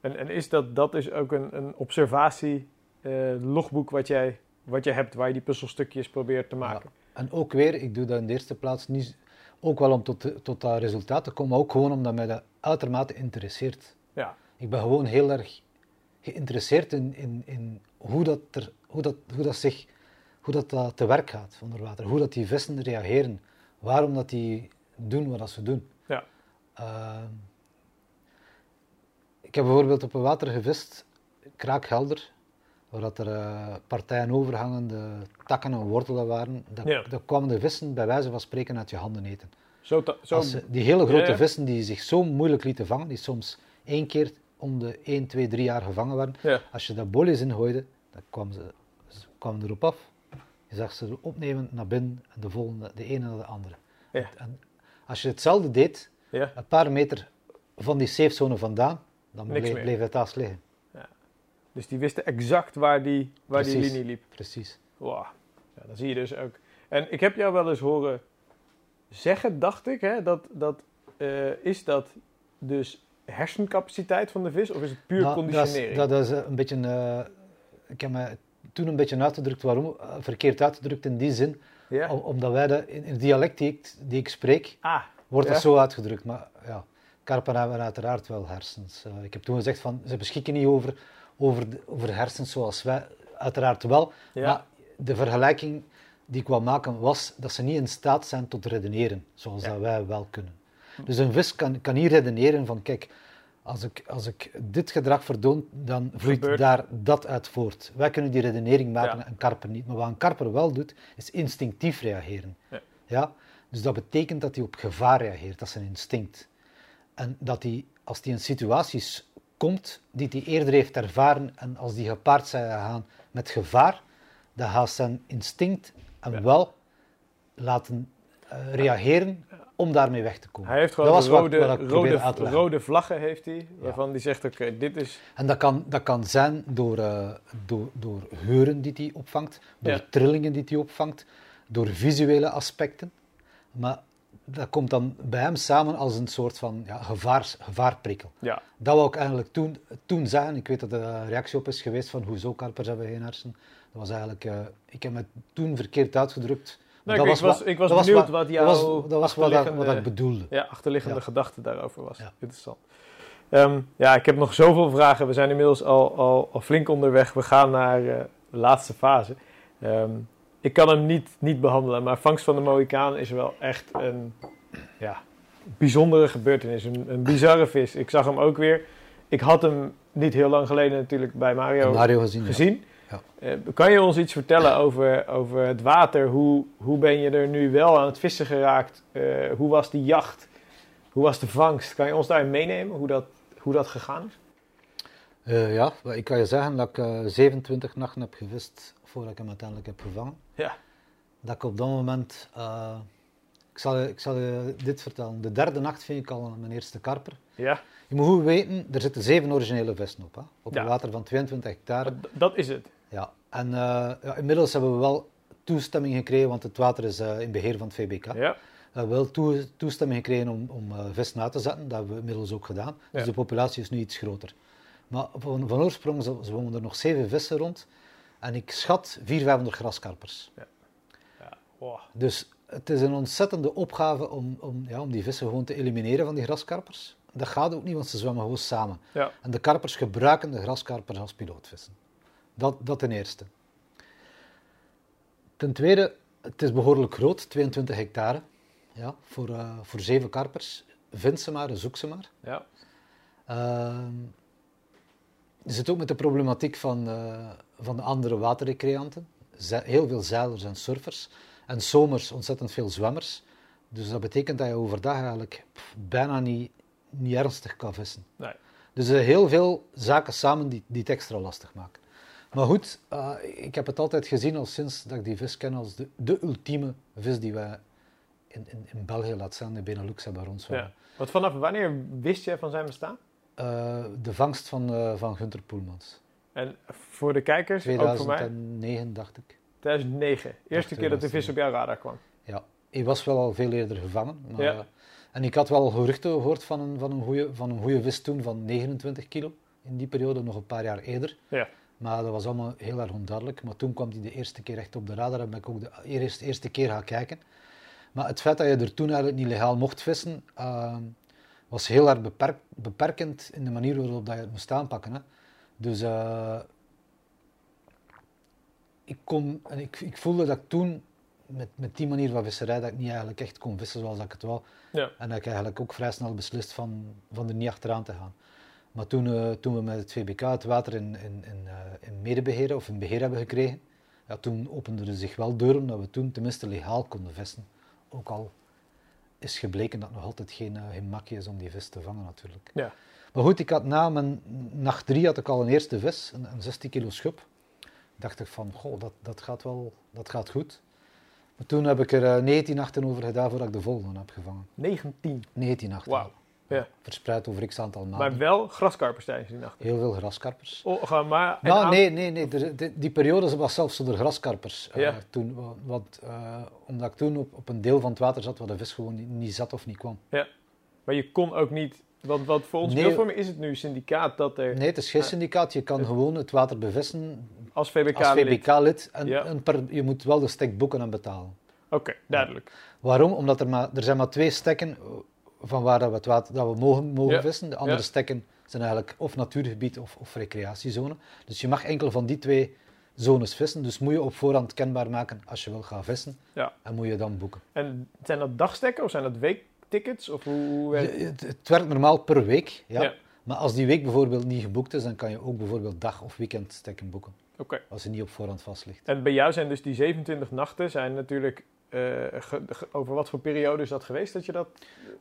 En, en is dat, dat is ook een, een observatie eh, logboek wat jij, wat jij hebt, waar je die puzzelstukjes probeert te maken? En ook weer, ik doe dat in de eerste plaats niet, ook wel om tot, tot dat resultaat te komen, maar ook gewoon omdat mij dat uitermate interesseert. Ja. Ik ben gewoon heel erg geïnteresseerd in, in, in hoe, dat er, hoe, dat, hoe dat zich hoe dat, dat te werk gaat onder water. Hoe dat die vissen reageren. Waarom dat die doen wat dat ze doen. Ja. Ehm, ik heb bijvoorbeeld op een water gevist, kraakhelder, waar dat er eh, partijen overhangende takken en wortelen waren. Dat, Ja. dat kwamen de vissen bij wijze van spreken uit je handen eten. Zo, zo Als die hele grote Ja, ja. vissen die zich zo moeilijk lieten vangen, die soms één keer om de 1, 2, 3 jaar gevangen werden, als je daar bolletjes in gooide, dan kwamen ze, ze kwamen erop af. Je zag ze opnemen naar binnen en de volgende, de ene naar de andere. Ja. En als je hetzelfde deed, Ja. een paar meter van die safezone vandaan, dan bleef, het haast liggen. Dus die wisten exact waar die, waar die linie liep. Precies. Wow. Ja, dan zie je dus ook. En ik heb jou wel eens horen zeggen, dacht ik, hè, dat, dat eh, is dat dus hersencapaciteit van de vis of is het puur Nou, conditionering? Dat is, dat is eh, een beetje, eh, ik heb me toen een beetje uitgedrukt, waarom? Eh, verkeerd uitgedrukt in die zin, ja? om- omdat wij dat, in in het dialect die ik, die ik spreek, Ah, wordt Ja. dat zo uitgedrukt. Maar ja, karpen hebben uiteraard wel hersens. Eh, ik heb toen gezegd van, ze beschikken niet over, over, de- over hersens zoals wij, uiteraard wel. ja. Maar de vergelijking die ik wou maken was dat ze niet in staat zijn tot redeneren, zoals dat wij wel kunnen. Dus een vis kan, kan niet redeneren van, kijk, als ik, als ik dit gedrag verdoon, dan vloeit Gebeurt. daar dat uit voort. Wij kunnen die redenering maken, Ja. een karper niet. Maar wat een karper wel doet, is instinctief reageren. Ja. Ja? Dus dat betekent dat hij op gevaar reageert, dat is een instinct. En dat hij, als hij in situaties komt die hij eerder heeft ervaren en als die gepaard zijn gegaan met gevaar, dan gaat zijn instinct hem Ja. wel laten eh, reageren om daarmee weg te komen. Hij heeft gewoon dat was wat- rode, wat rode, rode vlaggen, heeft hij, waarvan hij zegt, oké, dit is... En dat kan, dat kan zijn door, eh, door, door geuren die hij opvangt, door Ja. trillingen die hij opvangt, door visuele aspecten. Maar dat komt dan bij hem samen als een soort van ja, gevaars, gevaarprikkel. Ja, Dat wou ik eigenlijk toen, toen zeggen. Ik weet dat er reactie op is geweest van hoezo karpers hebben geen hersen. Dat was eigenlijk, eh, ik heb me toen verkeerd uitgedrukt. Nee, dat ik, ik was, ik was dat benieuwd wat, dat jouw was, dat was wat, ik- wat achterliggende- ik bedoelde. Ja, achterliggende Ja. gedachte daarover was. Ja. Interessant. Ehm, ja, ik heb nog zoveel vragen. We zijn inmiddels al, al, al flink onderweg. We gaan naar eh, de laatste fase. Ehm, ik kan hem niet, niet behandelen, maar vangst van de Mohicaan is wel echt een ja, bijzondere gebeurtenis. Een, een bizarre vis. Ik zag hem ook weer. Ik had hem niet heel lang geleden natuurlijk bij Mario Mario gezien. gezien. Ja. Eh, kan je ons iets vertellen over, over het water? Hoe, hoe ben je er nu wel aan het vissen geraakt? Eh, hoe was die jacht? Hoe was de vangst? Kan je ons daarin meenemen hoe dat, hoe dat gegaan is? Eh, ja, ik kan je zeggen dat ik eh, 27 nachten heb gevist voordat ik hem uiteindelijk heb gevangen. Ja. Dat ik op dat moment, ik, zal, je- ik zal je dit vertellen. De derde nacht vind ik al mijn eerste karper. Ja, Je moet goed weten, er zitten zeven originele vissen op. Hè? Op Ja. een water van 22 hectare. d- dat is het. En eh, ja, inmiddels hebben we wel toestemming gekregen, want het water is eh, in beheer van het VBK. Ja, We hebben wel toe- toestemming gekregen om, om eh, vissen uit te zetten. Dat hebben we inmiddels ook gedaan. Dus Ja. de populatie is nu iets groter. Maar van, van oorsprong zwommen er nog zeven vissen rond. En ik schat 400, 500 graskarpers. ja. Wow. Dus het is een ontzettende opgave om, om, ja, om die vissen gewoon te elimineren van die graskarpers. Dat gaat ook niet, want ze zwemmen gewoon samen. Ja. En de karpers gebruiken de graskarpers als pilootvissen. Dat, dat ten eerste. Ten tweede, het is behoorlijk groot, 22 hectare. Ja, voor, eh, voor zeven karpers. Vind ze maar, zoek ze maar. Ja. Ehm, je zit ook met de problematiek van, eh, van de andere waterrecreanten. Heel veel zeilers en surfers. En zomers ontzettend veel zwemmers. Dus dat betekent dat je overdag eigenlijk pff, bijna niet, niet ernstig kan vissen. Nee. Dus er zijn heel veel zaken samen die, die het extra lastig maken. Maar goed, eh, ik heb het altijd gezien al sinds dat ik die vis ken als de, de ultieme vis die wij in, in, in België, laat staan, de Benelux hebben rond ja. Want vanaf wanneer wist jij van zijn bestaan? Uh, de vangst van, uh, van Gunther Poelmans. En voor de kijkers, 2009 ook dacht ik. 2009, eerste keer dat de vis op jouw radar kwam. Ja, hij was wel al veel eerder gevangen. Maar, ja. En ik had wel geruchten gehoord van een, van, een goede, van een goede vis toen van 29 kilo. In die periode, nog een paar jaar eerder. Ja. Maar dat was allemaal heel erg onduidelijk. Maar toen kwam hij de eerste keer echt op de radar en ben ik ook de eerste, eerste keer gaan kijken. Maar het feit dat je er toen eigenlijk niet legaal mocht vissen, uh, was heel erg beperk, beperkend in de manier waarop dat je het moest aanpakken. Hè. Dus uh, ik, kon, en ik, ik voelde dat ik toen met, met die manier van visserij dat ik niet eigenlijk echt kon vissen zoals ik het wou. Ja. En dat ik eigenlijk ook vrij snel beslist van, van er niet achteraan te gaan. Maar toen, uh, toen we met het VBK het water in, in, in, uh, in medebeheer of in beheer hebben gekregen, ja, toen openden er zich wel deuren dat we toen tenminste legaal konden vissen. Ook al is gebleken dat het nog altijd geen, uh, geen makje is om die vis te vangen natuurlijk. Ja. Maar goed, ik had na mijn nacht drie had ik al een eerste vis, een, een 16 kilo schub. Dacht ik van, goh, dat, dat gaat wel, dat gaat goed. Maar toen heb ik er 19 nachten over gedaan voordat ik de volgende heb gevangen. 19? 19 nachten. Wauw. Ja. Verspreid over x aantal maanden. Maar wel graskarpers tijdens die nachten? Heel veel graskarpers. Oh, maar, nou, nee, nee, nee. De, de, die periode was zelfs zonder graskarpers. Ja. Uh, toen, want, uh, omdat ik toen op, op een deel van het water zat waar de vis gewoon niet, niet zat of niet kwam. Ja, maar je kon ook niet... Want, wat voor ons Nee. is het nu syndicaat dat er... Nee, het is geen syndicaat. Je kan Ja. gewoon het water bevissen Als VBK als lid. VBK-lid. En, Ja. en per, je moet wel de stek boeken en betalen. Oké, duidelijk. Waarom? Omdat er, maar, er zijn maar twee stekken eh, van waar dat we, het water, dat we mogen, mogen Ja. vissen. De andere Ja. stekken zijn eigenlijk of natuurgebied of, of recreatiezone. Dus je mag enkel van die twee zones vissen. Dus moet je op voorhand kenbaar maken als je wil gaan vissen. Ja. En moet je dan boeken. En zijn dat dagstekken of zijn dat weektickets? Of hoe, werkt het, het werkt normaal per week. Ja. Ja. Maar als die week bijvoorbeeld niet geboekt is, dan kan je ook bijvoorbeeld dag- of weekendstekken boeken. Oké. Als je niet op voorhand vast ligt. En bij jou zijn dus die 27 nachten zijn natuurlijk... eh, ge- ge- over wat voor periode is dat geweest dat je dat...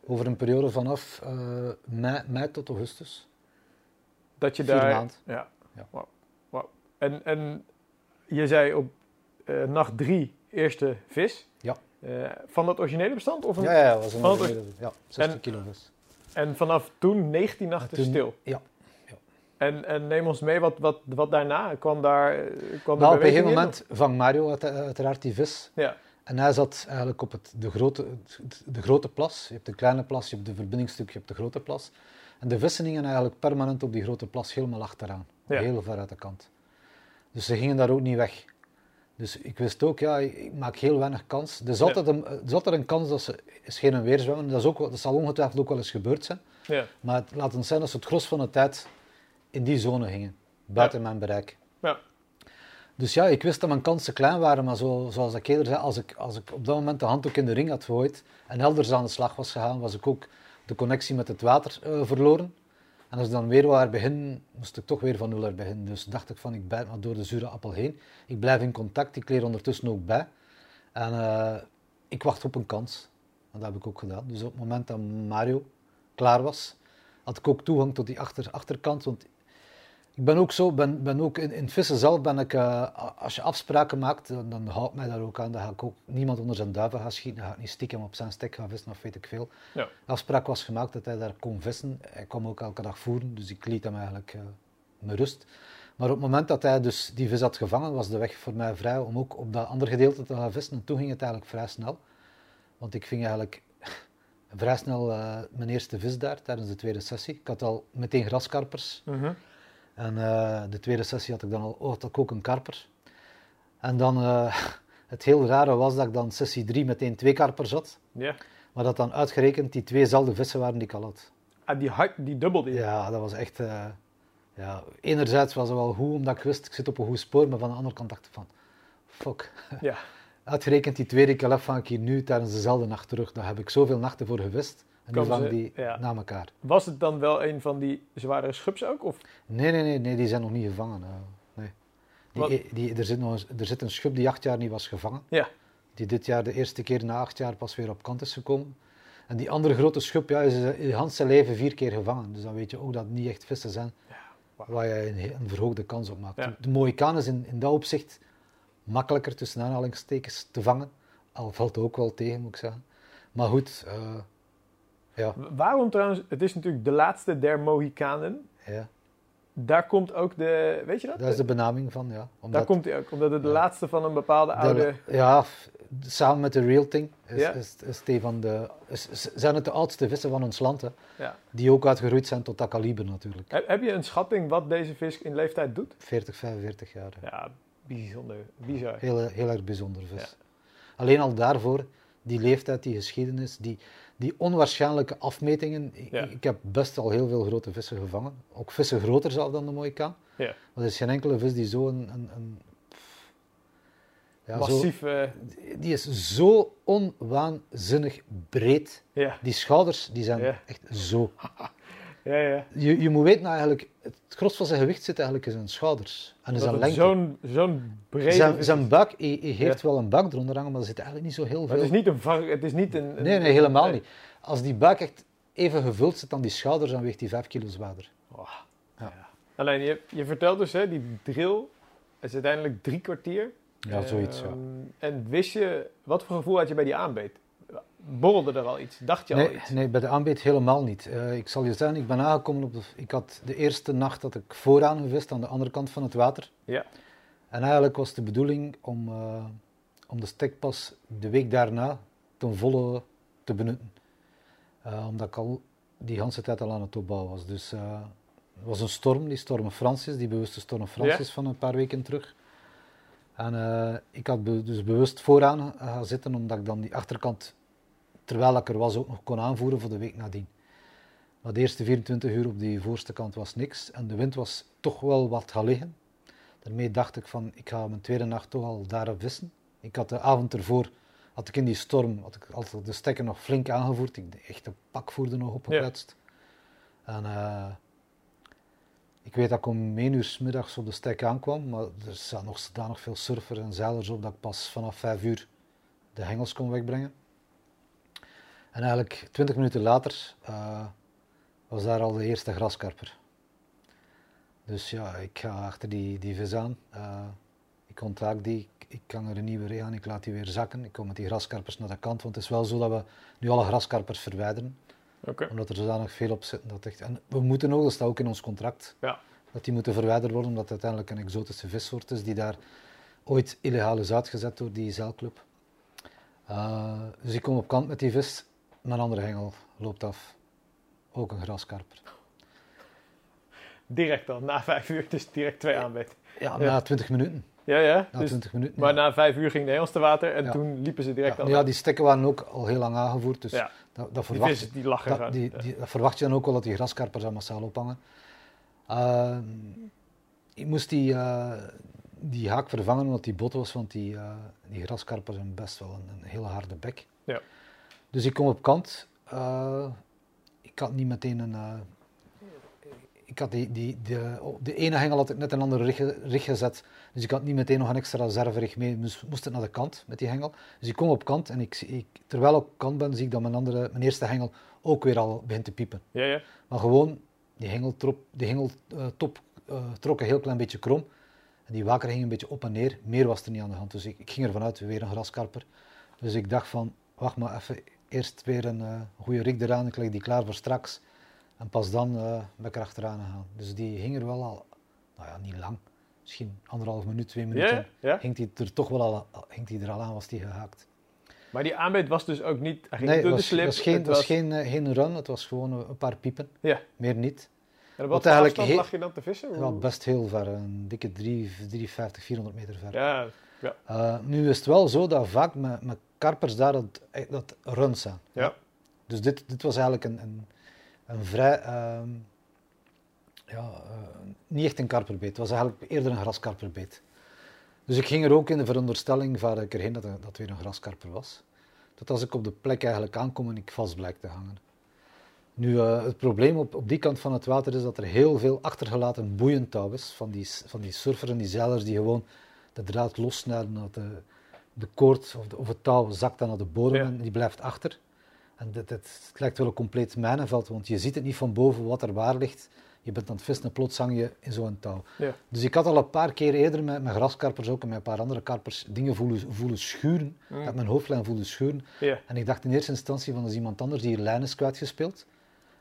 Over een periode vanaf eh, mei, mei tot augustus. Dat je Vier daar... maand. Ja. Ja. Wauw. En, en je zei op eh, nacht drie eerste vis. Ja. Van dat originele bestand? Of een- Ja, ja, was een Van het- originele- ja, 16 En- kilo vis. En vanaf toen 19 nachten toen- stil. Ja. En, en neem ons mee, wat, wat, wat daarna? Kwam daar kwam Nou, op een gegeven moment vangt Mario uit- uiteraard die vis. Ja, En hij zat eigenlijk op het, de, grote, de grote plas. Je hebt de kleine plas, je hebt de verbindingsstuk, je hebt de grote plas. En de vissen gingen eigenlijk permanent op die grote plas helemaal achteraan. Ja. Heel ver uit de kant. Dus ze gingen daar ook niet weg. Dus ik wist ook, ja, ik maak heel weinig kans. Er is Ja. altijd, een, er is altijd een kans dat ze is geen en weer zwemmen. Dat, is ook, dat zal ongetwijfeld ook wel eens gebeurd zijn. ja, Maar het, laat het zijn dat ze het gros van de tijd in die zone gingen. Buiten mijn bereik. ja. Dus ja, ik wist dat mijn kansen klein waren, maar zo, zoals ik eerder zei, als ik, als ik op dat moment de handdoek in de ring had gegooid en elders aan de slag was gegaan, was ik ook de connectie met het water eh, verloren. En als ik dan weer wou beginnen, moest ik toch weer van nul beginnen. Dus dacht ik van, ik bijt maar door de zure appel heen. Ik blijf in contact, ik leer ondertussen ook bij. En eh, ik wacht op een kans. Dat heb ik ook gedaan. Dus op het moment dat Mario klaar was, had ik ook toegang tot die achter, achterkant. Want ik ben ook zo, ben, ben ook in, in vissen zelf ben ik, eh, als je afspraken maakt, dan, dan hou ik mij daar ook aan. Dan ga ik ook niemand onder zijn duiven gaan schieten. Dan ga ik niet stiekem op zijn stek gaan vissen of weet ik veel. Ja. De afspraak was gemaakt dat hij daar kon vissen. Hij kwam ook elke dag voeren, dus ik liet hem eigenlijk eh met rust. Maar op het moment dat hij dus die vis had gevangen, was de weg voor mij vrij om ook op dat andere gedeelte te gaan vissen. En toen ging het eigenlijk vrij snel. Want ik ving eigenlijk vrij snel eh, mijn eerste vis daar tijdens de tweede sessie. Ik had al meteen graskarpers. Mhm. En eh, de tweede sessie had ik dan al, oh, had ik ook een karper. En dan, eh, het heel rare was dat ik dan sessie 3 meteen twee karpers had. ja. Maar dat dan uitgerekend die tweezelfde vissen waren die ik al had. Ah, die, die dubbelde. Ja, dat was echt... eh, ja, enerzijds was het wel goed, omdat ik wist, ik zit op een goed spoor. Maar van de andere kant dacht ik van, fuck. Ja. Uitgerekend die tweede kalef vang ik hier nu tijdens dezelfde nacht terug. Daar heb ik zoveel nachten voor gewist. En nu Komen vang ze- die ja. na elkaar. Was het dan wel een van die zware schubs ook? Of? Nee, nee, nee, nee, die zijn nog niet gevangen. eh, nee. Die, Wat- die, er, zit nog een, er zit een schub die acht jaar niet was gevangen. Ja. Die dit jaar de eerste keer na acht jaar pas weer op kant is gekomen. En die andere grote schub ja, is eh, in Hans zijn leven vier keer gevangen. Dus dan weet je ook dat het niet echt vissen zijn wauw. waar je een, een verhoogde kans op maakt. Ja. De Mohikaan is in, in dat opzicht makkelijker tussen aanhalingstekens te vangen. Al valt het ook wel tegen, moet ik zeggen. Maar goed, eh, Ja. Waarom trouwens, het is natuurlijk de laatste der Mohikanen. Ja. Daar komt ook de, weet je dat? Dat is de benaming van, ja. Daar komt hij ook, omdat het de Ja. laatste van een bepaalde oude... De- ja, samen met de Real Thing is, Ja. is, is, van de, is, is- zijn het de oudste vissen van ons land. Hè, Ja. die ook uitgeroeid zijn tot dat kaliber natuurlijk. Heb, heb je een schatting wat deze vis in leeftijd doet? 40, 45 jaar. hè. Ja, bijzonder, bizar. Heel, heel erg bijzonder vis. Alleen al daarvoor, die leeftijd, die geschiedenis, die, die onwaarschijnlijke afmetingen. Ik, Ja. ik heb best al heel veel grote vissen gevangen. Ook vissen groter zelf dan de Mohikaan. Ja. Maar er is geen enkele vis die zo een... een, een ja, zo- Massief, eh, die is zo onwaanzinnig breed. ja, Die schouders die zijn echt zo. Ja, ja. Je, je moet weten eigenlijk, het gros van zijn gewicht zit eigenlijk in zijn schouders en in zijn lengte. zo'n zo'n brede Zijn, zijn buik, hij, hij heeft Ja. wel een buik eronder hangen, maar er zit eigenlijk niet zo heel Maar veel. het is niet een het is niet een... een- nee, nee, helemaal nee. niet. Als die buik echt even gevuld zit aan die schouders, dan weegt hij 5 kilo zwaarder. Oh, Ja. ja. Alleen, je, je vertelt dus, hè, die drill is uiteindelijk drie kwartier. Ja, zoiets, ja. Ehm, En wist je, wat voor gevoel had je bij die aanbeet? Borrelde er al iets? Dacht je al Nee, iets? nee, bij de aanbeet helemaal niet. Eh, ik zal je zeggen, ik ben aangekomen op de... Ik had de eerste nacht dat ik vooraan gevist, aan de andere kant van het water. Ja. En eigenlijk was de bedoeling om, eh, om de stekpas de week daarna ten volle te benutten. Eh, omdat ik al die hele tijd al aan het opbouwen was. Dus er was een storm, die storm Francis, die bewuste storm Francis van een paar weken terug. En ik had be- dus bewust vooraan gaan zitten, omdat ik dan die achterkant, terwijl ik er was, ook nog kon aanvoeren voor de week nadien. Maar de eerste 24 uur op die voorste kant was niks en de wind was toch wel wat gaan liggen. Daarmee dacht ik van, ik ga mijn tweede nacht toch al daarop vissen. Ik had de avond ervoor, had ik in die storm, had ik altijd de stekken nog flink aangevoerd. Ik de echte pakvoerde nog opgekletst. En eh, ik weet dat ik om 1 uur 's middags op de stek aankwam, maar er zaten nog zodanig veel surfers en zeilers op dat ik pas vanaf 5 uur de hengels kon wegbrengen. En eigenlijk 20 minuten later eh, was daar al de eerste graskarper. Dus ja, ik ga achter die, die vis aan. Eh, ik ontwaak die, ik, ik kan er een nieuwe ree aan, ik laat die weer zakken. Ik kom met die graskarpers naar de kant, want het is wel zo dat we nu alle graskarpers verwijderen. Omdat er zodanig veel op zit. Dat echt, en we moeten ook, dat staat ook in ons contract, Ja. dat die moeten verwijderd worden, omdat het uiteindelijk een exotische vissoort is die daar ooit illegaal is uitgezet door die zeilclub. Eh, dus ik kom op kant met die vis, mijn andere hengel loopt af. Ook een graskarper. Direct al, na vijf uur, dus direct twee aanbeet. Ja, Ja. na 20 minuten. Ja, ja. Na Dus, 20 minuten. maar ja. na vijf uur ging de hengels te water en Ja. toen liepen ze direct al. ja, die stekken waren ook al heel lang aangevoerd, dus dat, dat, die verwacht, vissen die lachen dat, die, die, dat verwacht je dan ook wel dat die graskarpers daar massaal ophangen. Uh, ik moest die, eh, die haak vervangen omdat die bot was, want die, eh, die graskarpers hebben best wel een, een hele harde bek. Dus ik kom op kant. eh, ik had niet meteen een... eh, ik had die, die, de, de ene hengel had ik net een andere rig gezet, dus ik had niet meteen nog een extra reserverig mee, dus moest het naar de kant met die hengel. Dus ik kom op kant en ik, ik, terwijl ik op kant ben, zie ik dat mijn, andere, mijn eerste hengel ook weer al begint te piepen. Ja, ja. Maar gewoon, die hengeltop die hengeltop eh, trok een heel klein beetje krom. En die waker ging een beetje op en neer. Meer was er niet aan de hand. Dus ik, ik ging ervan uit, weer een graskarper. Dus ik dacht van, wacht maar even, eerst weer een eh, goede rik eraan. Ik leg die klaar voor straks. En pas dan eh, ben ik er achteraan gegaan. Dus die hing er wel al, nou ja, niet lang. Misschien anderhalf minuut, twee minuten. Ja, ja. Hing die er toch wel al, hing die er al aan, was die gehaakt. Maar die aanbeet was dus ook niet... Hij ging Nee, door was, de slip. het was geen, het was geen, eh, geen run, het was gewoon een, paar piepen. Ja. Meer niet. En op wat eigenlijk lag je dan te vissen? Ja, best heel ver, een dikke 3, 350, 400 meter ver. Ja, Eh, nu is het wel zo dat vaak met, met karpers daar dat, eh, dat runs zijn. ja. Dus dit, dit was eigenlijk een, een, een vrij, ehm, ja, eh, niet echt een karperbeet, het was eigenlijk eerder een graskarperbeet. Dus ik ging er ook in de veronderstelling, vaar ik erheen, dat dat weer een graskarper was. Tot als ik op de plek eigenlijk aankom en ik vast blijk te hangen. Nu, het probleem op, op die kant van het water is dat er heel veel achtergelaten boeientouw is van die, van die surfers en die zeilers die gewoon de draad lossnijden, dat de, de koord of, de- of het touw zakt dan naar de bodem Ja. en die blijft achter. En dit, dit, het lijkt wel een compleet mijnenveld, want je ziet het niet van boven wat er waar ligt. Je bent aan het vissen en plots hang je in zo'n touw. Ja. Dus ik had al een paar keer eerder met, met graskarpers ook en met een paar andere karpers dingen voelen, voelen schuren. Mm. Dat mijn hoofdlijn voelde schuren. Ja. En ik dacht in eerste instantie van dat is iemand anders die hier lijn is kwijtgespeeld.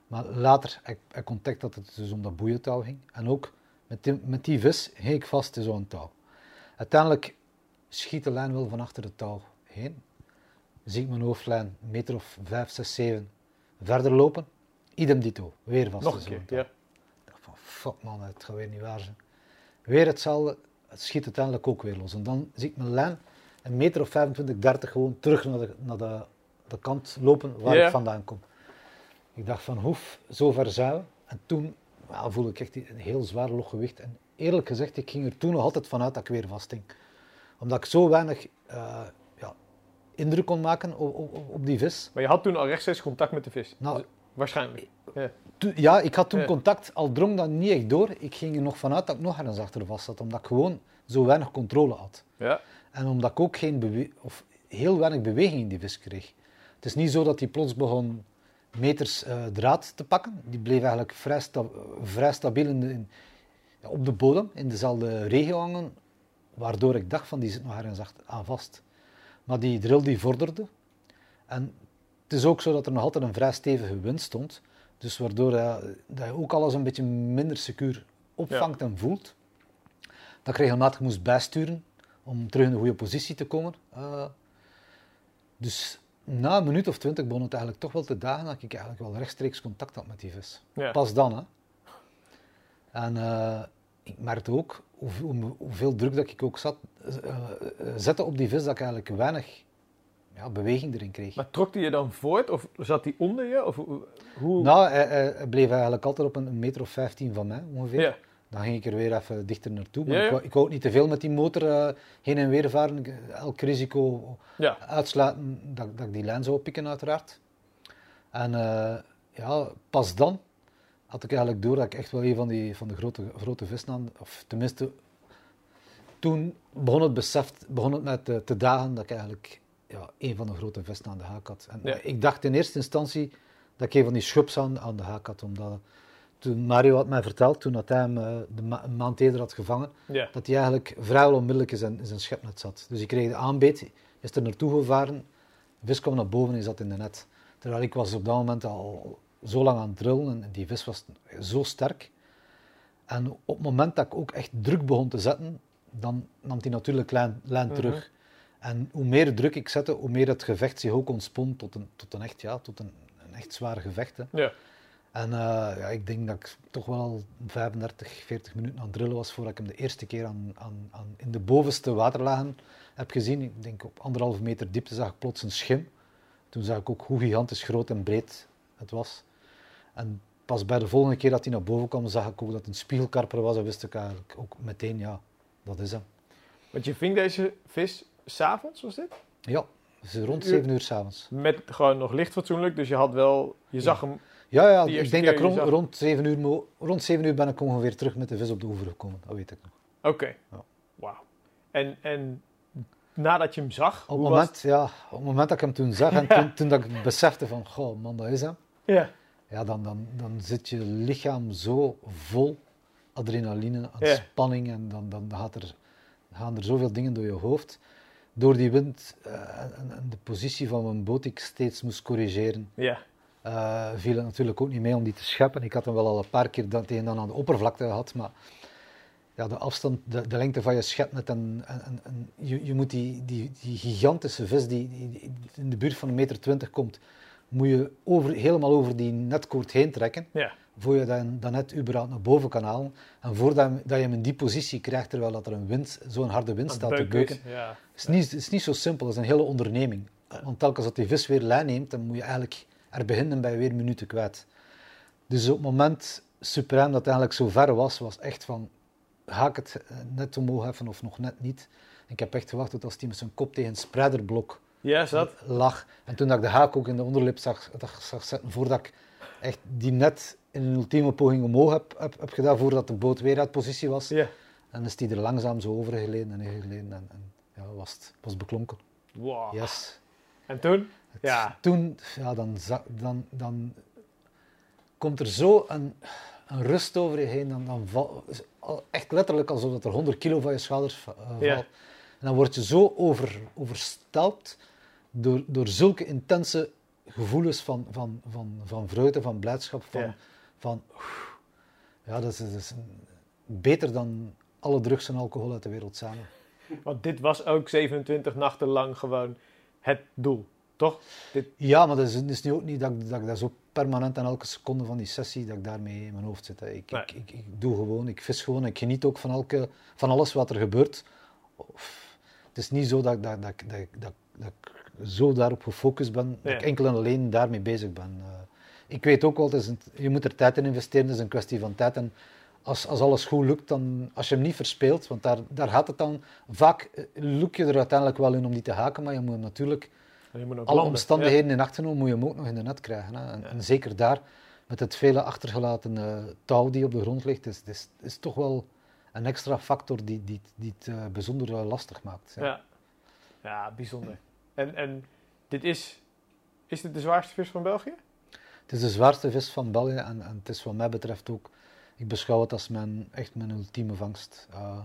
Maar later heb ik contact dat het dus om dat boeientouw ging. En ook met die, met die vis ging ik vast in zo'n touw. Uiteindelijk schiet de lijn wel van achter het touw heen. Zie ik mijn hoofdlijn een meter of vijf, zes, zeven verder lopen. Idem dito, weer vast Nog een keer, ja. Ik dacht van, fuck man, het gaat weer niet waar zijn. Weer hetzelfde, het schiet uiteindelijk ook weer los. En dan zie ik mijn lijn een meter of 25, 30 gewoon terug naar de, naar de, de kant lopen waar Ja. ik vandaan kom. Ik dacht van, hoef, zo ver zijn we. En toen voelde ik echt een heel zwaar log gewicht. En eerlijk gezegd, ik ging er toen nog altijd vanuit dat ik weer vasthing. Omdat ik zo weinig eh, ja, indruk kon maken op, op, op die vis. Maar je had toen al rechtstreeks contact met de vis. Nou, Dus waarschijnlijk. Toen- ja, ik had toen Ja. contact, al drong dat niet echt door. Ik ging er nog vanuit dat ik nog ergens achter vast zat, omdat ik gewoon zo weinig controle had. Ja. En omdat ik ook geen of heel weinig beweging in die vis kreeg. Het is niet zo dat hij plots begon meters eh, draad te pakken. Die bleef eigenlijk vrij, sta- vrij stabiel in de- in- ja, op de bodem, in dezelfde regio hangen, waardoor ik dacht van die zit nog ergens aan vast. Maar die drill die vorderde. En het is ook zo dat er nog altijd een vrij stevige wind stond. Dus waardoor eh, dat je ook alles een beetje minder secuur opvangt en voelt. Dat ik regelmatig moest bijsturen om terug in de goede positie te komen. Eh, dus na een minuut of twintig begon het eigenlijk toch wel te dagen dat ik eigenlijk wel rechtstreeks contact had met die vis. Ja. Pas dan, hè. En eh, ik merkte ook hoe- hoe- hoeveel druk dat ik ook zat, eh, zette op die vis, dat ik eigenlijk weinig ja, beweging erin kreeg. Maar trok die je dan voort of zat die onder je? Of hoe? Nou, hij, bleef eigenlijk altijd op een, meter of 15 van mij ongeveer. ja. Dan ging ik er weer even dichter naartoe. Maar Ja, ja. Ik, wou, ik wou ook niet te veel met die motor heen en weer varen. Elk risico uitsluiten dat, dat ik die lijn zou pikken, uiteraard. En ja, pas dan had ik eigenlijk door dat ik echt wel een van, die, van de grote, grote of tenminste, toen begon het besef, begon het met te, te dagen dat ik eigenlijk ja, een van de grote vissen aan de haak had. En Ja. ik dacht in eerste instantie dat ik een van die schubs aan, aan de haak had, omdat toen Mario had mij verteld, toen dat hij hem eh, de ma- een maand eerder had gevangen, ja. dat hij eigenlijk vrijwel onmiddellijk in zijn, in zijn schepnet zat. Dus ik kreeg de aanbeet, is er naartoe gevaren, de vis kwam naar boven en zat in de net. Terwijl ik was op dat moment al zo lang aan het drillen en die vis was zo sterk. En op het moment dat ik ook echt druk begon te zetten, dan nam hij natuurlijk lijn, lijn Mhm. terug. En hoe meer druk ik zette, hoe meer het gevecht zich ook ontspon tot een, tot een echt, ja, tot een, een echt zwaar gevecht. Hè. ja. En eh, ja, ik denk dat ik toch wel 35, 40 minuten aan het drillen was voordat ik hem de eerste keer aan, aan, aan, in de bovenste waterlagen heb gezien. Ik denk op anderhalve meter diepte zag ik plots een schim. Toen zag ik ook hoe gigantisch groot en breed het was. En pas bij de volgende keer dat hij naar boven kwam, zag ik ook dat het een spiegelkarper was. En wist ik eigenlijk ook meteen, ja, dat is hem. Want je ving deze vis s'avonds, was dit? Ja, dus rond Uur- 7 uur s'avonds. Met gewoon nog licht fatsoenlijk, dus je had wel... Je zag hem... Ja, ja ik denk dat ik rond, zag- rond, 7 uur, rond 7 uur ben ik ongeveer terug met de vis op de oever gekomen. Dat weet ik nog. Oké. Ja. Wauw. En, en nadat je hem zag... Op het, moment, ja, op het moment dat ik hem toen zag en toen, toen dat ik besefte van, goh man, dat is hem. Ja. Ja, dan, dan, dan zit je lichaam zo vol adrenaline en Ja. spanning en dan, dan gaat er, gaan er zoveel dingen door je hoofd. Door die wind eh, en, en de positie van mijn boot ik steeds moest corrigeren, Ja. eh, viel het natuurlijk ook niet mee om die te scheppen. Ik had hem wel al een paar keer dat tegen dan aan de oppervlakte gehad, maar ja, de afstand, de, de lengte van je schepnet en, en, en, en je, je moet die, die, die gigantische vis die, die, die in de buurt van een meter twintig komt, moet je over, helemaal over die netkoord heen trekken, Ja. voor je dan, dan net überhaupt naar boven kan halen. En voordat je- dat je hem in die positie krijgt, terwijl dat er een wind, zo'n harde wind staat te beuken Ja. het is, niet, is niet zo simpel, het is een hele onderneming. Want telkens dat die vis weer lijn neemt, dan moet je eigenlijk er beginnen bij weer minuten kwijt. Dus op het moment suprem dat eigenlijk zo ver was, was echt van, ga ik het eh, net omhoog heffen of nog net niet? Ik heb echt gewacht tot als hij met zijn kop tegen een spreiderblok Ja, dat? lag. En toen dat ik de haak ook in de onderlip zag, zag, zetten, voordat ik echt die net in een ultieme poging omhoog heb, heb, heb gedaan, voordat de boot weer uit positie was, Ja. en is die er langzaam zo overgeleden en ingeleden en, en ja, was het was beklonken. Wow. Yes. En toen? Het- Ja. Toen, ja, dan, dan, dan komt er zo een, een rust over je heen. Dan, dan val, echt letterlijk alsof dat er 100 kilo van je schouders uh, valt. En dan word je zo over, overstelpt door, door zulke intense gevoelens van, van, van, van vreugde, van blijdschap, van... Ja, van, ja dat is, dat is beter dan alle drugs en alcohol uit de wereld samen. Want dit was ook 27 nachten lang gewoon het doel, toch? Dit... Ja, maar dat is, is nu ook niet dat, dat ik dat zo permanent aan elke seconde van die sessie dat ik daarmee in mijn hoofd zit. Ik, ik, ik, ik, doe gewoon, ik vis gewoon, ik geniet ook van, elke, van alles wat er gebeurt. Het is niet zo dat, dat, dat, dat, dat, dat ik zo daarop gefocust ben, dat ik enkel en alleen daarmee bezig ben. Uh, ik weet ook wel, je moet er tijd in investeren, het is een kwestie van tijd. En als, als alles goed lukt, dan, als je hem niet verspeelt, want daar, daar gaat het dan, vaak uh, lukt je er uiteindelijk wel in om die te haken, maar je moet natuurlijk je moet alle omstandigheden in acht nemen, moet je hem ook nog in de net krijgen. Hè. En, en, zeker daar, met het vele achtergelaten uh, touw die op de grond ligt, is, is, is toch wel een extra factor die, die, die het uh, bijzonder lastig maakt. Ja. Ja. bijzonder. En, en dit is, is dit de zwaarste vis van België? Het is de zwaarste vis van België en, en het is wat mij betreft ook, ik beschouw het als mijn, echt mijn ultieme vangst. Uh,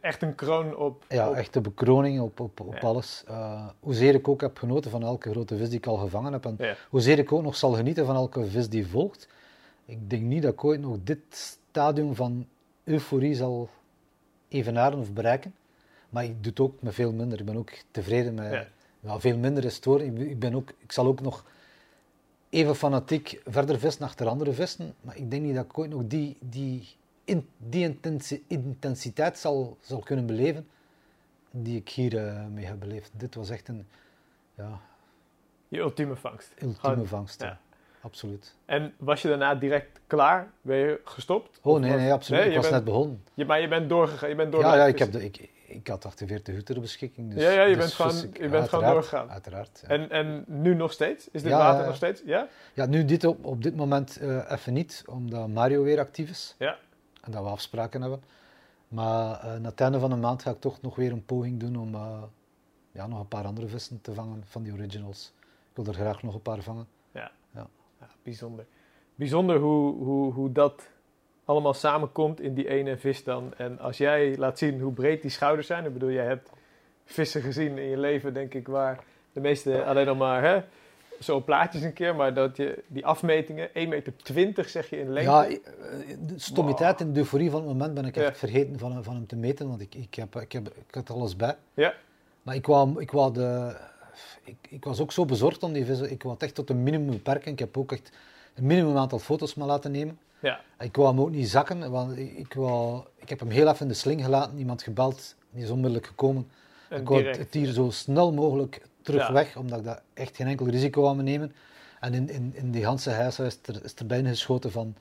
echt een kroon op... Ja, echt de bekroning op, op, op alles. Uh, hoezeer ik ook heb genoten van elke grote vis die ik al gevangen heb en ja. hoezeer ik ook nog zal genieten van elke vis die volgt. Ik denk niet dat ik ooit nog dit stadium van euforie zal evenaren of bereiken. Maar ik doe het ook met veel minder. Ik ben ook tevreden met... Ja. veel minder is het hoor. Ik, ben ook, ik zal ook nog even fanatiek verder vissen achter andere vissen. Maar ik denk niet dat ik ooit nog die, die, in, die intensiteit zal, zal kunnen beleven die ik hier uh, mee heb beleefd. Dit was echt een... Ja, Je ultieme vangst. Ultieme vangst, ja. Absoluut. En was je daarna direct klaar? Ben je gestopt? Oh nee, nee, absoluut. Nee, ik was net begonnen. Je, maar je bent doorgegaan? Je bent door ja, ja ik, heb de, ik, ik had 48 uur ter beschikking. Dus, ja, ja, je dus bent, gewoon, je bent gewoon doorgegaan. Uiteraard. Ja. En, en nu nog steeds? Is dit water nog steeds? Ja, ja nu dit op, op dit moment uh, even niet, omdat Mario weer actief is. Ja. En dat we afspraken hebben. Maar uh, na het einde van de maand ga ik toch nog weer een poging doen om uh, ja, nog een paar andere vissen te vangen van die originals. Ik wil er graag nog een paar vangen. Ja, ja. ja bijzonder. Bijzonder hoe, hoe, hoe dat allemaal samenkomt in die ene vis dan. En als jij laat zien hoe breed die schouders zijn, ik bedoel, jij hebt vissen gezien in je leven, denk ik, waar de meeste alleen nog maar hè, zo plaatjes een keer, maar dat je die afmetingen, 1,20 meter zeg je in lengte. Ja, eh, de stomiteit en de euforie van het moment ben ik echt vergeten van, van hem te meten, want ik, ik, heb, ik, heb, ik had alles bij. Ja. Maar ik, wou, ik, wou de, ik, ik was ook zo bezorgd om die vissen, ik wou het echt tot een minimum beperken. Ik heb ook echt een minimum aantal foto's maar laten nemen. Ja. Ik wou hem ook niet zakken, want ik, wou, ik heb hem heel even in de sling gelaten. Iemand gebeld, die is onmiddellijk gekomen. ik wou het hier zo snel mogelijk terug weg, omdat ik dat echt geen enkel risico wou nemen. En in, in, in die Hanse huishuis is er, is er bijna geschoten van,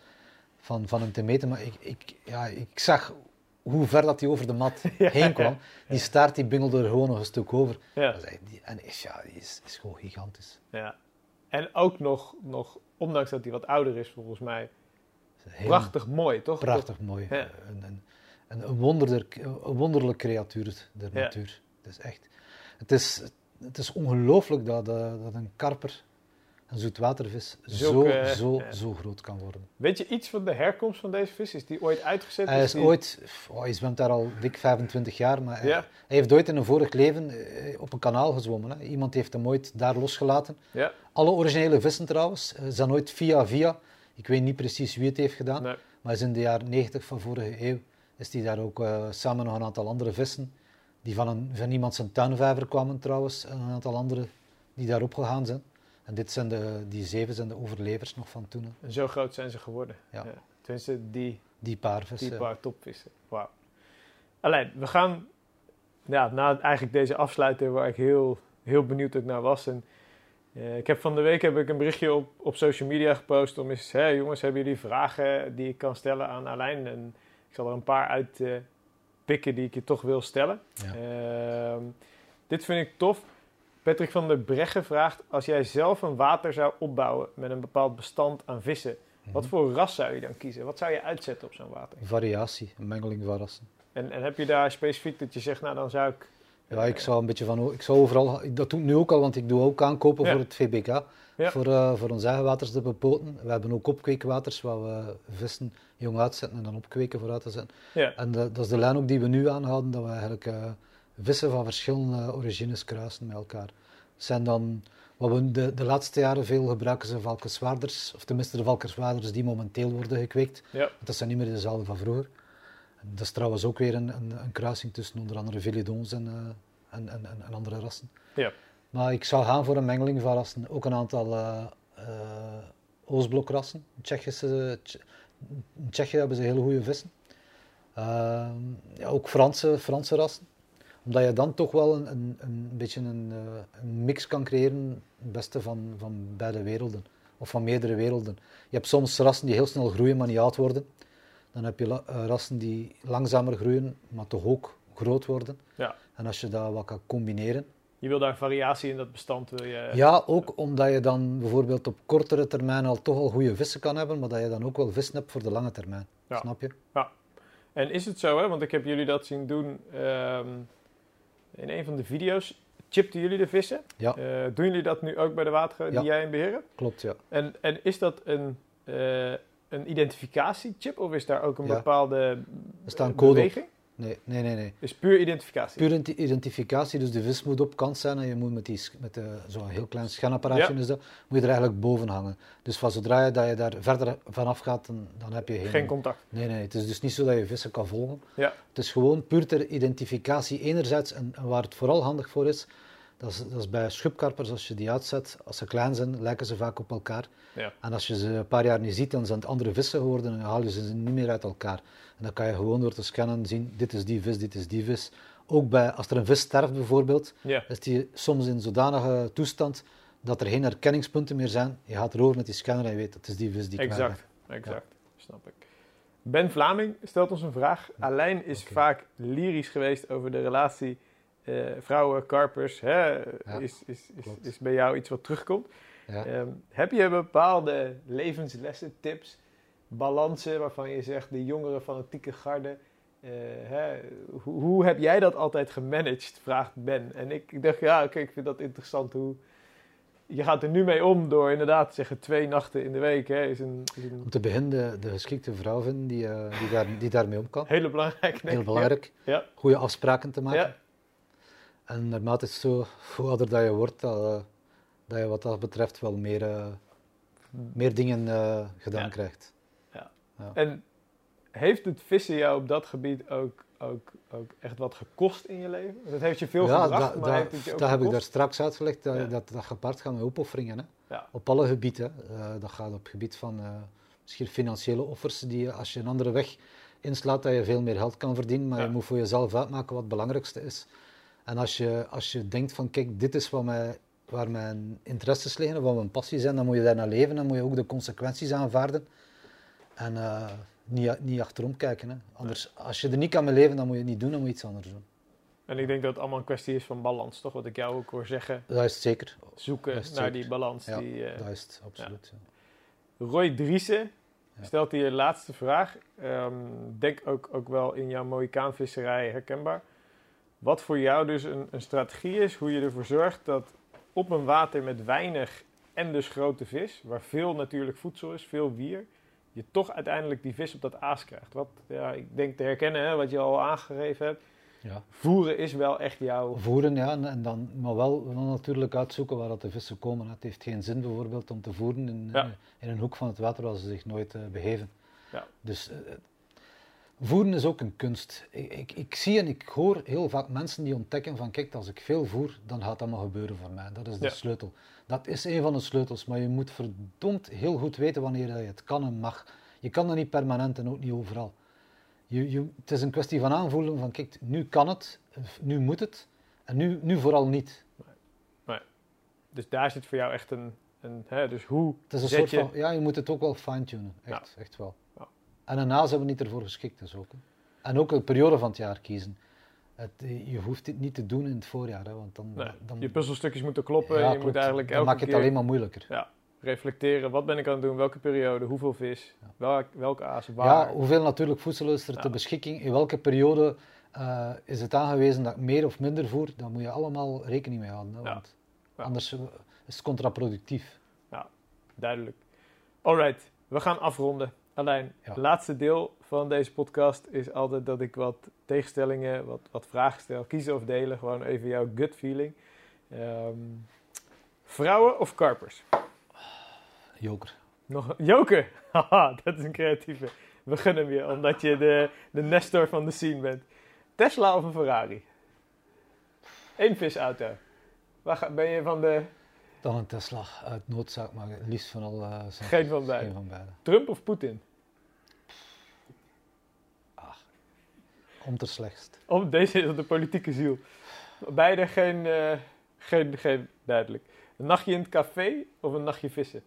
van, van hem te meten. Maar ik, ik, ja, ik zag hoe ver dat hij over de mat heen kwam. Die staart die bingelde er gewoon nog een stuk over. Ja. En is, ja, die is, is gewoon gigantisch. Ja. En ook nog, nog, ondanks dat hij wat ouder is volgens mij, prachtig mooi, toch? Prachtig mooi. Een, een, een, wonderlijk, een wonderlijk creatuur, de natuur. Het is echt... Het is, het is ongelooflijk dat, dat, dat een karper, een zoetwatervis, zo, zo, zo groot kan worden. Weet je iets van de herkomst van deze vis? Is die ooit uitgezet? Hij is, ooit... Oh, hij zwemt daar al dik 25 jaar, maar hij, heeft ooit in een vorig leven eh, op een kanaal gezwommen. Hè. Iemand heeft hem ooit daar losgelaten. Ja. Alle originele vissen trouwens eh, zijn ooit via via ik weet niet precies wie het heeft gedaan, nee. maar is in de jaren 90 van vorige eeuw is hij daar ook uh, samen nog een aantal andere vissen, die van, een, van iemand zijn tuinvijver kwamen trouwens, en een aantal andere die daar opgegaan zijn. En dit zijn de, die zeven zijn de overlevers nog van toen. En zo groot zijn ze geworden. Ja. ja. Tenminste, die, die paar vissen. Die paar topvissen. Wauw. Alleen, we gaan ja, na eigenlijk deze afsluiter waar ik heel, heel benieuwd ook naar was. En uh, ik heb van de week heb ik een berichtje op, op social media gepost om eens, hé jongens, hebben jullie vragen die ik kan stellen aan Alain? En ik zal er een paar uit uh, pikken die ik je toch wil stellen. Ja. Uh, dit vind ik tof. Patrick van der Breggen vraagt, als jij zelf een water zou opbouwen met een bepaald bestand aan vissen, wat mhm. voor ras zou je dan kiezen? Wat zou je uitzetten op zo'n water? Variatie, een mengeling van rassen. En, en heb je daar specifiek dat je zegt, nou dan zou ik Ja, ik zou een beetje van... Ik zou overal... Dat doe ik nu ook al, want ik doe ook aankopen Ja. voor het VBK. Ja. Voor, eh, voor onze eigen waters te bepoten. We hebben ook opkweekwaters waar we vissen jong uitzetten en dan opkweken voor uit te zetten. Ja. En dat, dat is de lijn ook die we nu aanhouden, dat we eigenlijk eh, vissen van verschillende origines kruisen met elkaar. Zijn dan, wat we de, de laatste jaren veel gebruiken, zijn valkenswaarders, of tenminste de valkenswaarders die momenteel worden gekweekt. Ja. Want dat zijn niet meer dezelfde van vroeger. Dat is trouwens ook weer een, een, een kruising tussen onder andere Velidons en, eh, en, en, en, en andere rassen. Ja. Maar ik zou gaan voor een mengeling van rassen. Ook een aantal eh eh, Oostblokrassen. Tsjechische, in Tsjechië hebben ze hele goede vissen. Ehm, ja, ook Franse, Franse rassen. Omdat je dan toch wel een, een, een beetje een, een mix kan creëren, het beste van, van beide werelden. Of van meerdere werelden. Je hebt soms rassen die heel snel groeien, maar niet oud worden. Dan heb je eh, rassen die langzamer groeien, maar toch ook groot worden. Ja. En als je dat wat kan combineren. Je wil daar variatie in dat bestand. Wil je, Ja, ook omdat je dan bijvoorbeeld op kortere termijn al toch al goede vissen kan hebben, maar dat je dan ook wel vissen hebt voor de lange termijn. Ja. Snap je? En is het zo, hè? want ik heb jullie dat zien doen ehm, in een van de video's. Chipten jullie de vissen? Ja. Eh, doen jullie dat nu ook bij de wateren Ja. die jij in beheren? Klopt, ja. En, en is dat een, eh, een identificatiechip of is daar ook een Ja. bepaalde Er eh, code op. beweging? Nee, nee, nee. nee. Is puur identificatie. Puur identi- identificatie, dus de vis moet op kant zijn en je moet met, die, met de- zo'n heel klein schanapparaatje Ja. is dat, moet je er eigenlijk boven hangen. Dus van zodra je, dat je daar verder vanaf gaat, dan, dan heb je geen... Geen contact. Nee, nee, het is dus niet zo dat je vissen kan volgen. Ja. Het is gewoon puur ter identificatie enerzijds en, en waar het vooral handig voor is, dat is, dat is bij schubkarpers, als je die uitzet, als ze klein zijn, lijken ze vaak op elkaar. Ja. En als je ze een paar jaar niet ziet, dan zijn het andere vissen geworden en dan haal je ze niet meer uit elkaar. En dan kan je gewoon door te scannen zien, dit is die vis, dit is die vis. Ook bij, als er een vis sterft bijvoorbeeld, Ja. is die soms in zodanige toestand dat er geen herkenningspunten meer zijn. Je gaat erover met die scanner en je weet, dat is die vis die Exact, exact. Snap ik. Ben Vlaming stelt ons een vraag. Alijn is vaak lyrisch geweest over de relatie eh, vrouwen, karpers. Hè? Ja, is, is, is, is bij jou iets wat terugkomt. Ja. Ehm, heb je bepaalde levenslessen, tips, balansen waarvan je zegt de jongere fanatieke garde. eh, hè, hoe, hoe heb jij dat altijd gemanaged? Vraagt Ben. En ik, ik dacht, ja, oké, ik vind dat interessant. Hoe, je gaat er nu mee om door inderdaad te zeggen twee nachten in de week. Hè, is een, is een Om te beginnen de, de geschikte vrouw vinden die, eh, die, daar, die daarmee om kan. hele belangrijke denk Heel belangrijk. Ja. Goede afspraken te maken. Ja. En naarmate het zo, hoe ouder dat je wordt, dat, eh, dat je wat dat betreft wel meer, eh, meer dingen eh, gedaan Ja. krijgt. En heeft het vissen jou op dat gebied ook, ook, ook echt wat gekost in je leven? Dat heeft je veel ja, gebracht, da- maar da- heeft het je ook dat heb ik gekost? daar straks uitgelegd, dat Ja. dat, dat gepaard gaat met opofferingen. Hè? Ja. Op alle gebieden. Dat gaat op het gebied van misschien financiële offers, die als je een andere weg inslaat, dat je veel meer geld kan verdienen, maar Ja. je moet voor jezelf uitmaken wat het belangrijkste is. En als je, als je denkt van, kijk, dit is wat mij, waar mijn interesses liggen, wat mijn passies zijn, dan moet je daar naar leven, dan moet je ook de consequenties aanvaarden. En eh, niet, niet achterom kijken. Hè. Anders, als je er niet kan mee leven, dan moet je het niet doen, dan moet je iets anders doen. En ik denk dat het allemaal een kwestie is van balans, toch? Wat ik jou ook hoor zeggen. Dat is zeker. Zoeken is naar zeker. die balans. Ja, die, eh, Dat is het, absoluut. ja. Roy Driessen stelt hier de laatste vraag. Ehm, denk ook, ook wel in jouw Mohikaanvisserij herkenbaar. Wat voor jou dus een, een strategie is, hoe je ervoor zorgt dat op een water met weinig en dus grote vis, waar veel natuurlijk voedsel is, veel wier, je toch uiteindelijk die vis op dat aas krijgt. Wat ja, ik denk te herkennen, hè, wat je al aangegeven hebt. Ja. Voeren is wel echt jouw. Voeren, ja, en, dan, maar wel, wel natuurlijk uitzoeken waar dat de vissen komen. Het heeft geen zin bijvoorbeeld om te voeren in, Ja. eh, in een hoek van het water waar ze zich nooit eh, begeven. Ja. Dus eh, voeren is ook een kunst. Ik, ik, ik zie en ik hoor heel vaak mensen die ontdekken van kijk, als ik veel voer, dan gaat dat maar gebeuren voor mij. Dat is de Ja. sleutel. Dat is een van de sleutels, maar je moet verdomd heel goed weten wanneer je het kan en mag. Je kan dat niet permanent en ook niet overal. Je, je, het is een kwestie van aanvoelen van kijk, nu kan het, nu moet het en nu, nu vooral niet. Dus daar zit voor jou echt een. een hè, dus hoe Het is een zet soort je. van, ja, je moet het ook wel fine-tunen, echt, echt wel. Ja. En daarna zijn we niet ervoor geschikt dus ook. hè. En ook een periode van het jaar kiezen. Het, eh, je hoeft dit niet te doen in het voorjaar, hè, want dan... Nee, dan je puzzelstukjes moeten kloppen. Ja, je klopt. moet eigenlijk dan elke maak je het alleen maar moeilijker. reflecteren. Wat ben ik aan het doen? Welke periode? Hoeveel vis? Ja. Welk, welke aas? Waar? Ja, hoeveel natuurlijk voedsel is er Ja. ter beschikking, in welke periode uh, is het aangewezen dat ik meer of minder voer, dan moet je allemaal rekening mee houden. Hè, Ja. Want Ja. anders eh, is het contraproductief. Duidelijk. Alright, we gaan afronden. Alleen, Ja. het laatste deel van deze podcast is altijd dat ik wat tegenstellingen, wat, wat vragen stel. Kiezen of delen, gewoon even jouw gut feeling. Ehm, vrouwen of karpers? Joker. Nog joker. Haha, dat is een creatieve. We gunnen hem je, omdat je de, de Nestor van de scene bent. Tesla of een Ferrari? Eén visauto. Waar ben je van de... Dan een Tesla uit noodzaak, maar het liefst van al eh, zijn- Geen van beide. Geen van beide. Trump of Poetin? Om te slechtst. Om, deze is de politieke ziel. Beide geen, eh, geen, geen duidelijk. Een nachtje in het café of een nachtje vissen?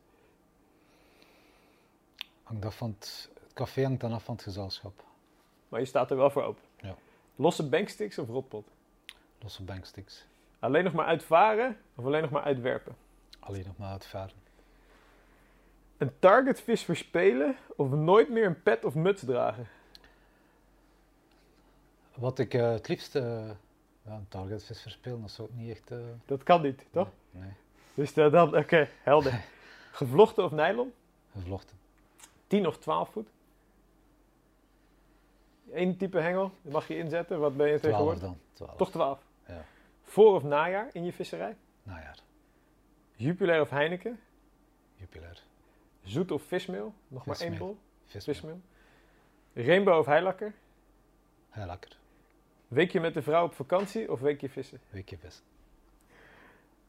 Hangt af van het, het café hangt dan af van het gezelschap. Maar je staat er wel voor open. Ja. Losse banksticks of rotpot? Losse banksticks. Alleen nog maar uitvaren of alleen nog maar uitwerpen? Alleen nog maar uitvaren. Een targetvis verspelen of nooit meer een pet of muts dragen? Wat ik eh, het liefst... eh ja, een targetvis verspelen, dat zou ik niet echt... eh, Dat kan niet, toch? Nee, Dus dat oké, helder. Gevlochten of nylon? gevlochten. 10 of 12 voet? Eén type hengel, die mag je inzetten. Wat ben je 12 tegenwoordig? dan. 12. Toch 12? Ja. Voor of najaar in je visserij? Najaar. Jupiler of Heineken? Jupiler. Zoet of vismeel? Nog maar één bol? Vismeel. Vismeel. Rainbow of heilakker? Heel lekker. Weekje met de vrouw op vakantie of weekje vissen? Weekje vis.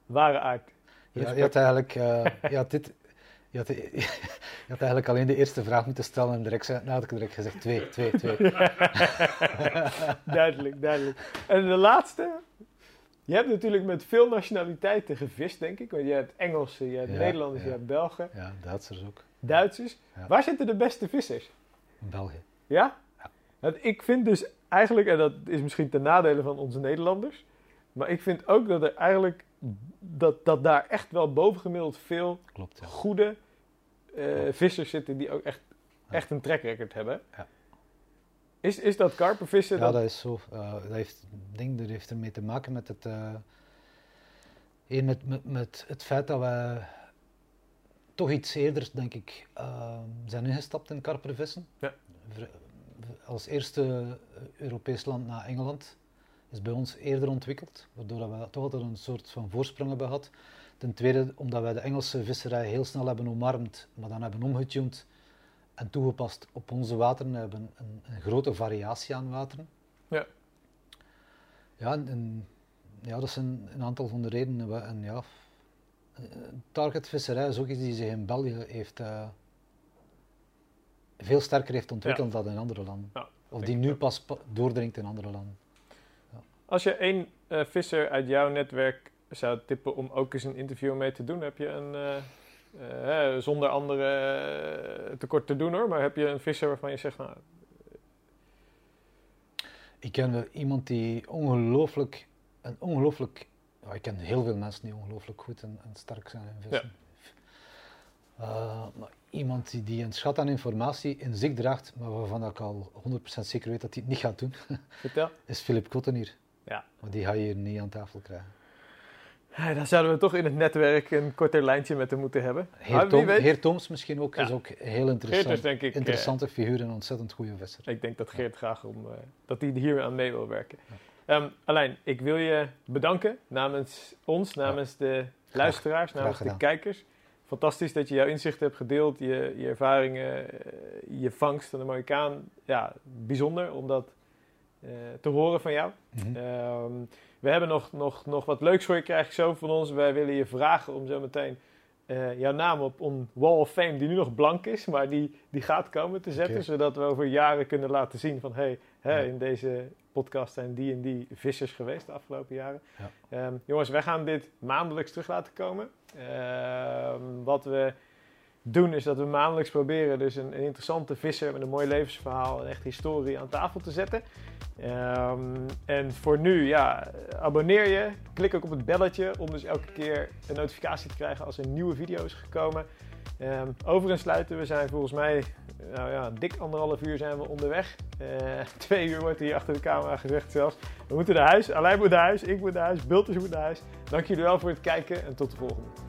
Ware aard. Ja, je had eigenlijk... je, had dit, je, had, je had eigenlijk alleen de eerste vraag moeten stellen en direct, nou had ik direct gezegd twee, twee, twee. duidelijk, duidelijk. En de laatste. Je hebt natuurlijk met veel nationaliteiten gevist, denk ik. Want je hebt Engelsen, je hebt Ja, Nederlanders, je hebt Belgen, Ja, Duitsers ook. Duitsers. Ja. Waar zitten de beste vissers? In België. Ja? Want ik vind dus eigenlijk, en dat is misschien ten nadele van onze Nederlanders, maar ik vind ook dat er eigenlijk, dat, dat daar echt wel bovengemiddeld veel Klopt, goede eh, vissers zitten die ook echt, echt een trackrecord hebben. Ja. Is, is dat karpervissen? Ja, dat, dat is zo. Eh, dat heeft, denk, dat heeft ermee te maken met het, één, met, met, met het feit dat we toch iets eerder, denk ik, eh, zijn ingestapt in karpervissen. Ja. Als eerste Europees land na Engeland is bij ons eerder ontwikkeld, waardoor dat we toch altijd een soort van voorsprong hebben gehad. Ten tweede, omdat wij de Engelse visserij heel snel hebben omarmd, maar dan hebben omgetuned en toegepast op onze wateren. Hebben een, een grote variatie aan wateren. Ja. Ja, en, en- ja, dat zijn een aantal van de redenen. En ja, eh, targetvisserij is ook iets die zich in België heeft, eh, veel sterker heeft ontwikkeld dan in andere landen. Ja, of die nu pas pa- doordringt in andere landen. Als je één eh, visser uit jouw netwerk zou tippen om ook eens een interview mee te doen, heb je een, eh, zonder andere eh, tekort te doen hoor, maar heb je een visser waarvan je zegt, nou, Ik ken wel iemand die ongelooflijk, een ongelooflijk, ik ken heel veel mensen die ongelooflijk goed en, en sterk zijn in vissen. Eh, maar iemand die, die een schat aan informatie in zich draagt, maar waarvan ik al 100% zeker weet dat hij het niet gaat doen, vertel. is Philip Cottenier. Ja. Maar die ga je hier niet aan tafel krijgen. Ja, dan zouden we toch in het netwerk een korter lijntje met hem moeten hebben. Heer, Maar wie Tom, weet- Heer Tooms misschien ook, Ja. is ook heel Geert interessant. is denk ik, eh, interessante figuur en een ontzettend goede visser. ik denk dat Geert graag om, eh, dat hij hier aan mee wil werken. Ehm Alain, ik wil je bedanken namens ons, namens de luisteraars, graag namens de kijkers. Fantastisch dat je jouw inzicht hebt gedeeld, je, je ervaringen, eh, je vangst van de Marokkaan. Ja, bijzonder om dat te horen van jou. Ehm, we hebben nog, nog, nog wat leuks voor je, krijg ik zo van ons. Wij willen je vragen om zo meteen eh, jouw naam op een Wall of Fame, die nu nog blank is, maar die, die gaat komen te zetten. Zodat we over jaren kunnen laten zien van, hey, hè, Ja. in deze podcast zijn die en die vissers geweest de afgelopen jaren. Ja. Ehm, jongens, wij gaan dit maandelijks terug laten komen. Ehm, wat we doen is dat we maandelijks proberen dus een, interessante visser met een mooi levensverhaal en echt historie aan tafel te zetten. Ehm, en voor nu, ja, abonneer je. Klik ook op het belletje om dus elke keer een notificatie te krijgen als er nieuwe video is gekomen. Um, overigens sluiten we zijn volgens mij, nou ja, dik anderhalf uur zijn we onderweg. Uh, twee uur wordt hier achter de camera gezegd zelfs. We moeten naar huis, Alain moet naar huis, ik moet naar huis, Bulters moet naar huis. Dank jullie wel voor het kijken en tot de volgende.